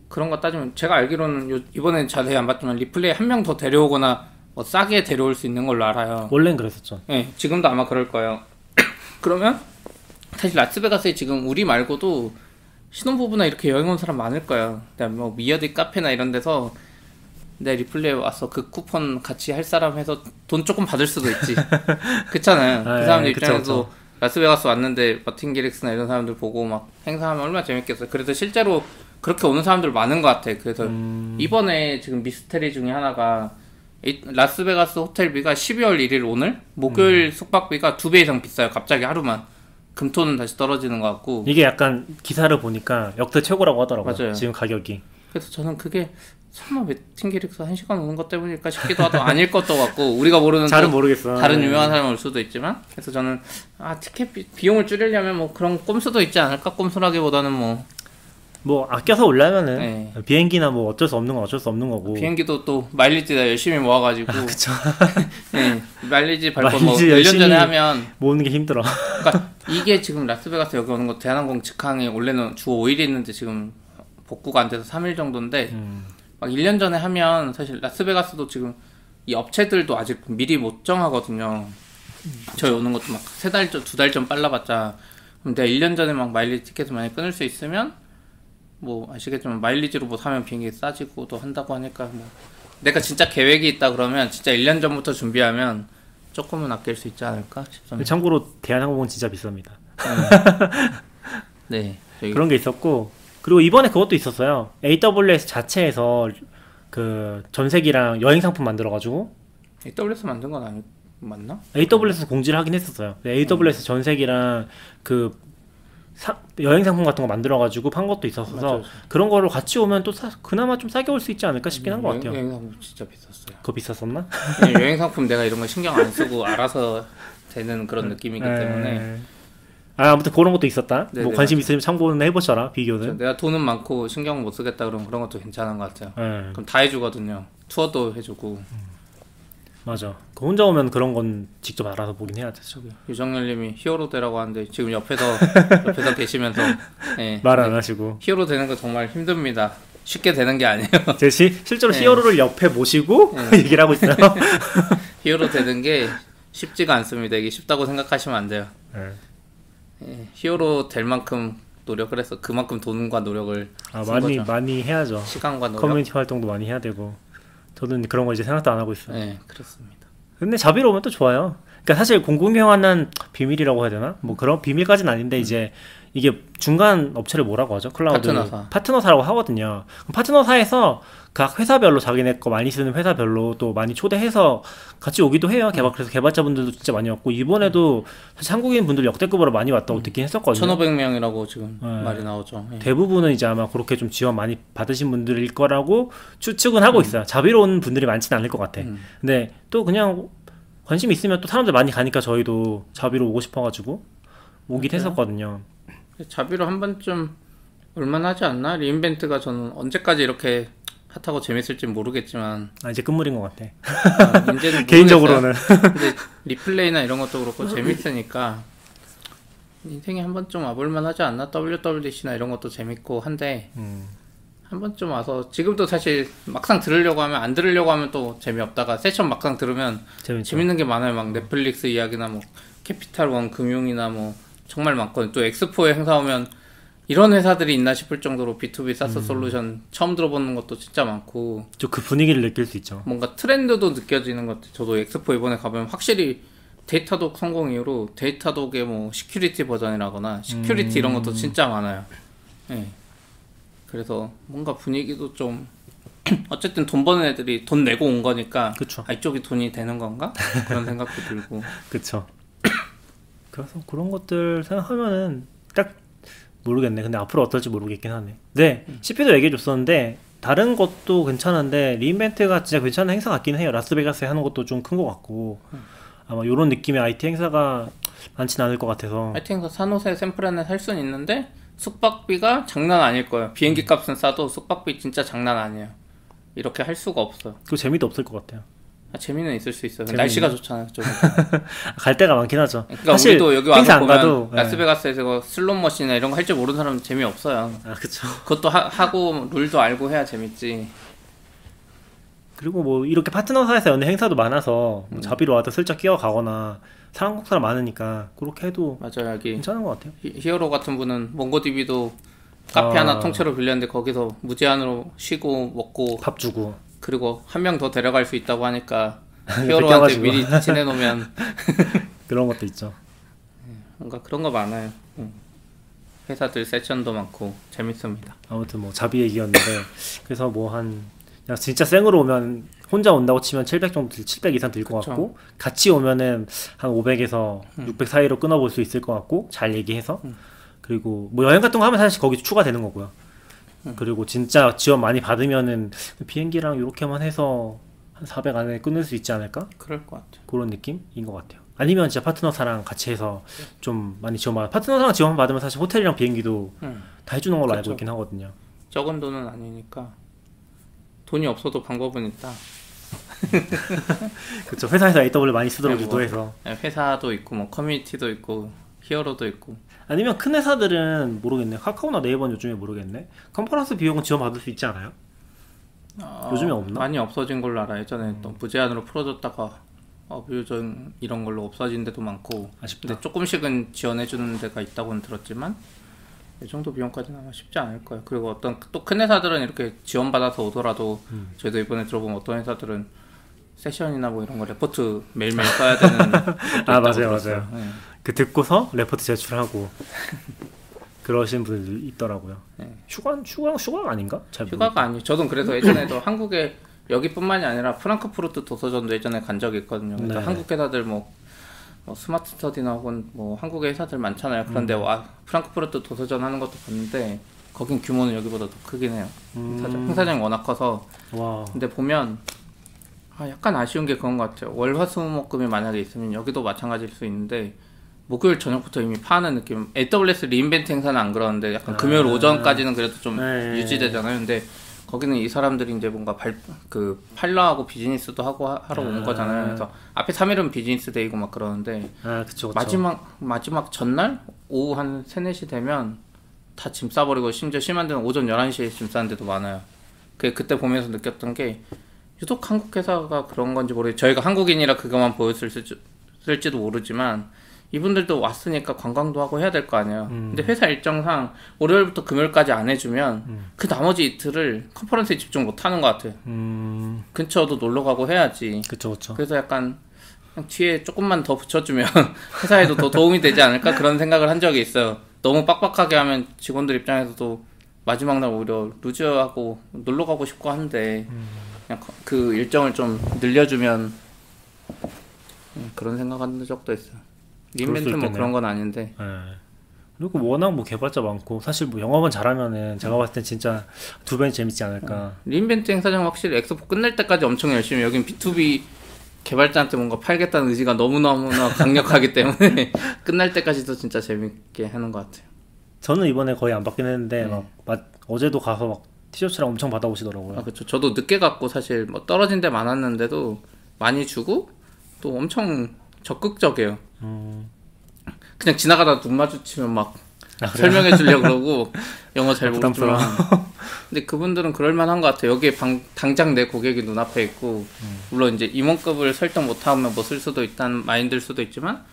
Speaker 3: 그런 거 따지면 제가 알기로는 요, 이번엔 자세히 안 봤지만 리플레이 한 명 더 데려오거나 뭐 싸게 데려올 수 있는 걸로 알아요.
Speaker 2: 원래는 그랬었죠.
Speaker 3: 예, 지금도 아마 그럴 거예요. 그러면 사실 라스베가스에 지금 우리 말고도 신혼부부나 이렇게 여행 온 사람 많을 거예요. 뭐 어디 카페나 이런 데서 내 리플레이 와서 그 쿠폰 같이 할 사람 해서 돈 조금 받을 수도 있지. 그렇잖아요.
Speaker 2: 아,
Speaker 3: 그 사람들
Speaker 2: 예, 그쵸,
Speaker 3: 입장에서 라스베가스 왔는데 마틴 개릭스나 이런 사람들 보고 막 행사하면 얼마나 재밌겠어요. 그래서 실제로 그렇게 오는 사람들 많은 것 같아. 그래서
Speaker 2: 음.
Speaker 3: 이번에 지금 미스테리 중에 하나가 이- 라스베가스 호텔비가 12월 1일 오늘 목요일
Speaker 2: 음.
Speaker 3: 숙박비가 두 배 이상 비싸요. 갑자기 하루만 금토는 다시 떨어지는 것 같고.
Speaker 2: 이게 약간 기사를 보니까 역대 최고라고 하더라고요.
Speaker 3: 맞아요.
Speaker 2: 지금 가격이.
Speaker 3: 그래서 저는 그게 설마 매팅 기릭스 한 시간 오는 것 때문일까 싶기도 하고 아닐 것도 같고 우리가 모르는
Speaker 2: 잘은
Speaker 3: 또
Speaker 2: 모르겠어.
Speaker 3: 다른
Speaker 2: 네.
Speaker 3: 유명한 사람이 올 수도 있지만 그래서 저는 아 티켓 비, 비용을 줄이려면 뭐 그런 꼼수도 있지 않을까 꼼수라기보다는 뭐
Speaker 2: 뭐 아껴서 올라면은
Speaker 3: 네.
Speaker 2: 비행기나 뭐 어쩔 수 없는 건 어쩔 수 없는 거고.
Speaker 3: 비행기도 또 마일리지 다 열심히 모아가지고
Speaker 2: 아, 그쵸.
Speaker 3: 네, 마일리지 발권 뭐
Speaker 2: 마일리지
Speaker 3: 1년
Speaker 2: 열심히-
Speaker 3: 전에 하면
Speaker 2: 모으는 게 힘들어.
Speaker 3: 그러니까 이게 지금 라스베가스 여기 오는 거 대한항공 직항이 원래는 주 5일 있는데 지금 복구가 안 돼서 3일 정도인데
Speaker 2: 음.
Speaker 3: 막 1년 전에 하면 사실 라스베가스도 지금 이 업체들도 아직 미리 못 정하거든요. 저희 오는 것도 막 세 달 전, 두 달 전 빨라봤자. 그럼 내가 1년 전에 막 마일리지 티켓을 많이 끊을 수 있으면 뭐 아시겠지만 마일리지로 뭐 사면 비행기 싸지고도 한다고 하니까 뭐 내가 진짜 계획이 있다 그러면 진짜 1년 전부터 준비하면 조금은 아낄 수 있지 않을까 싶습니다.
Speaker 2: 참고로 대한항공은 진짜 비쌉니다.
Speaker 3: 네. 저희
Speaker 2: 그런 게 있었고 그리고 이번에 그것도 있었어요. AWS 자체에서 그 전세기랑 여행 상품 만들어가지고
Speaker 3: AWS 만든 건 아니 맞나?
Speaker 2: AWS 공지를 하긴 했었어요. 네, AWS 전세기랑 그 사- 여행 상품 같은 거 만들어가지고 판 것도 있었어서
Speaker 3: 맞아요.
Speaker 2: 그런 거를 같이 오면 또 사- 그나마 좀 싸게 올 수 있지 않을까 싶긴 한것 같아요.
Speaker 3: 여행 상품 진짜 비쌌어요.
Speaker 2: 그거 비쌌었나?
Speaker 3: 그냥 여행 상품 내가 이런 거 신경 안 쓰고 알아서 되는 그런 느낌이기 때문에
Speaker 2: 에... 아 아무튼 그런 것도 있었다.
Speaker 3: 네네,
Speaker 2: 뭐 관심 있으면 참고는 해보셔라 비교는.
Speaker 3: 내가 돈은 많고 신경 못 쓰겠다 그러면 그런 것도 괜찮은 것 같아요.
Speaker 2: 예,
Speaker 3: 그럼 다 해주거든요. 투어도 해주고
Speaker 2: 맞아. 그 혼자 오면 그런 건 직접 알아서 보긴 해야 되죠.
Speaker 3: 저기 유정열님이 히어로 되라고 하는데 지금 옆에서 옆에서 계시면서 예,
Speaker 2: 말안 하시고.
Speaker 3: 히어로 되는 거 정말 힘듭니다. 쉽게 되는 게 아니에요.
Speaker 2: 제 시, 실제로
Speaker 3: 네.
Speaker 2: 히어로를 옆에 모시고 얘기를 하고 있어요.
Speaker 3: 히어로 되는 게 쉽지가 않습니다. 이게 쉽다고 생각하시면 안 돼요. 히어로 될 만큼 노력을 해서 그만큼 돈과 노력을
Speaker 2: 아, 많이 쓴
Speaker 3: 거죠.
Speaker 2: 많이 해야죠.
Speaker 3: 시간과 노력.
Speaker 2: 커뮤니티 활동도 많이 해야 되고. 저는 그런 거 이제 생각도 안 하고 있어요.
Speaker 3: 네, 그렇습니다.
Speaker 2: 근데 자비로 오면 또 좋아요. 그러니까 사실 공공기관은 비밀이라고 해야 되나? 뭐 그런 비밀까지는 아닌데 이제 이게 중간 업체를 뭐라고 하죠? 클라우드
Speaker 3: 파트너사.
Speaker 2: 파트너사라고 하거든요. 파트너사에서 각 회사별로 자기네 거 많이 쓰는 회사별로 또 많이 초대해서 같이 오기도 해요. 개발 그래서 개발자분들도 진짜 많이 왔고 이번에도 사실 한국인 분들 역대급으로 많이 왔다고 듣긴 했었거든요.
Speaker 3: 1,500명이라고 지금
Speaker 2: 네.
Speaker 3: 말이 나오죠. 예.
Speaker 2: 대부분은 이제 아마 그렇게 좀 지원 많이 받으신 분들일 거라고 추측은 하고 있어요. 자비로운 분들이 많지는 않을 것 같아.
Speaker 3: 음.
Speaker 2: 근데 또 그냥 관심 있으면 또 사람들 많이 가니까 저희도 자비로 오고 싶어가지고 오긴. 했었거든요.
Speaker 3: 자비로 한 번쯤 얼마나 하지 않나? 리인벤트가 저는 언제까지 이렇게 핫하고 재밌을지 모르겠지만
Speaker 2: 아 이제 끝물인 것 같아.
Speaker 3: 아, 이제는
Speaker 2: 개인적으로는.
Speaker 3: 근데 리플레이나 이런 것도 그렇고 재밌으니까 인생에 한 번쯤 와볼만 하지 않나? WWDC나 이런 것도 재밌고 한데
Speaker 2: 음,
Speaker 3: 한 번쯤 와서 지금도 사실 막상 들으려고 하면 안 들으려고 하면 또 재미없다가 세션 막상 들으면
Speaker 2: 재밌죠.
Speaker 3: 재밌는 게 많아요. 막 넷플릭스 이야기나 뭐 Capital One 금융이나 뭐 정말 많거든요. 또 엑스포에 행사 오면 이런 회사들이 있나 싶을 정도로 B2B SaaS 솔루션 처음 들어보는 것도 진짜 많고
Speaker 2: 좀 그 분위기를 느낄 수 있죠.
Speaker 3: 뭔가 트렌드도 느껴지는 것 같아요. 저도 엑스포 이번에 가보면 확실히 Datadog 성공 이후로 Datadog의 뭐 security 버전이라거나 security 이런 것도 진짜 많아요. 예. 그래서 뭔가 분위기도 좀 어쨌든 돈 버는 애들이 돈 내고 온 거니까
Speaker 2: 그쵸.
Speaker 3: 아, 이쪽이 돈이 되는 건가? 그런 생각도 들고
Speaker 2: 그쵸. 그래서 그런 것들 생각하면은 딱 모르겠네. 근데 앞으로 어떨지 모르겠긴 하네. 네, CP도 얘기해 줬었는데 다른 것도 괜찮은데 리인벤트가 진짜 괜찮은 행사 같긴 해요. 라스베가스에 하는 것도 좀 큰 것 같고 아마 이런 느낌의 IT 행사가 많진 않을 것 같아서
Speaker 3: 하여튼 산호세 샘플에는 살 수는 있는데 숙박비가 장난 아닐 거예요. 비행기 값은 싸도 숙박비 진짜 장난 아니에요. 이렇게 할 수가 없어요.
Speaker 2: 그 재미도 없을 것 같아요.
Speaker 3: 아, 재미는 있을 수 있어요.
Speaker 2: 재미는
Speaker 3: 날씨가 좋잖아요. 좀.
Speaker 2: 갈 데가 많긴 하죠.
Speaker 3: 그러니까
Speaker 2: 사실
Speaker 3: 우리도 여기 와서
Speaker 2: 안
Speaker 3: 보면
Speaker 2: 가도 네.
Speaker 3: 라스베가스에서 슬롯 머신이나 이런 거 할 줄 모르는 사람은 재미 없어요.
Speaker 2: 아 그쵸.
Speaker 3: 그것도 하, 고 룰도 알고 해야 재밌지.
Speaker 2: 그리고 뭐 이렇게 파트너 사에서 여는 행사도 많아서
Speaker 3: 음.
Speaker 2: 뭐 자비로 와도 슬쩍 끼어가거나 한국 사람 많으니까 그렇게 해도
Speaker 3: 맞아요. 여기
Speaker 2: 괜찮은 것 같아요.
Speaker 3: 히- 히어로 같은 분은 MongoDB도 카페
Speaker 2: 아.
Speaker 3: 하나 통째로 빌렸는데 거기서 무제한으로 쉬고 먹고
Speaker 2: 밥 주고
Speaker 3: 그리고 한 명 더 데려갈 수 있다고 하니까. 히어로한테 미리 지내놓으면
Speaker 2: 그런 것도 있죠.
Speaker 3: 뭔가 그런 거 많아요. 음. 회사들 세션도 많고 재밌습니다.
Speaker 2: 아무튼 뭐 자비 얘기였는데 그래서 뭐 한 진짜 생으로 오면 혼자 온다고 치면 700 정도 들- 700 이상 들 것. 같고 같이 오면은 한 500에서
Speaker 3: 음.
Speaker 2: 600 사이로 끊어볼 수 있을 것 같고 잘 얘기해서 그리고 뭐 여행 같은 거 하면 사실 거기 추가되는 거고요.
Speaker 3: 음.
Speaker 2: 그리고 진짜 지원 많이 받으면은 비행기랑 이렇게만 해서 한 400 안에 끊을 수 있지 않을까?
Speaker 3: 그럴 것 같아요.
Speaker 2: 그런 느낌인 것 같아요. 아니면 진짜 파트너사랑 같이 해서 좀 많이 지원받 파트너사랑 지원 받으면 사실 호텔이랑 비행기도
Speaker 3: 음.
Speaker 2: 다 해주는 걸로 알고
Speaker 3: 그쵸.
Speaker 2: 있긴 하거든요.
Speaker 3: 적은 돈은 아니니까 돈이 없어도 방법은 있다.
Speaker 2: 그렇죠. 회사에서 AW 많이 쓰도록
Speaker 3: 네, 뭐.
Speaker 2: 유도해서
Speaker 3: 네, 회사도 있고 뭐 커뮤니티도 있고 히어로도 있고
Speaker 2: 아니면 큰 회사들은 모르겠네. 카카오나 네이버는 요즘에 모르겠네. 컨퍼런스 비용은 지원 받을 수 있지 않아요?
Speaker 3: 어,
Speaker 2: 요즘에 없나?
Speaker 3: 많이 없어진 걸로 알아. 예전에 또 무제한으로 풀어줬다가 어, 무효전 이런 걸로 없어진 데도 많고
Speaker 2: 아쉽다.
Speaker 3: 근데 조금씩은 지원해 주는 데가 있다고는 들었지만 이 정도 비용까지는 아마 쉽지 않을 거예요. 그리고 어떤 또 큰 회사들은 이렇게 지원받아서 오더라도
Speaker 2: 음.
Speaker 3: 저희도 이번에 들어보면 어떤 회사들은 세션이나 뭐 이런 거 레포트 매일매일 써야 되는
Speaker 2: 아 맞아요. 맞아요.
Speaker 3: 네.
Speaker 2: 그 듣고서 레포트 제출하고 그러신 분들 있더라고요.
Speaker 3: 네.
Speaker 2: 휴가 휴가 휴가 아닌가?
Speaker 3: 휴가가 아니에요. 저도 그래서 예전에도 한국에 여기뿐만이 아니라 프랑크푸르트 도서전도 예전에 간 적이 있거든요. 그러니까
Speaker 2: 네.
Speaker 3: 한국 회사들 뭐, 뭐 스마트 스터디나 혹은 뭐 한국의 회사들 많잖아요. 그런데
Speaker 2: 음.
Speaker 3: 와 프랑크푸르트 도서전 하는 것도 봤는데 거긴 규모는 여기보다 더 크긴 해요.
Speaker 2: 음.
Speaker 3: 행사장, 행사장이 워낙 커서
Speaker 2: 와.
Speaker 3: 근데 보면 아, 약간 아쉬운 게 그런 것 같아요. 월화수목금이 만약에 있으면 여기도 마찬가지일 수 있는데 목요일 저녁부터 이미 파는 느낌. AWS re:Invent 행사는 안 그러는데 약간 금요일
Speaker 2: 아.
Speaker 3: 오전까지는 그래도 좀
Speaker 2: 네.
Speaker 3: 유지되잖아요. 근데 거기는 이 사람들이 이제 뭔가 발, 그 팔러하고 비즈니스도 하고 하, 러 오는
Speaker 2: 아.
Speaker 3: 거잖아요. 그래서 앞에 3일은 business day고 막 그러는데
Speaker 2: 아 그쵸 그쵸.
Speaker 3: 마지막 마지막 전날 오후 한 3, 4시 되면 다 짐 싸버리고 심지어 심한 데는 오전 11시에 짐 싸는 데도 많아요. 그 그때 보면서 느꼈던 게 유독 한국 회사가 그런 건지 모르겠어요. 저희가 한국인이라 그것만 보였을지도 모르지만 이분들도 왔으니까 관광도 하고 해야 될 거 아니에요. 근데 회사 일정상 월요일부터 금요일까지 안 해주면 그 나머지 이틀을 컨퍼런스에 집중 못 하는 것 같아요.
Speaker 2: 음
Speaker 3: 근처도 놀러 가고 해야지.
Speaker 2: 그쵸 그쵸.
Speaker 3: 그래서 약간 뒤에 조금만 더 붙여주면 회사에도 더 도움이 되지 않을까 그런 생각을 한 적이 있어요. 너무 빡빡하게 하면 직원들 입장에서도 마지막 날 오히려 루즈하고 놀러 가고 싶고 한데 그냥 거- 그 일정을 좀 늘려주면 음, 그런 생각한 적도 있어요. re:Invent 뭐. 그런 건 아닌데
Speaker 2: 예. 그리고 워낙 뭐 개발자 많고 사실 뭐 영업은 잘하면은 제가 봤을 땐 진짜 두 배는 재밌지 않을까.
Speaker 3: re:Invent 행사장 확실히 엑스포 끝날 때까지 엄청 열심히 여긴 B2B 개발자한테 뭔가 팔겠다는 의지가 너무너무나 강력하기 때문에 끝날 때까지도 진짜 재밌게 하는 것 같아요.
Speaker 2: 저는 이번에 거의 안 받긴 했는데
Speaker 3: 네.
Speaker 2: 막, 막 어제도 가서 막 티셔츠랑 엄청 받아오시더라고요.
Speaker 3: 아, 그렇죠. 저도 늦게 갔고 사실 뭐 떨어진 데 많았는데도 많이 주고 또 엄청 적극적이에요.
Speaker 2: 음.
Speaker 3: 그냥 지나가다 눈 마주치면 막
Speaker 2: 아?
Speaker 3: 설명해 주려고 그러고 영어 잘. 모르지만 근데 그분들은 그럴 만한 것 같아요. 여기에 방- 당장 내 고객이 눈앞에 있고
Speaker 2: 음.
Speaker 3: 물론 이제 임원급을 설정 못하면 뭐 쓸 수도 있다는 마인드일 수도 있지만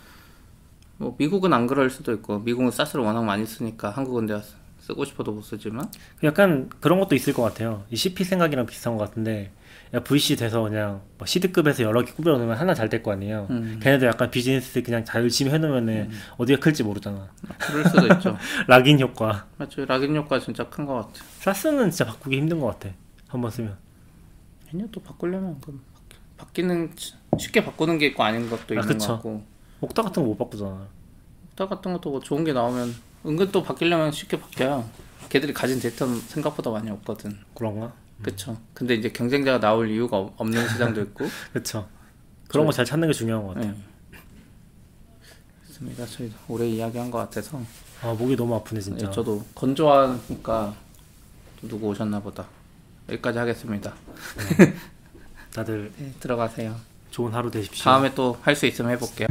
Speaker 3: 뭐 미국은 안 그럴 수도 있고 미국은 사스를 워낙 많이 쓰니까 한국은 쓰- 쓰고 싶어도 못 쓰지만
Speaker 2: 약간 그런 것도 있을 것 같아요. 이 CP 생각이랑 비슷한 것 같은데 야, VC 돼서 그냥 뭐 C드급에서 여러 개 꾸며놓으면 하나 잘 될 거 아니에요.
Speaker 3: 음.
Speaker 2: 걔네도 약간 비즈니스 그냥 다 열심히 해놓으면은 어디가 클지 모르잖아.
Speaker 3: 그럴 수도 있죠.
Speaker 2: 락인 효과.
Speaker 3: 맞죠. 락인 효과 진짜 큰 것 같아요.
Speaker 2: 샤스는 진짜 바꾸기 힘든 것 같아. 한번 쓰면.
Speaker 3: 아니요 또 바꾸려면 그럼 바뀌- 바뀌는 쉽게 바꾸는 게 있고 아닌 것도
Speaker 2: 아,
Speaker 3: 있는
Speaker 2: 그쵸.
Speaker 3: 것 같고
Speaker 2: 옥타 같은 거 못 바꾸잖아.
Speaker 3: 스타 같은 것도 뭐 좋은 게 나오면 은근 또 바뀌려면 쉽게 바뀌어요 걔들이 가진 데이터는 생각보다 많이 없거든
Speaker 2: 그런가?
Speaker 3: 그쵸 근데 이제 경쟁자가 나올 이유가 없- 없는 시장도 있고
Speaker 2: 그쵸. 그런 거 잘 찾는 게 중요한 것 같아요.
Speaker 3: 네. 좋습니다 저희 오래 이야기한 것 같아서
Speaker 2: 아 목이 너무 아프네 진짜.
Speaker 3: 네, 저도 건조하니까 또 누구 오셨나 보다 여기까지 하겠습니다
Speaker 2: 다들
Speaker 3: 네, 들어가세요
Speaker 2: 좋은 하루 되십시오.
Speaker 3: 다음에 또 할 수 있으면 해볼게요